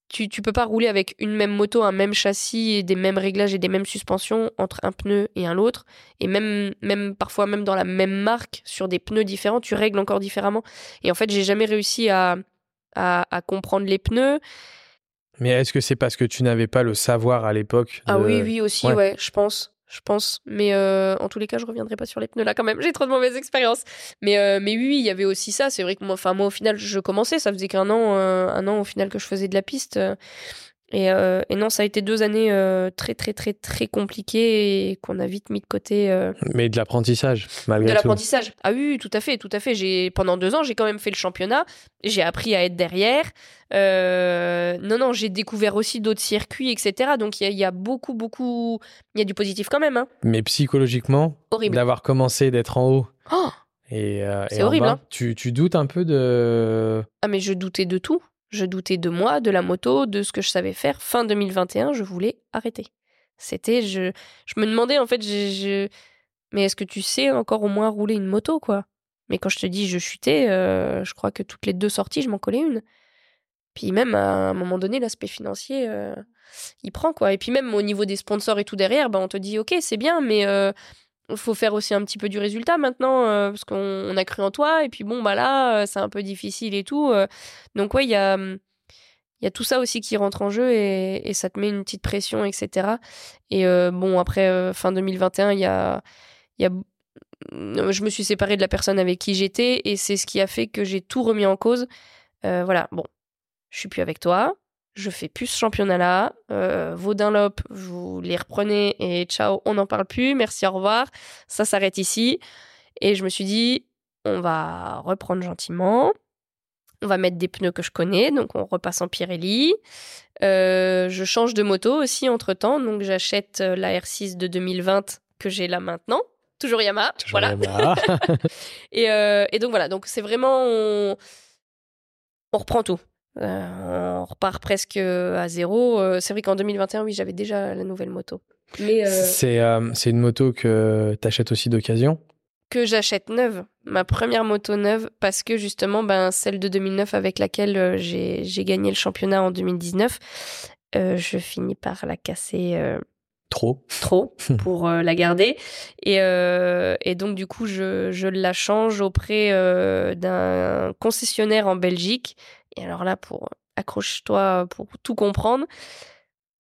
tu, tu peux pas rouler avec une même moto, un même châssis et des mêmes réglages et des mêmes suspensions entre un pneu et un autre. Et même, même parfois, même dans la même marque, sur des pneus différents, tu règles encore différemment. Et en fait, j'ai jamais réussi à, à, à comprendre les pneus. Mais est-ce que c'est parce que tu n'avais pas le savoir à l'époque Ah oui, oui, aussi, ouais. ouais, je pense. Je pense. Mais euh, en tous les cas, je reviendrai pas sur les pneus là quand même. [laughs] J'ai trop de mauvaises expériences. Mais, euh, mais oui, il y avait aussi ça. C'est vrai que moi, enfin, moi, au final, je commençais. Ça faisait qu'un an, euh, un an au final que je faisais de la piste. Euh, Et, euh, et non, ça a été deux années euh, très, très, très, très compliquées et qu'on a vite mis de côté. euh, Mais de l'apprentissage, malgré de tout. l'apprentissage. Ah oui, tout à fait, tout à fait. J'ai pendant deux ans, j'ai quand même fait le championnat. J'ai appris à être derrière. Non, non, j'ai découvert aussi d'autres circuits, etc. Donc il y, y a beaucoup, beaucoup. Il y a du positif quand même. Hein. Mais psychologiquement, Horrible. d'avoir commencé d'être en haut Oh et, C'est horrible, bas, hein. tu, tu doutes un peu de... ah mais je doutais de tout. Je doutais de moi, de la moto, de ce que je savais faire. Fin 2021, je voulais arrêter. C'était, je, me demandais en fait, je, je- mais est-ce que tu sais encore au moins rouler une moto quoi? Mais quand je te dis je chutais, euh, je crois que toutes les deux sorties, je m'en collais une. Puis même à un moment donné, l'aspect financier, euh, il prend quoi. Et puis même au niveau des sponsors et tout derrière, bah, on te dit ok c'est bien, mais euh, faut faire aussi un petit peu du résultat maintenant euh, parce qu'on on a cru en toi. Et puis bon bah là, euh, c'est un peu difficile et tout. euh. donc ouais, il y a hum, il y a tout ça aussi qui rentre en jeu et, ça te met une petite pression, etc. Et bon, après, fin 2021, il y a, il y a... euh, Je me suis séparée de la personne avec qui j'étais et c'est ce qui a fait que j'ai tout remis en cause. Voilà, bon, je suis plus avec toi, je fais plus ce championnat-là. Euh, vos Dunlop, vous les reprenez et ciao, on n'en parle plus, merci, au revoir. Ça s'arrête ici. Et je me suis dit, on va reprendre gentiment. On va mettre des pneus que je connais, donc on repasse en Pirelli. Euh, je change de moto aussi entre temps, donc j'achète euh, la R6 de 2020 que j'ai là maintenant. Toujours Yamaha, Toujours voilà. Yamaha. [laughs] Et, euh, et donc voilà, donc c'est vraiment on, on reprend tout. On repart presque à zéro. c'est vrai qu'en 2021, oui, j'avais déjà la nouvelle moto. Mais c'est c'est une moto que tu achètes aussi d'occasion? Que j'achète neuve, ma première moto neuve, parce que justement, ben, celle de 2009 avec laquelle j'ai gagné le championnat en 2019, je finis par la casser Trop. Trop [laughs] pour euh, la garder. Et, euh, et, donc, du coup, je, je la change auprès euh, d'un concessionnaire en Belgique. Et alors là, pour accroche-toi pour tout comprendre,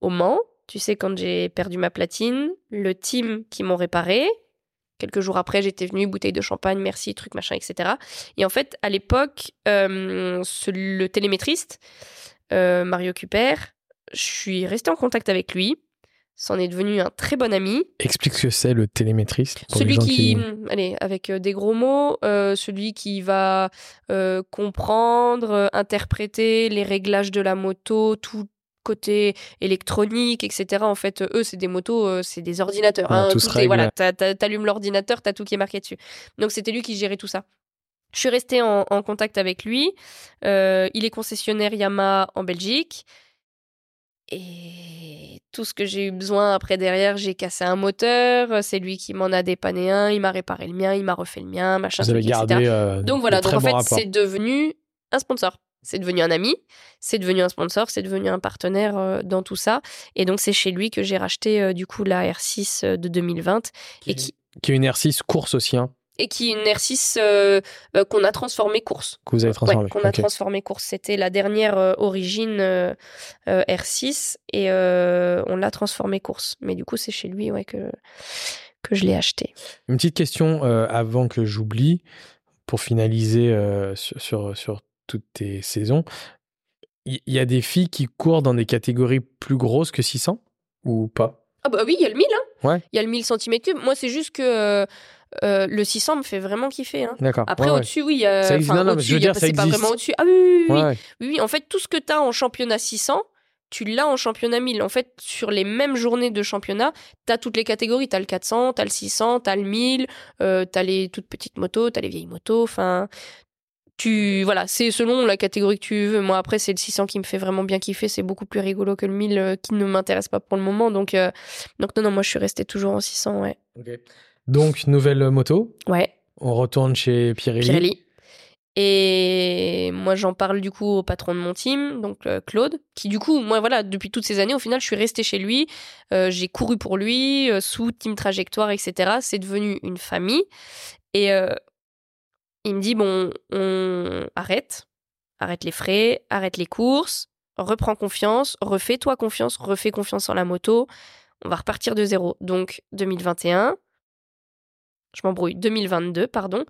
au Mans, tu sais, quand j'ai perdu ma platine, le team qui m'ont réparé, quelques jours après, j'étais venue, bouteille de champagne, merci, truc, machin, etc. Et en fait, à l'époque, le télémétriste, Mario Cuper, je suis restée en contact avec lui c'en est devenu un très bon ami. Explique ce que c'est le télémétriste. Celui qui, allez, avec euh, des gros mots, euh, celui qui va euh, comprendre, interpréter les réglages de la moto, tout côté électronique, etc. En fait, eux, c'est des motos, c'est des ordinateurs. Hein, tout est, voilà, t'allumes l'ordinateur, t'as tout qui est marqué dessus. Donc c'était lui qui gérait tout ça. Je suis restée en, en contact avec lui. il est concessionnaire Yamaha en Belgique. Et tout ce que j'ai eu besoin après derrière, j'ai cassé un moteur, c'est lui qui m'en a dépanné un, il m'a réparé le mien, il m'a refait le mien, machin, Vous avez gardé, euh, donc voilà, donc en fait, c'est devenu un sponsor. C'est devenu un ami, c'est devenu un sponsor, c'est devenu un partenaire euh, dans tout ça. Et donc, c'est chez lui que j'ai racheté euh, du coup la R6 de 2020. Qui, et qui... qui est une R6 course aussi. Hein et qui est une R6 euh, euh, qu'on a transformée course. Que vous avez transformée. qu'on a transformée course. C'était la dernière euh, origine R6 et on l'a transformée course. Mais du coup, c'est chez lui ouais, que, que je l'ai acheté. Une petite question avant que j'oublie, pour finaliser sur, sur, sur, toutes tes saisons. Il y, a des filles qui courent dans des catégories plus grosses que 600 ou pas? Ah bah oui, il y a le 1000. Hein. Ouais. Il y a le 1000 cm3. Moi, c'est juste que euh, le 600 me fait vraiment kiffer. Hein. D'accord. Après, au-dessus, oui. Euh, ça existe. Non, non, je veux dire, ça existe. pas vraiment au-dessus. Ah oui, oui, oui, oui. En fait, tout ce que tu as en championnat 600, tu l'as en championnat 1000. En fait, sur les mêmes journées de championnat, tu as toutes les catégories. Tu as le 400, tu as le 600, tu as le 1000, euh, tu as les toutes petites motos, tu as les vieilles motos. Enfin, tu voilà, c'est selon la catégorie que tu veux. Moi après c'est le 600 qui me fait vraiment bien kiffer, c'est beaucoup plus rigolo que le 1000 euh, qui ne m'intéresse pas pour le moment. Donc euh, donc non non, moi je suis restée toujours en 600, ouais. Donc, nouvelle moto. Ouais. On retourne chez Pirelli. Pirelli. Et moi, j'en parle du coup au patron de mon team, donc euh, Claude, qui du coup, moi voilà, depuis toutes ces années, au final, je suis restée chez lui. Euh, j'ai couru pour lui, euh, sous team trajectoire, etc. C'est devenu une famille. Et il me dit bon, on arrête, arrête les frais, arrête les courses, reprends confiance, refais-toi confiance, refais confiance en la moto. On va repartir de zéro. Donc 2021, je m'embrouille, 2022, pardon,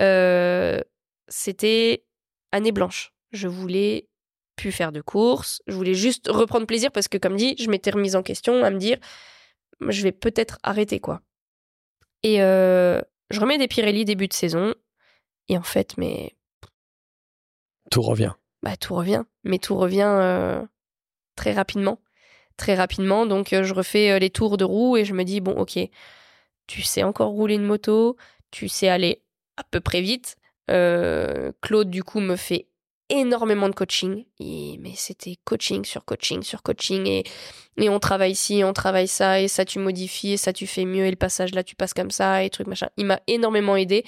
euh, c'était année blanche. Je voulais plus faire de courses, je voulais juste reprendre plaisir parce que, comme dit, je m'étais remise en question à me dire, je vais peut-être arrêter quoi. Et euh, je remets des Pirelli début de saison, et en fait, mais. Tout revient. Bah, tout revient, mais tout revient euh, très rapidement. Très rapidement, donc je refais les tours de roue et je me dis, bon, ok, tu sais encore rouler une moto, tu sais aller à peu près vite. Euh, Claude, du coup, me fait énormément de coaching. Et, mais c'était coaching sur coaching sur coaching. Et, et on travaille ci, on travaille ça, et ça tu modifies, et ça tu fais mieux, et le passage là tu passes comme ça, et truc machin. Il m'a énormément aidé.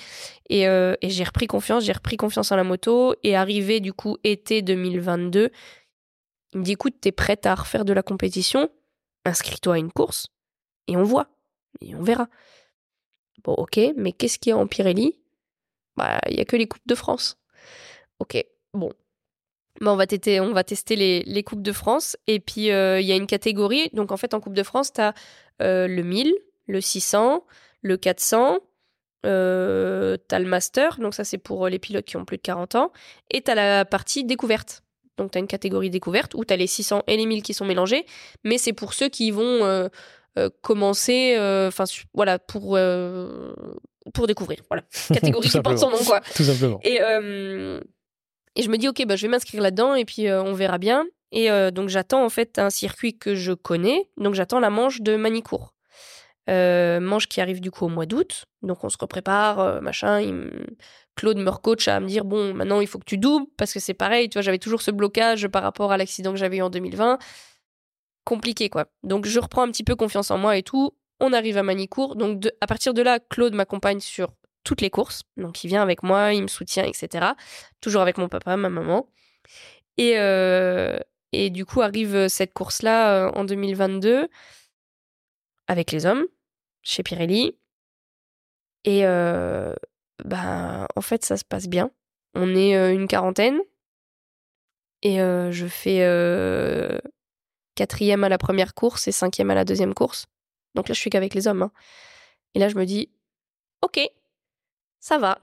Et, euh, et j'ai repris confiance, j'ai repris confiance en la moto. Et arrivé du coup été 2022, il me dit écoute, t'es prête à refaire de la compétition? Inscris-toi à une course, et on voit et on verra. Bon, ok, mais qu'est-ce qu'il y a en Pirelli? Bah, il y a que les Coupes de France. Ok, bon. Bah, on, va tester, les, Coupes de France. Et puis, euh, il y a une catégorie. Donc, en fait, en Coupe de France, tu as euh, le 1000, le 600, le 400. Euh, t'as le master, donc ça c'est pour les pilotes qui ont plus de 40 ans, et t'as la partie découverte. Donc t'as une catégorie découverte où t'as les 600 et les 1000 qui sont mélangés, mais c'est pour ceux qui vont euh, euh, commencer, euh, enfin voilà, pour euh, pour découvrir, voilà, [laughs] catégorie qui porte son nom quoi. Tout simplement. Et et je me dis ok, bah je vais m'inscrire là-dedans et puis on verra bien. Et donc j'attends en fait un circuit que je connais, donc j'attends la manche de Manicourt. manche qui arrive du coup au mois d'août, donc on se reprépare, machin. Claude me recoach à me dire bon, maintenant il faut que tu doubles parce que c'est pareil, tu vois, j'avais toujours ce blocage par rapport à l'accident que j'avais eu en 2020. Compliqué quoi. Donc je reprends un petit peu confiance en moi et tout. On arrive à Manicourt. Donc à partir de là, Claude m'accompagne sur toutes les courses. Donc il vient avec moi, il me soutient, etc. Toujours avec mon papa, ma maman. Et, euh, du coup arrive cette course-là euh, en 2022 avec les hommes chez Pirelli. Et euh, ben, en fait, ça se passe bien. On est une quarantaine. Et je fais quatrième à la première course et cinquième à la deuxième course. Donc là, je suis qu'avec les hommes. Hein. Et là, je me dis, ok, ça va.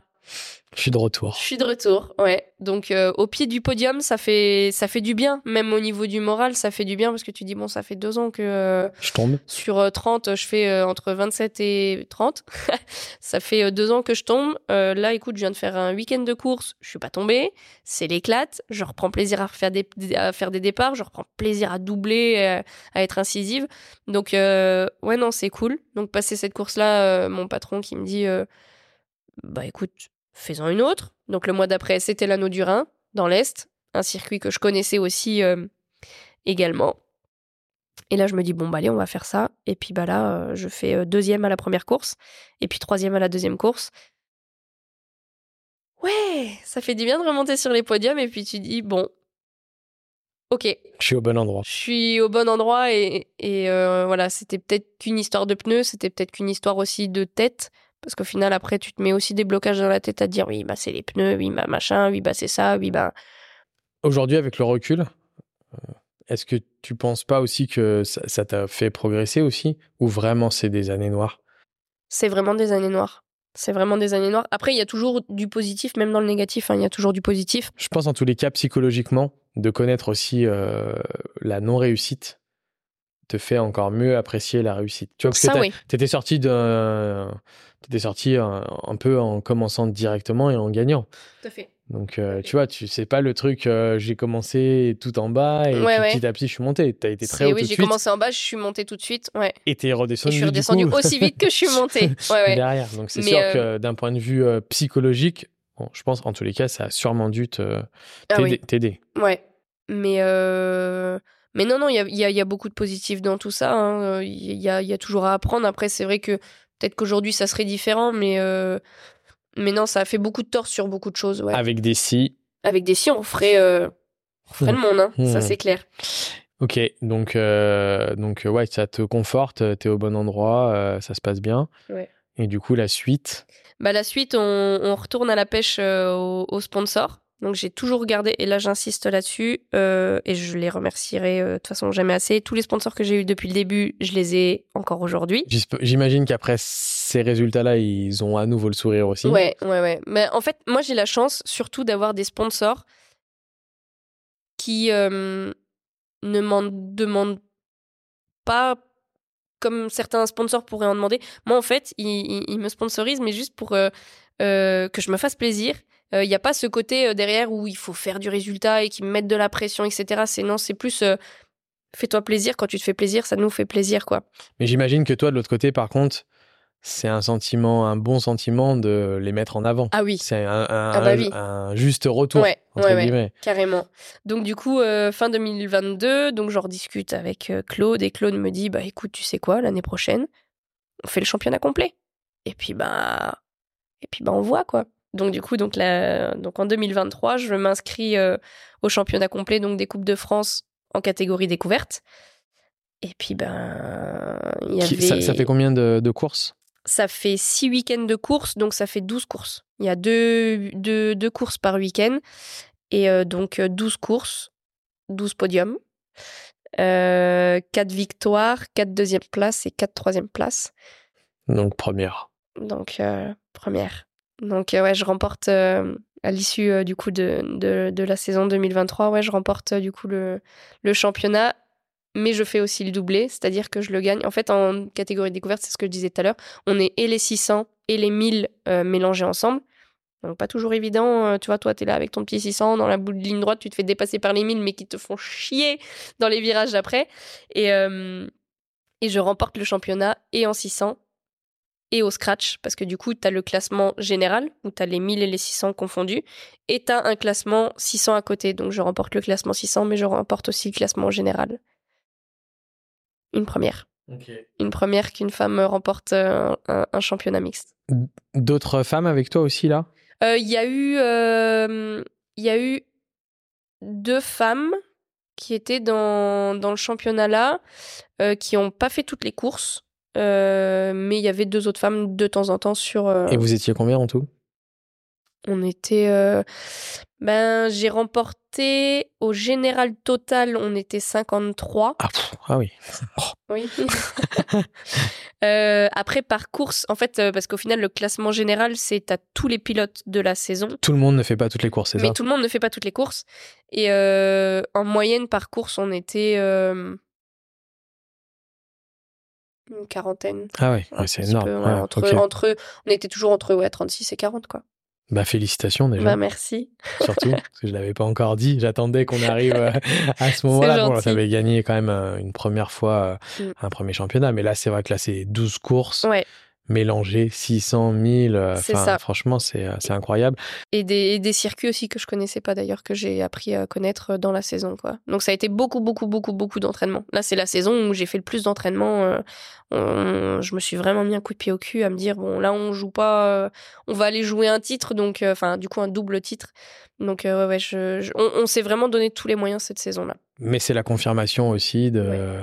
Je suis de retour. Je suis de retour, ouais. Donc euh, au pied du podium, ça fait ça fait du bien, même au niveau du moral, ça fait du bien parce que tu dis bon, ça fait deux ans que euh, je tombe. Sur 30, euh, je fais entre 27 et 30. [laughs] ça fait deux ans que je tombe. là, écoute, je viens de faire un week-end de course, je suis pas tombée, c'est l'éclate. Je reprends plaisir à faire des à faire des départs, je reprends plaisir à doubler, à être incisive. Donc ouais non, c'est cool. Donc passer cette course là, mon patron qui me dit bah écoute faisant une autre. Donc le mois d'après, c'était l'anneau du Rhin, dans l'Est, un circuit que je connaissais aussi euh, également. Et là, je me dis, bon, bah allez, on va faire ça. Et puis bah là, euh, je fais euh, deuxième à la première course, et puis troisième à la deuxième course. Ouais, ça fait du bien de remonter sur les podiums, et puis tu dis, bon, ok. Je suis au bon endroit. Je suis au bon endroit, et, et voilà, c'était peut-être qu'une histoire de pneus, c'était peut-être qu'une histoire aussi de tête. Parce qu'au final, après, tu te mets aussi des blocages dans la tête à dire oui, bah c'est les pneus, oui, bah machin, oui, bah c'est ça, oui, bah. Aujourd'hui, avec le recul, euh, est-ce que tu penses pas aussi que ça t'a fait progresser aussi? Ou vraiment c'est des années noires? C'est vraiment des années noires. C'est vraiment des années noires. Après, il y a toujours du positif, même dans le négatif, hein, il y a toujours du positif. Je pense en tous les cas, psychologiquement, de connaître aussi euh, la non-réussite te fait encore mieux apprécier la réussite. Tu vois, parce que tu étais sorti sorti un, peu en commençant directement et en gagnant. Tout à fait. Donc, euh, tu vois, tu sais pas le truc, euh, j'ai commencé tout en bas et petit à petit, je suis monté. Tu as été très haut Oui, j'ai commencé en bas, je suis monté tout de suite. Ouais. Et tu es redescendu. je suis redescendu aussi vite que je suis monté. [laughs] Ouais, Derrière. Donc, c'est sûr que euh, d'un point de vue psychologique, je pense, en tous les cas, ça a sûrement dû ah t'aider. ouais. Mais, mais non, non, il y a, y a, beaucoup de positifs dans tout ça. Hein. Il y, a, y a toujours à apprendre. Après, c'est vrai que Peut-être qu'aujourd'hui, ça serait différent, mais, euh, mais non, ça a fait beaucoup de tort sur beaucoup de choses. Ouais. Avec des si. Avec des si, on ferait, euh, ferait le monde, hein, ça c'est clair. Ok, donc, euh, donc ouais, ça te conforte, tu es au bon endroit, ça se passe bien. Ouais. Et du coup, la suite? Bah, La suite, on, on retourne à la pêche aux au sponsors. Donc j'ai toujours gardé, et là j'insiste là-dessus, euh, et je les remercierai euh, de toute façon jamais assez. Tous les sponsors que j'ai eu depuis le début, je les ai encore aujourd'hui. J'imagine qu'après ces résultats-là, ils ont à nouveau le sourire aussi. Ouais, ouais, ouais. Mais en fait, moi j'ai la chance surtout d'avoir des sponsors qui euh, ne m'en demandent pas comme certains sponsors pourraient en demander. Moi en fait, ils, ils me sponsorisent, mais juste pour que je me fasse plaisir il euh, n'y a pas ce côté euh, derrière où il faut faire du résultat et qui mettent de la pression, etc. C'est non, c'est plus euh, fais-toi plaisir. Quand tu te fais plaisir, ça nous fait plaisir, quoi. Mais j'imagine que toi, de l'autre côté, par contre, c'est un sentiment, un bon sentiment de les mettre en avant. Ah oui. C'est un, ah bah juste retour. Ouais, carrément. Donc du coup, fin 2022, donc j'en discute avec Claude et Claude me dit, bah écoute, tu sais quoi, l'année prochaine, on fait le championnat complet. Et puis bah, et puis bah on voit quoi. Donc du coup, donc, donc en 2023, je m'inscris euh, au championnat complet donc des coupes de France en catégorie découverte. Et puis ben, il y avait... ça, fait combien de, courses? Ça fait six week-ends de courses, donc ça fait 12 courses. Il y a deux, deux, courses par week-end. Et euh, donc 12 courses, 12 podiums. Euh, 4 victoires, 4 deuxième places et 4 troisième places. Donc première. Donc euh, première. Donc euh, ouais, je remporte euh, à l'issue euh, du coup de, de, la saison 2023, ouais, je remporte du coup le, le championnat, mais je fais aussi le doublé, c'est-à-dire que je le gagne. En fait, en catégorie découverte, c'est ce que je disais tout à l'heure, on est et les 600 et les 1000 mélangés ensemble. Donc pas toujours évident, tu vois, toi t'es là avec ton petit 600 dans la boule de ligne droite, tu te fais dépasser par les 1000 mais qui te font chier dans les virages d'après. Et, et je remporte le championnat et en 600 et au scratch, parce que du coup, tu as le classement général, où tu as les 1000 et les 600 confondus, et tu as un classement 600 à côté. Donc je remporte le classement 600, mais je remporte aussi le classement général. Une première. Une première qu'une femme remporte euh, un, championnat mixte. D'autres femmes avec toi aussi là? Euh, Il y a eu, euh, il y a eu deux femmes qui étaient dans, dans le championnat là, qui n'ont pas fait toutes les courses. Mais il y avait deux autres femmes de temps en temps sur. Et vous étiez combien en tout? On était. ben, j'ai remporté au général total, on était 53. Ah, ah oui. [laughs] Oui. [laughs] Euh, après, par course, en fait, euh, parce qu'au final, le classement général, c'est à tous les pilotes de la saison. Tout le monde ne fait pas toutes les courses, c'est ça? Mais tout le monde ne fait pas toutes les courses. Et euh, en moyenne, par course, on était une quarantaine. Ah oui, c'est énorme. entre, on était toujours entre ouais, 36 et 40, quoi. Bah félicitations déjà. Bah merci. [laughs] Surtout, parce que je l'avais pas encore dit. J'attendais qu'on arrive euh, [laughs] à ce moment-là. Bon, avais gagné quand même euh, une première fois euh, mm. un premier championnat, mais là c'est vrai que là c'est 12 courses. Ouais mélanger 600 000. ça. Franchement, c'est incroyable. Et des, des, circuits aussi que je connaissais pas d'ailleurs, que j'ai appris à connaître dans la saison. Quoi. Donc ça a été beaucoup, beaucoup, beaucoup, beaucoup d'entraînement. Là, c'est la saison où j'ai fait le plus d'entraînement. je me suis vraiment mis un coup de pied au cul à me dire, bon, là, on joue pas, on va aller jouer un titre, donc, enfin, du coup, un double titre. Donc, ouais, ouais, je, on, s'est vraiment donné tous les moyens cette saison-là. Mais c'est la confirmation aussi de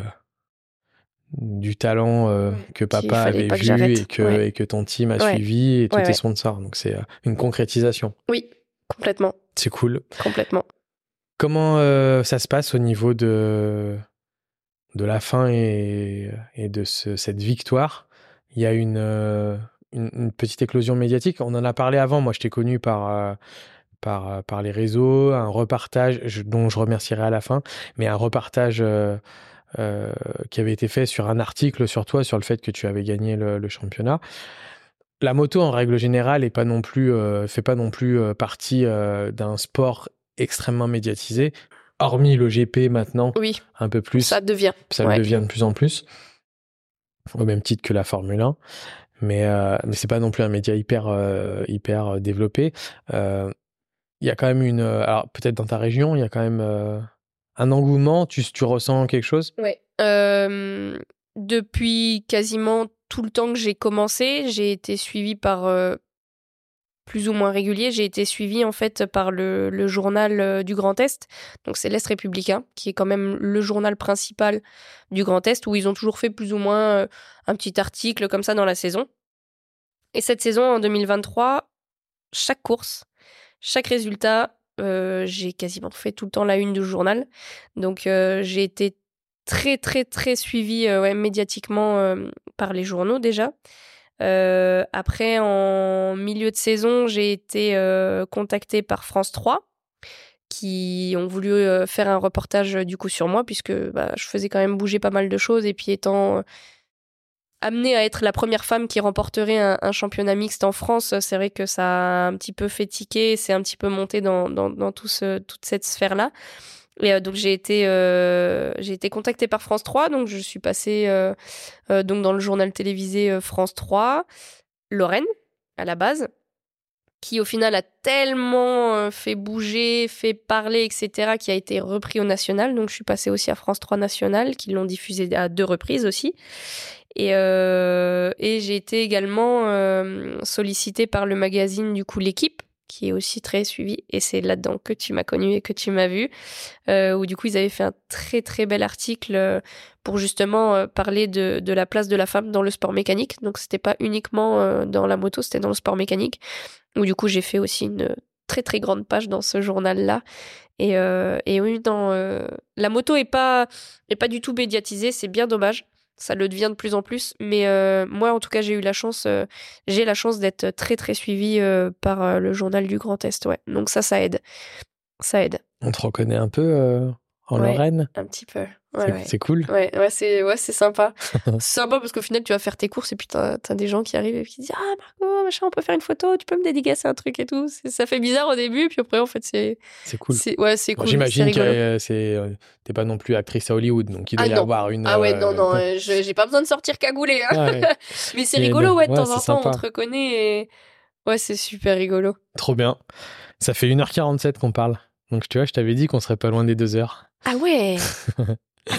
du talent euh, que papa avait vu et que, et que ton team a suivi et tous tes sponsors. Donc c'est euh, une concrétisation. Oui, complètement. C'est cool. Complètement. Comment euh, ça se passe au niveau de, de la fin et, et de cette victoire? Il y a une, une, petite éclosion médiatique. On en a parlé avant. Moi, je t'ai connu par, par, par les réseaux, un repartage dont je remercierai à la fin, mais un repartage euh, qui avait été fait sur un article sur toi, sur le fait que tu avais gagné le, championnat. La moto, en règle générale, est pas non plus, euh, fait pas non plus euh, partie d'un sport extrêmement médiatisé, hormis le GP maintenant, oui, un peu plus. Ça devient. Ça devient de plus en plus, au même titre que la Formule 1. Mais, mais c'est pas non plus un média hyper, hyper développé. Il y a quand même une. Alors, peut-être dans ta région, il y a quand même un engouement tu, ressens quelque chose? Oui. depuis quasiment tout le temps que j'ai commencé, j'ai été suivie par plus ou moins régulier. J'ai été suivie en fait par le, journal du Grand Est, donc c'est l'Est républicain, qui est quand même le journal principal du Grand Est, où ils ont toujours fait plus ou moins un petit article comme ça dans la saison. Et cette saison, en 2023, chaque course, chaque résultat, euh, j'ai quasiment fait tout le temps la une du journal. Donc euh, j'ai été très très très suivie euh, médiatiquement par les journaux déjà. après, en milieu de saison, j'ai été contactée par France 3 qui ont voulu faire un reportage du coup sur moi puisque bah, je faisais quand même bouger pas mal de choses et puis étant amenée à être la première femme qui remporterait un, championnat mixte en France, c'est vrai que ça a un petit peu fait tiquer, c'est un petit peu monté dans, dans, tout ce, toute cette sphère-là. Et euh, donc j'ai été euh, été contactée par France 3, donc je suis passée euh, donc dans le journal télévisé France 3, Lorraine à la base, qui au final a tellement fait bouger, fait parler, etc., qui a été repris au national. Donc je suis passée aussi à France 3 national, qui l'ont diffusé à deux reprises aussi. Et, euh, et j'ai été également euh, sollicitée par le magazine du coup l'équipe qui est aussi très suivi. Et c'est là-dedans que tu m'as connu et que tu m'as vu euh, où du coup ils avaient fait un très très bel article euh, pour justement parler de, de la place de la femme dans le sport mécanique. Donc c'était pas uniquement dans la moto c'était dans le sport mécanique. Où du coup j'ai fait aussi une très très grande page dans ce journal là et, et oui dans la moto est pas est pas du tout médiatisée. C'est bien dommage ça le devient de plus en plus. Mais euh, moi, en tout cas, j'ai eu la chance, euh, j'ai la chance d'être très très suivie euh, par le journal du Grand Est. Ouais. Donc ça, ça aide. Ça aide. On te reconnaît un peu en Ouais. Lorraine. Un petit peu. C'est- Ouais, cool. Ouais, ouais, c'est ouais, sympa. [laughs] c'est sympa parce qu'au final, tu vas faire tes courses et puis t'as as des gens qui arrivent et qui disent Ah, Margot, machin, on peut faire une photo, tu peux me dédicacer un truc et tout. Ça fait bizarre au début, puis après, en fait, c'est. C'est cool. Ouais, c'est Bon, cool. J'imagine que euh, euh, t'es pas non plus actrice à Hollywood, donc il doit Ah y non. avoir une. Ah ouais, euh, non, non, euh, je- j'ai pas besoin de sortir cagoulé. Hein. ouais, [laughs] Mais c'est rigolo, ouais, de temps en temps, on te reconnaît et. Ouais, c'est super rigolo. trop bien. Ça fait 1h47 qu'on parle. Donc tu vois, je t'avais dit qu'on serait pas loin des 2 heures. Ah ouais [laughs]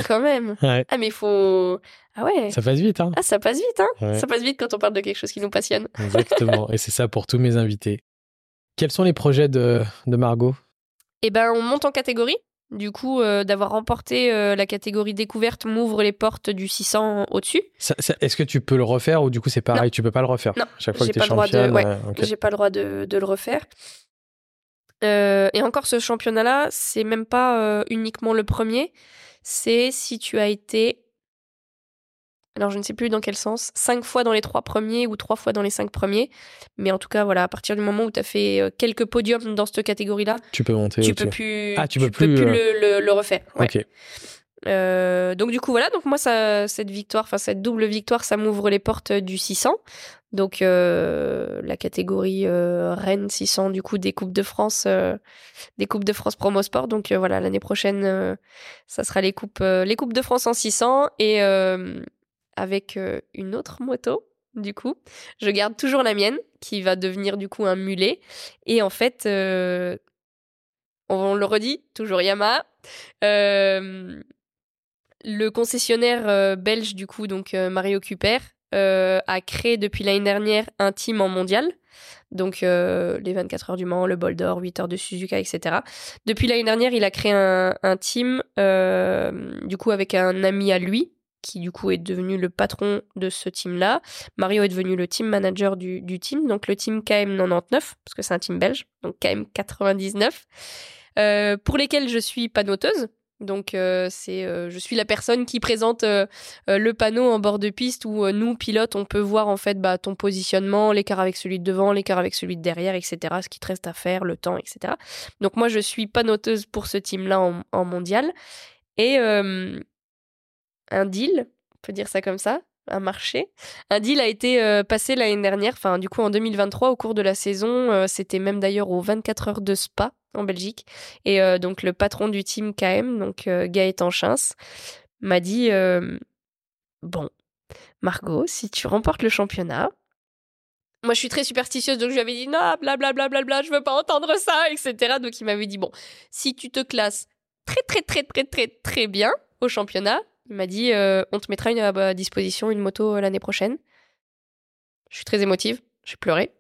Quand même Ouais, Ah, mais faut. Ah ouais ça passe vite, hein. Ah, ça passe vite, hein Ouais. Ça passe vite quand on parle de quelque chose qui nous passionne. [laughs] Exactement. Et c'est ça pour tous mes invités. Quels sont les projets de, de Margot? Eh ben, on monte en catégorie. Du coup, euh, d'avoir remporté euh, la catégorie découverte m'ouvre les portes du 600 au-dessus. Est-ce que tu peux le refaire ou du coup c'est pareil, tu peux pas le refaire? Non, Chaque fois j'ai pas le droit de- championne. ouais, euh, ok. J'ai pas le droit de, de le refaire. Euh, et encore, ce championnat-là, c'est même pas euh, uniquement le premier. C'est si tu as été. Alors, je ne sais plus dans quel sens. Cinq fois dans les trois premiers ou trois fois dans les cinq premiers. Mais en tout cas, voilà, à partir du moment où tu as fait euh, quelques podiums dans cette catégorie-là, Tu peux monter tu peux plus, Ah, tu peux plus, le, le- le refaire. Ouais. Ok. Euh, donc du coup voilà, donc moi cette victoire, enfin cette double victoire, ça m'ouvre les portes du 600. Donc euh, la catégorie euh, Rennes 600 du coup des coupes de France, euh, des coupes de France promo sport. Donc voilà l'année prochaine, ça sera les coupes, les coupes de France en 600 et avec une autre moto. Du coup, je garde toujours la mienne qui va devenir du coup un mulet. Et en fait, on le redit, toujours Yamaha. Le concessionnaire euh, belge, du coup, donc euh, Mario Cuper, euh, a créé depuis l'année dernière un team en mondial. Donc, les 24 heures du Mans, le bol d'or, 8 heures de Suzuka, etc. Depuis l'année dernière, il a créé un, team, du coup, avec un ami à lui, qui du coup est devenu le patron de ce team-là. Mario est devenu le team manager du, team, donc le team KM99, parce que c'est un team belge, donc KM99, euh, pour lesquels je suis panoteuse. Donc euh, c'est, euh, je suis la personne qui présente euh, le panneau en bord de piste où nous pilotes on peut voir en fait bah, ton positionnement, l'écart avec celui de devant, l'écart avec celui de derrière, etc. Ce qui te reste à faire, le temps, etc. Donc moi je suis panoteuse pour ce team-là en, en mondial et un deal, on peut dire ça comme ça, un marché. Un deal a été euh, passé l'année dernière, enfin du coup en 2023 au cours de la saison. euh, C'était même d'ailleurs aux 24 heures de Spa en Belgique. Et euh, donc le patron du team KM, donc Gaëtan Chins, m'a dit bon, Margot, si tu remportes le championnat. Moi, je suis très superstitieuse, donc je lui avais dit non, blablabla, bla, bla, je veux pas entendre ça, etc. Donc il m'avait dit bon, si tu te classes très très très très très très bien au championnat, il m'a dit euh, on te mettra une, à disposition une moto euh, l'année prochaine. Je suis très émotive, j'ai pleuré.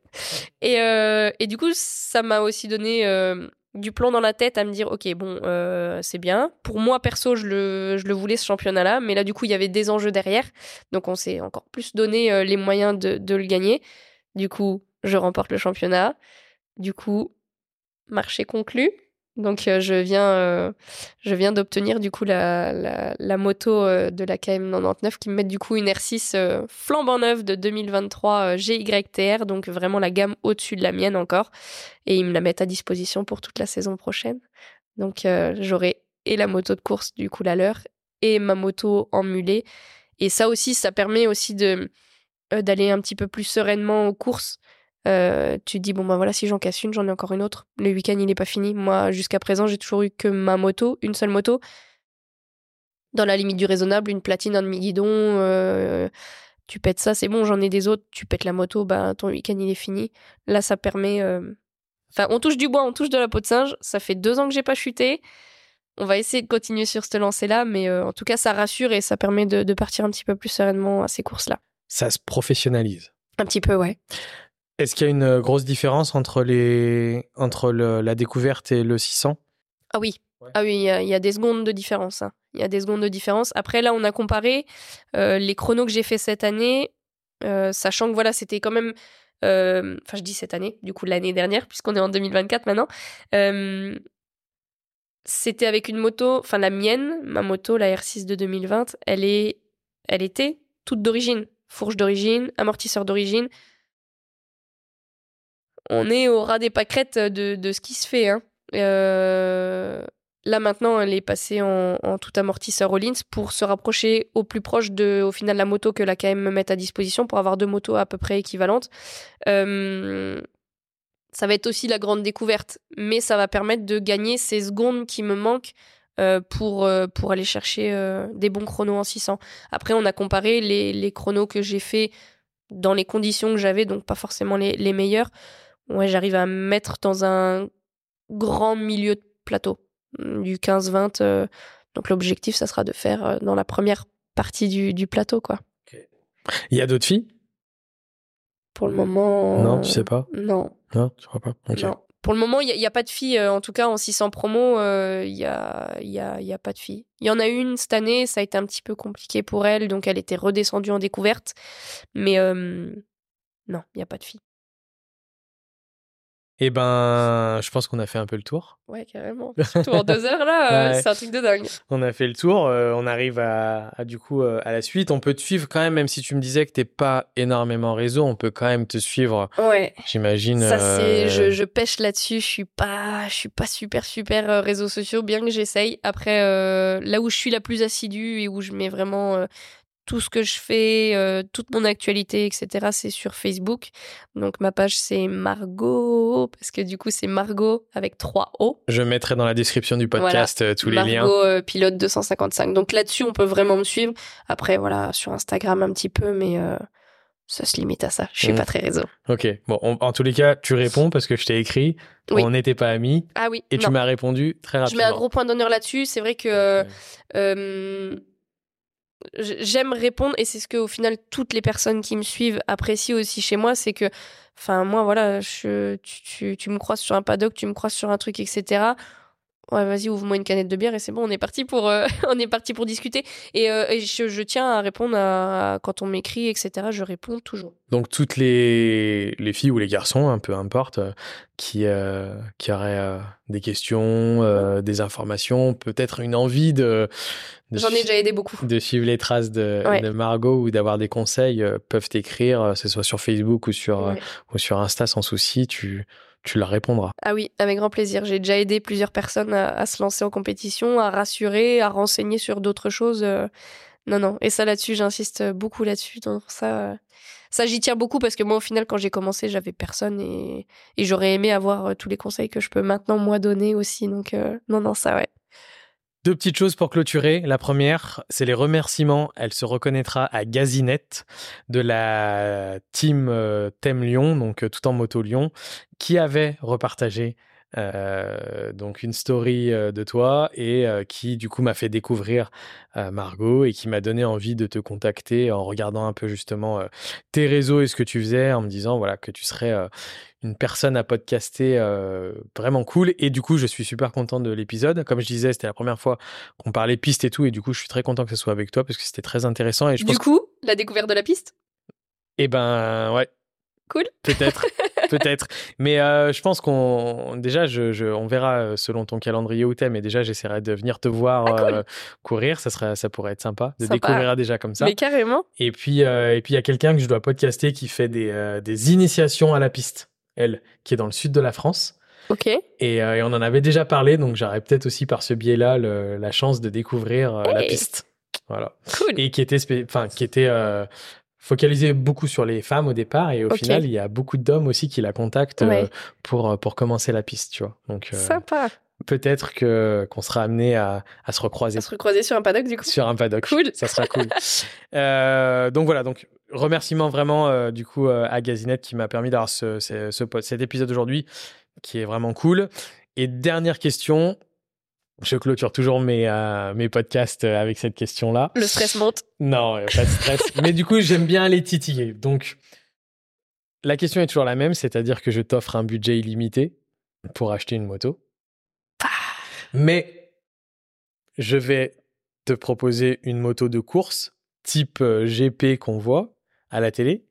Et, euh, et du coup, ça m'a aussi donné euh, du plomb dans la tête à me dire ok, bon, euh, c'est bien. Pour moi, perso, je le, je le voulais ce championnat-là, mais là, du coup, il y avait des enjeux derrière. Donc, on s'est encore plus donné euh, les moyens de, de le gagner. Du coup, je remporte le championnat. Du coup, marché conclu. Donc euh, je viens, euh, je viens d'obtenir du coup la, moto euh, de la KM99 qui me met du coup une R6 euh, flambant neuve de 2023 euh, GYTR, donc vraiment la gamme au-dessus de la mienne encore. Et ils me la mettent à disposition pour toute la saison prochaine. Donc j'aurai et la moto de course du coup la leur et ma moto en mulet. Et ça aussi, ça permet aussi de d'aller un petit peu plus sereinement aux courses. Euh, tu te dis bon ben voilà si j'en casse une j'en ai encore une autre. Le week-end il n'est pas fini. Moi jusqu'à présent j'ai toujours eu que ma moto une seule moto. Dans la limite du raisonnable une platine un demi guidon euh, tu pètes ça c'est bon j'en ai des autres. Tu pètes la moto bah ton week-end il est fini. Là ça permet euh, enfin on touche du bois on touche de la peau de singe. Ça fait deux ans que j'ai pas chuté. On va essayer de continuer sur cette lancée là mais en tout cas ça rassure et ça permet de, de partir un petit peu plus sereinement à ces courses là Ça se professionnalise. un petit peu ouais Est-ce qu'il y a une grosse différence entre, les... entre le- la découverte et le 600 Ah oui. Ouais. Ah oui, il y, a- il y a des secondes de différence. hein. Il y a des secondes de différence. Après, là, on a comparé euh, les chronos que j'ai fait cette année, euh, sachant que voilà, c'était quand même. euh, Enfin, je dis cette année, du coup, l'année dernière, puisqu'on est en 2024 maintenant. Euh, c'était avec une moto, enfin, la mienne, ma moto, la R6 de 2020, elle, est, elle était toute d'origine. Fourche d'origine, amortisseur d'origine. On est au ras des pâquerettes de, de ce qui se fait. Hein. Euh, là maintenant, elle est passée en, tout amortisseur Rollins pour se rapprocher au plus proche de, au final, la moto que la KM me met à disposition pour avoir deux motos à peu près équivalentes. Euh, ça va être aussi la grande découverte, mais ça va permettre de gagner ces secondes qui me manquent euh, pour, aller chercher des bons chronos en 600. Après, on a comparé les, les chronos que j'ai fait dans les conditions que j'avais, donc pas forcément les, les meilleurs. Ouais, j'arrive à me mettre dans un grand milieu de plateau du 15-20. Euh, donc l'objectif, ça sera de faire euh, dans la première partie du, du plateau, quoi. Il y a d'autres filles? Pour le moment. Non, tu sais pas? Non. Non, tu crois pas? Non. Pour le moment, il n'y a, pas de filles, euh, en tout cas en 600 promo, il n'y a, y a, y a pas de filles. Il y en a une cette année, ça a été un petit peu compliqué pour elle, donc elle était redescendue en découverte. Mais non, il n'y a pas de filles. Eh ben, je pense qu'on a fait un peu le tour. Ouais, carrément. Surtout en deux heures, là, [laughs] euh, c'est un truc de dingue. On a fait le tour. Euh, on arrive à, du coup, euh, à la suite. On peut te suivre quand même, même si tu me disais que t'es pas énormément réseau, on peut quand même te suivre. Ouais. J'imagine. Ça, c'est, je, je, pêche là-dessus. Je suis pas, je suis pas super, super réseaux sociaux, bien que j'essaye. Après, là où je suis la plus assidue et où je mets vraiment tout ce que je fais, euh, toute mon actualité, etc., c'est sur Facebook. Donc ma page c'est Margot, parce que du coup c'est Margot avec trois O. Je mettrai dans la description du podcast euh, tous les liens. Margot euh, pilote 255. Donc là-dessus on peut vraiment me suivre. Après voilà sur Instagram un petit peu, mais ça se limite à ça. Je suis mm. pas très réseau. Ok. Bon, en tous les cas, tu réponds parce que je t'ai écrit. On n'était pas amis. Ah oui. Et tu m'as répondu très rapidement. Je mets un gros point d'honneur là-dessus. C'est vrai que j'aime répondre et c'est ce que au final toutes les personnes qui me suivent apprécient aussi chez moi c'est que enfin moi voilà tu, tu, me croises sur un paddock tu me croises sur un truc etc ouais vas-y ouvre-moi une canette de bière et c'est bon on est parti pour euh, [laughs] on est parti pour discuter et, euh, je, tiens à répondre à, quand on m'écrit etc je réponds toujours donc toutes les, les filles ou les garçons un peu importe euh, qui qui auraient des questions des informations peut-être une envie de, J'en ai déjà aidé beaucoup. De suivre les traces de, de Margot ou d'avoir des conseils, peuvent t'écrire, que ce soit sur Facebook ou sur, ou sur Insta sans souci. Tu, tu leur répondras. Ah oui, avec grand plaisir. J'ai déjà aidé plusieurs personnes à, se lancer en compétition, à rassurer, à renseigner sur d'autres choses. Euh, non, non. Et ça là-dessus, j'insiste beaucoup là-dessus. Donc ça, euh, ça j'y tiens beaucoup parce que moi, au final, quand j'ai commencé, j'avais personne et, j'aurais aimé avoir euh, tous les conseils que je peux maintenant moi donner aussi. Donc non, non, ça ouais. Deux petites choses pour clôturer. La première, c'est les remerciements. Elle se reconnaîtra à Gazinette de la team euh, Thème Lyon, donc euh, tout en moto Lyon, qui avait repartagé donc une story de toi et qui du coup m'a fait découvrir Margot et qui m'a donné envie de te contacter en regardant un peu justement tes réseaux et ce que tu faisais en me disant voilà que tu serais une personne à podcaster euh, vraiment cool. Et du coup, je suis super content de l'épisode. Comme je disais, c'était la première fois qu'on parlait piste et tout. Et du coup, je suis très content que ce soit avec toi parce que c'était très intéressant. Et je du coup, la découverte de la piste? Eh ben, ouais. Cool. [laughs] Peut-être. Peut-être. Mais euh, je pense qu'on. Déjà, je, on verra euh, selon ton calendrier où t'es. Mais déjà, j'essaierai de venir te voir ah, courir. Ça, serait, ça pourrait être sympa de découvrir déjà comme ça. Mais carrément. Et puis, et puis il y a quelqu'un que je dois podcaster qui fait des, des initiations à la piste elle, qui est dans le sud de la France. Ok. Et, euh, et on en avait déjà parlé, donc j'aurais peut-être aussi par ce biais-là la chance de découvrir euh, la piste. Voilà. Cool. Et qui était, enfin, qui était euh, focalisé beaucoup sur les femmes au départ, et au final, il y a beaucoup d'hommes aussi qui la contactent pour pour commencer la piste, tu vois. Donc. Sympa. Peut-être que qu'on sera amené à, à, se recroiser. À se recroiser sur un paddock du coup. Sur un paddock. Cool. Ça sera cool. [laughs] donc voilà, donc remerciement vraiment euh, du coup euh, à Gazinette qui m'a permis d'avoir ce, cet épisode aujourd'hui qui est vraiment cool. Et dernière question, je clôture toujours mes, euh, mes podcasts avec cette question-là. Le stress monte. Non, pas de stress. [laughs] Mais du coup, j'aime bien les titiller. Donc, la question est toujours la même, c'est-à-dire que je t'offre un budget illimité pour acheter une moto. Ah. Mais je vais te proposer une moto de course type GP qu'on voit à la télé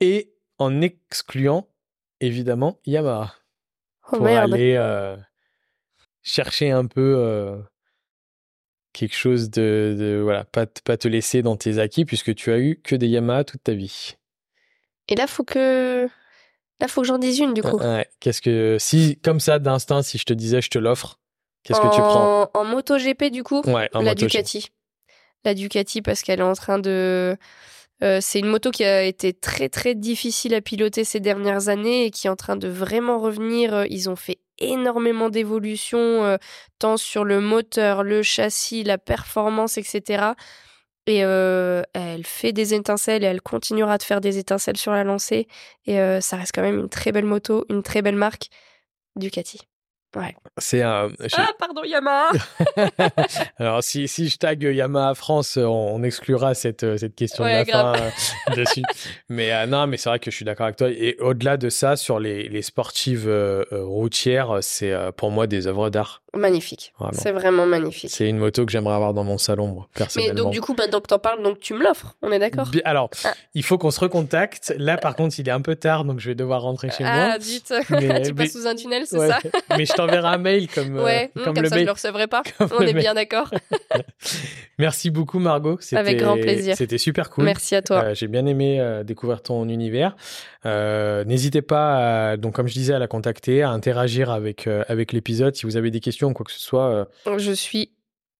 et en excluant évidemment Yamaha oh, pour aller euh, chercher un peu euh, quelque chose de, voilà pas pas te laisser dans tes acquis puisque tu as eu que des Yamaha toute ta vie. Et là faut que là faut que j'en dise une du coup. Qu'est-ce que si comme ça d'instinct si je te disais je te l'offre Qu'est-ce que tu prends? En moto GP, du coup? Ouais, en La. Ducati. La Ducati, parce qu'elle est en train de. euh, c'est une moto qui a été très très difficile à piloter ces dernières années et qui est en train de vraiment revenir. Ils ont fait énormément d'évolutions, euh, tant sur le moteur, le châssis, la performance, etc. Et euh, elle fait des étincelles et elle continuera de faire des étincelles sur la lancée. Et euh, ça reste quand même une très belle moto, une très belle marque. Ducati. C'est un. Ah, pardon, Yamaha [laughs] Alors, si, si je tag Yamaha France, on, on exclura cette, cette question Ouais, de la grave. fin euh, dessus. [laughs] Mais euh, non, mais c'est vrai que je suis d'accord avec toi. Et au-delà de ça, sur les, les sportives euh, euh, routières, c'est euh, pour moi des œuvres d'art. Magnifique. C'est vraiment magnifique. C'est une moto que j'aimerais avoir dans mon salon, moi, Mais personnellement. donc, du coup, maintenant que t'en parles, donc tu me l'offres. On est d'accord Alors, Ah. il faut qu'on se recontacte. Là, par contre, il est un peu tard, donc je vais devoir rentrer chez Ah, moi. dites. Mais- [laughs] tu mais- passes sous un tunnel, c'est Ouais. ça mais je t'enverrai un mail comme, euh, Ouais, comme, comme, le ça, je mail. le recevrai pas. [laughs] Comme On est mail. bien d'accord. [laughs] Merci beaucoup, Margot. C'était- Avec grand plaisir. C'était super cool. Merci à toi. Euh, J'ai bien aimé euh, découvrir ton univers. N'hésitez pas, à- donc comme je disais, à la contacter, à interagir avec avec l'épisode. Si vous avez des questions ou quoi que ce soit, Je suis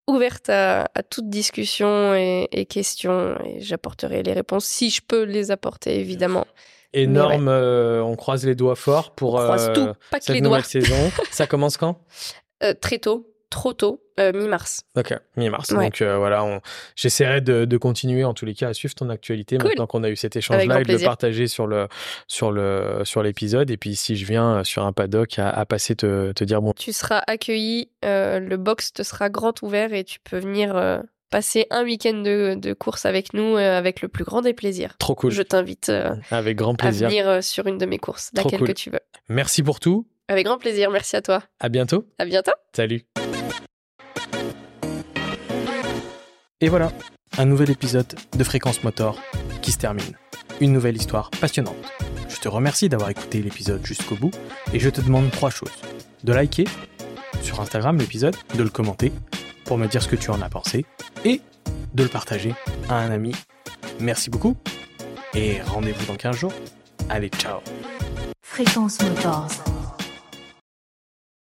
ouverte à, à toute discussion et, et questions et j'apporterai les réponses si je peux les apporter, évidemment. Énorme. euh, on croise les doigts fort pour On croise euh, tout, pas que cette les nouvelle doigts. saison. [laughs] Ça commence quand? Euh, très tôt, trop tôt, euh, mi-mars. Ok, mi-mars. Ouais. Donc euh, voilà, on... j'essaierai de, de continuer en tous les cas à suivre ton actualité Cool. maintenant qu'on a eu cet échange-là et de le partager sur le sur le sur l'épisode. Et puis si je viens sur un paddock à, à passer te, te dire bon. Tu seras accueilli, euh, le box te sera grand ouvert et tu peux venir euh, passer un week-end de, de course avec nous euh, avec le plus grand des plaisirs. Trop cool. Je t'invite euh, Avec grand à plaisir. venir euh, sur une de mes courses, Trop laquelle cool. que tu veux. Merci pour tout. Avec grand plaisir, merci à toi. À bientôt. À bientôt. Salut. Et voilà, un nouvel épisode de Fréquence Motor qui se termine. Une nouvelle histoire passionnante. Je te remercie d'avoir écouté l'épisode jusqu'au bout et je te demande trois choses. De liker sur Instagram l'épisode, de le commenter pour me dire ce que tu en as pensé et de le partager à un ami. Merci beaucoup et rendez-vous dans 15 jours. Allez, ciao Fréquence Motors.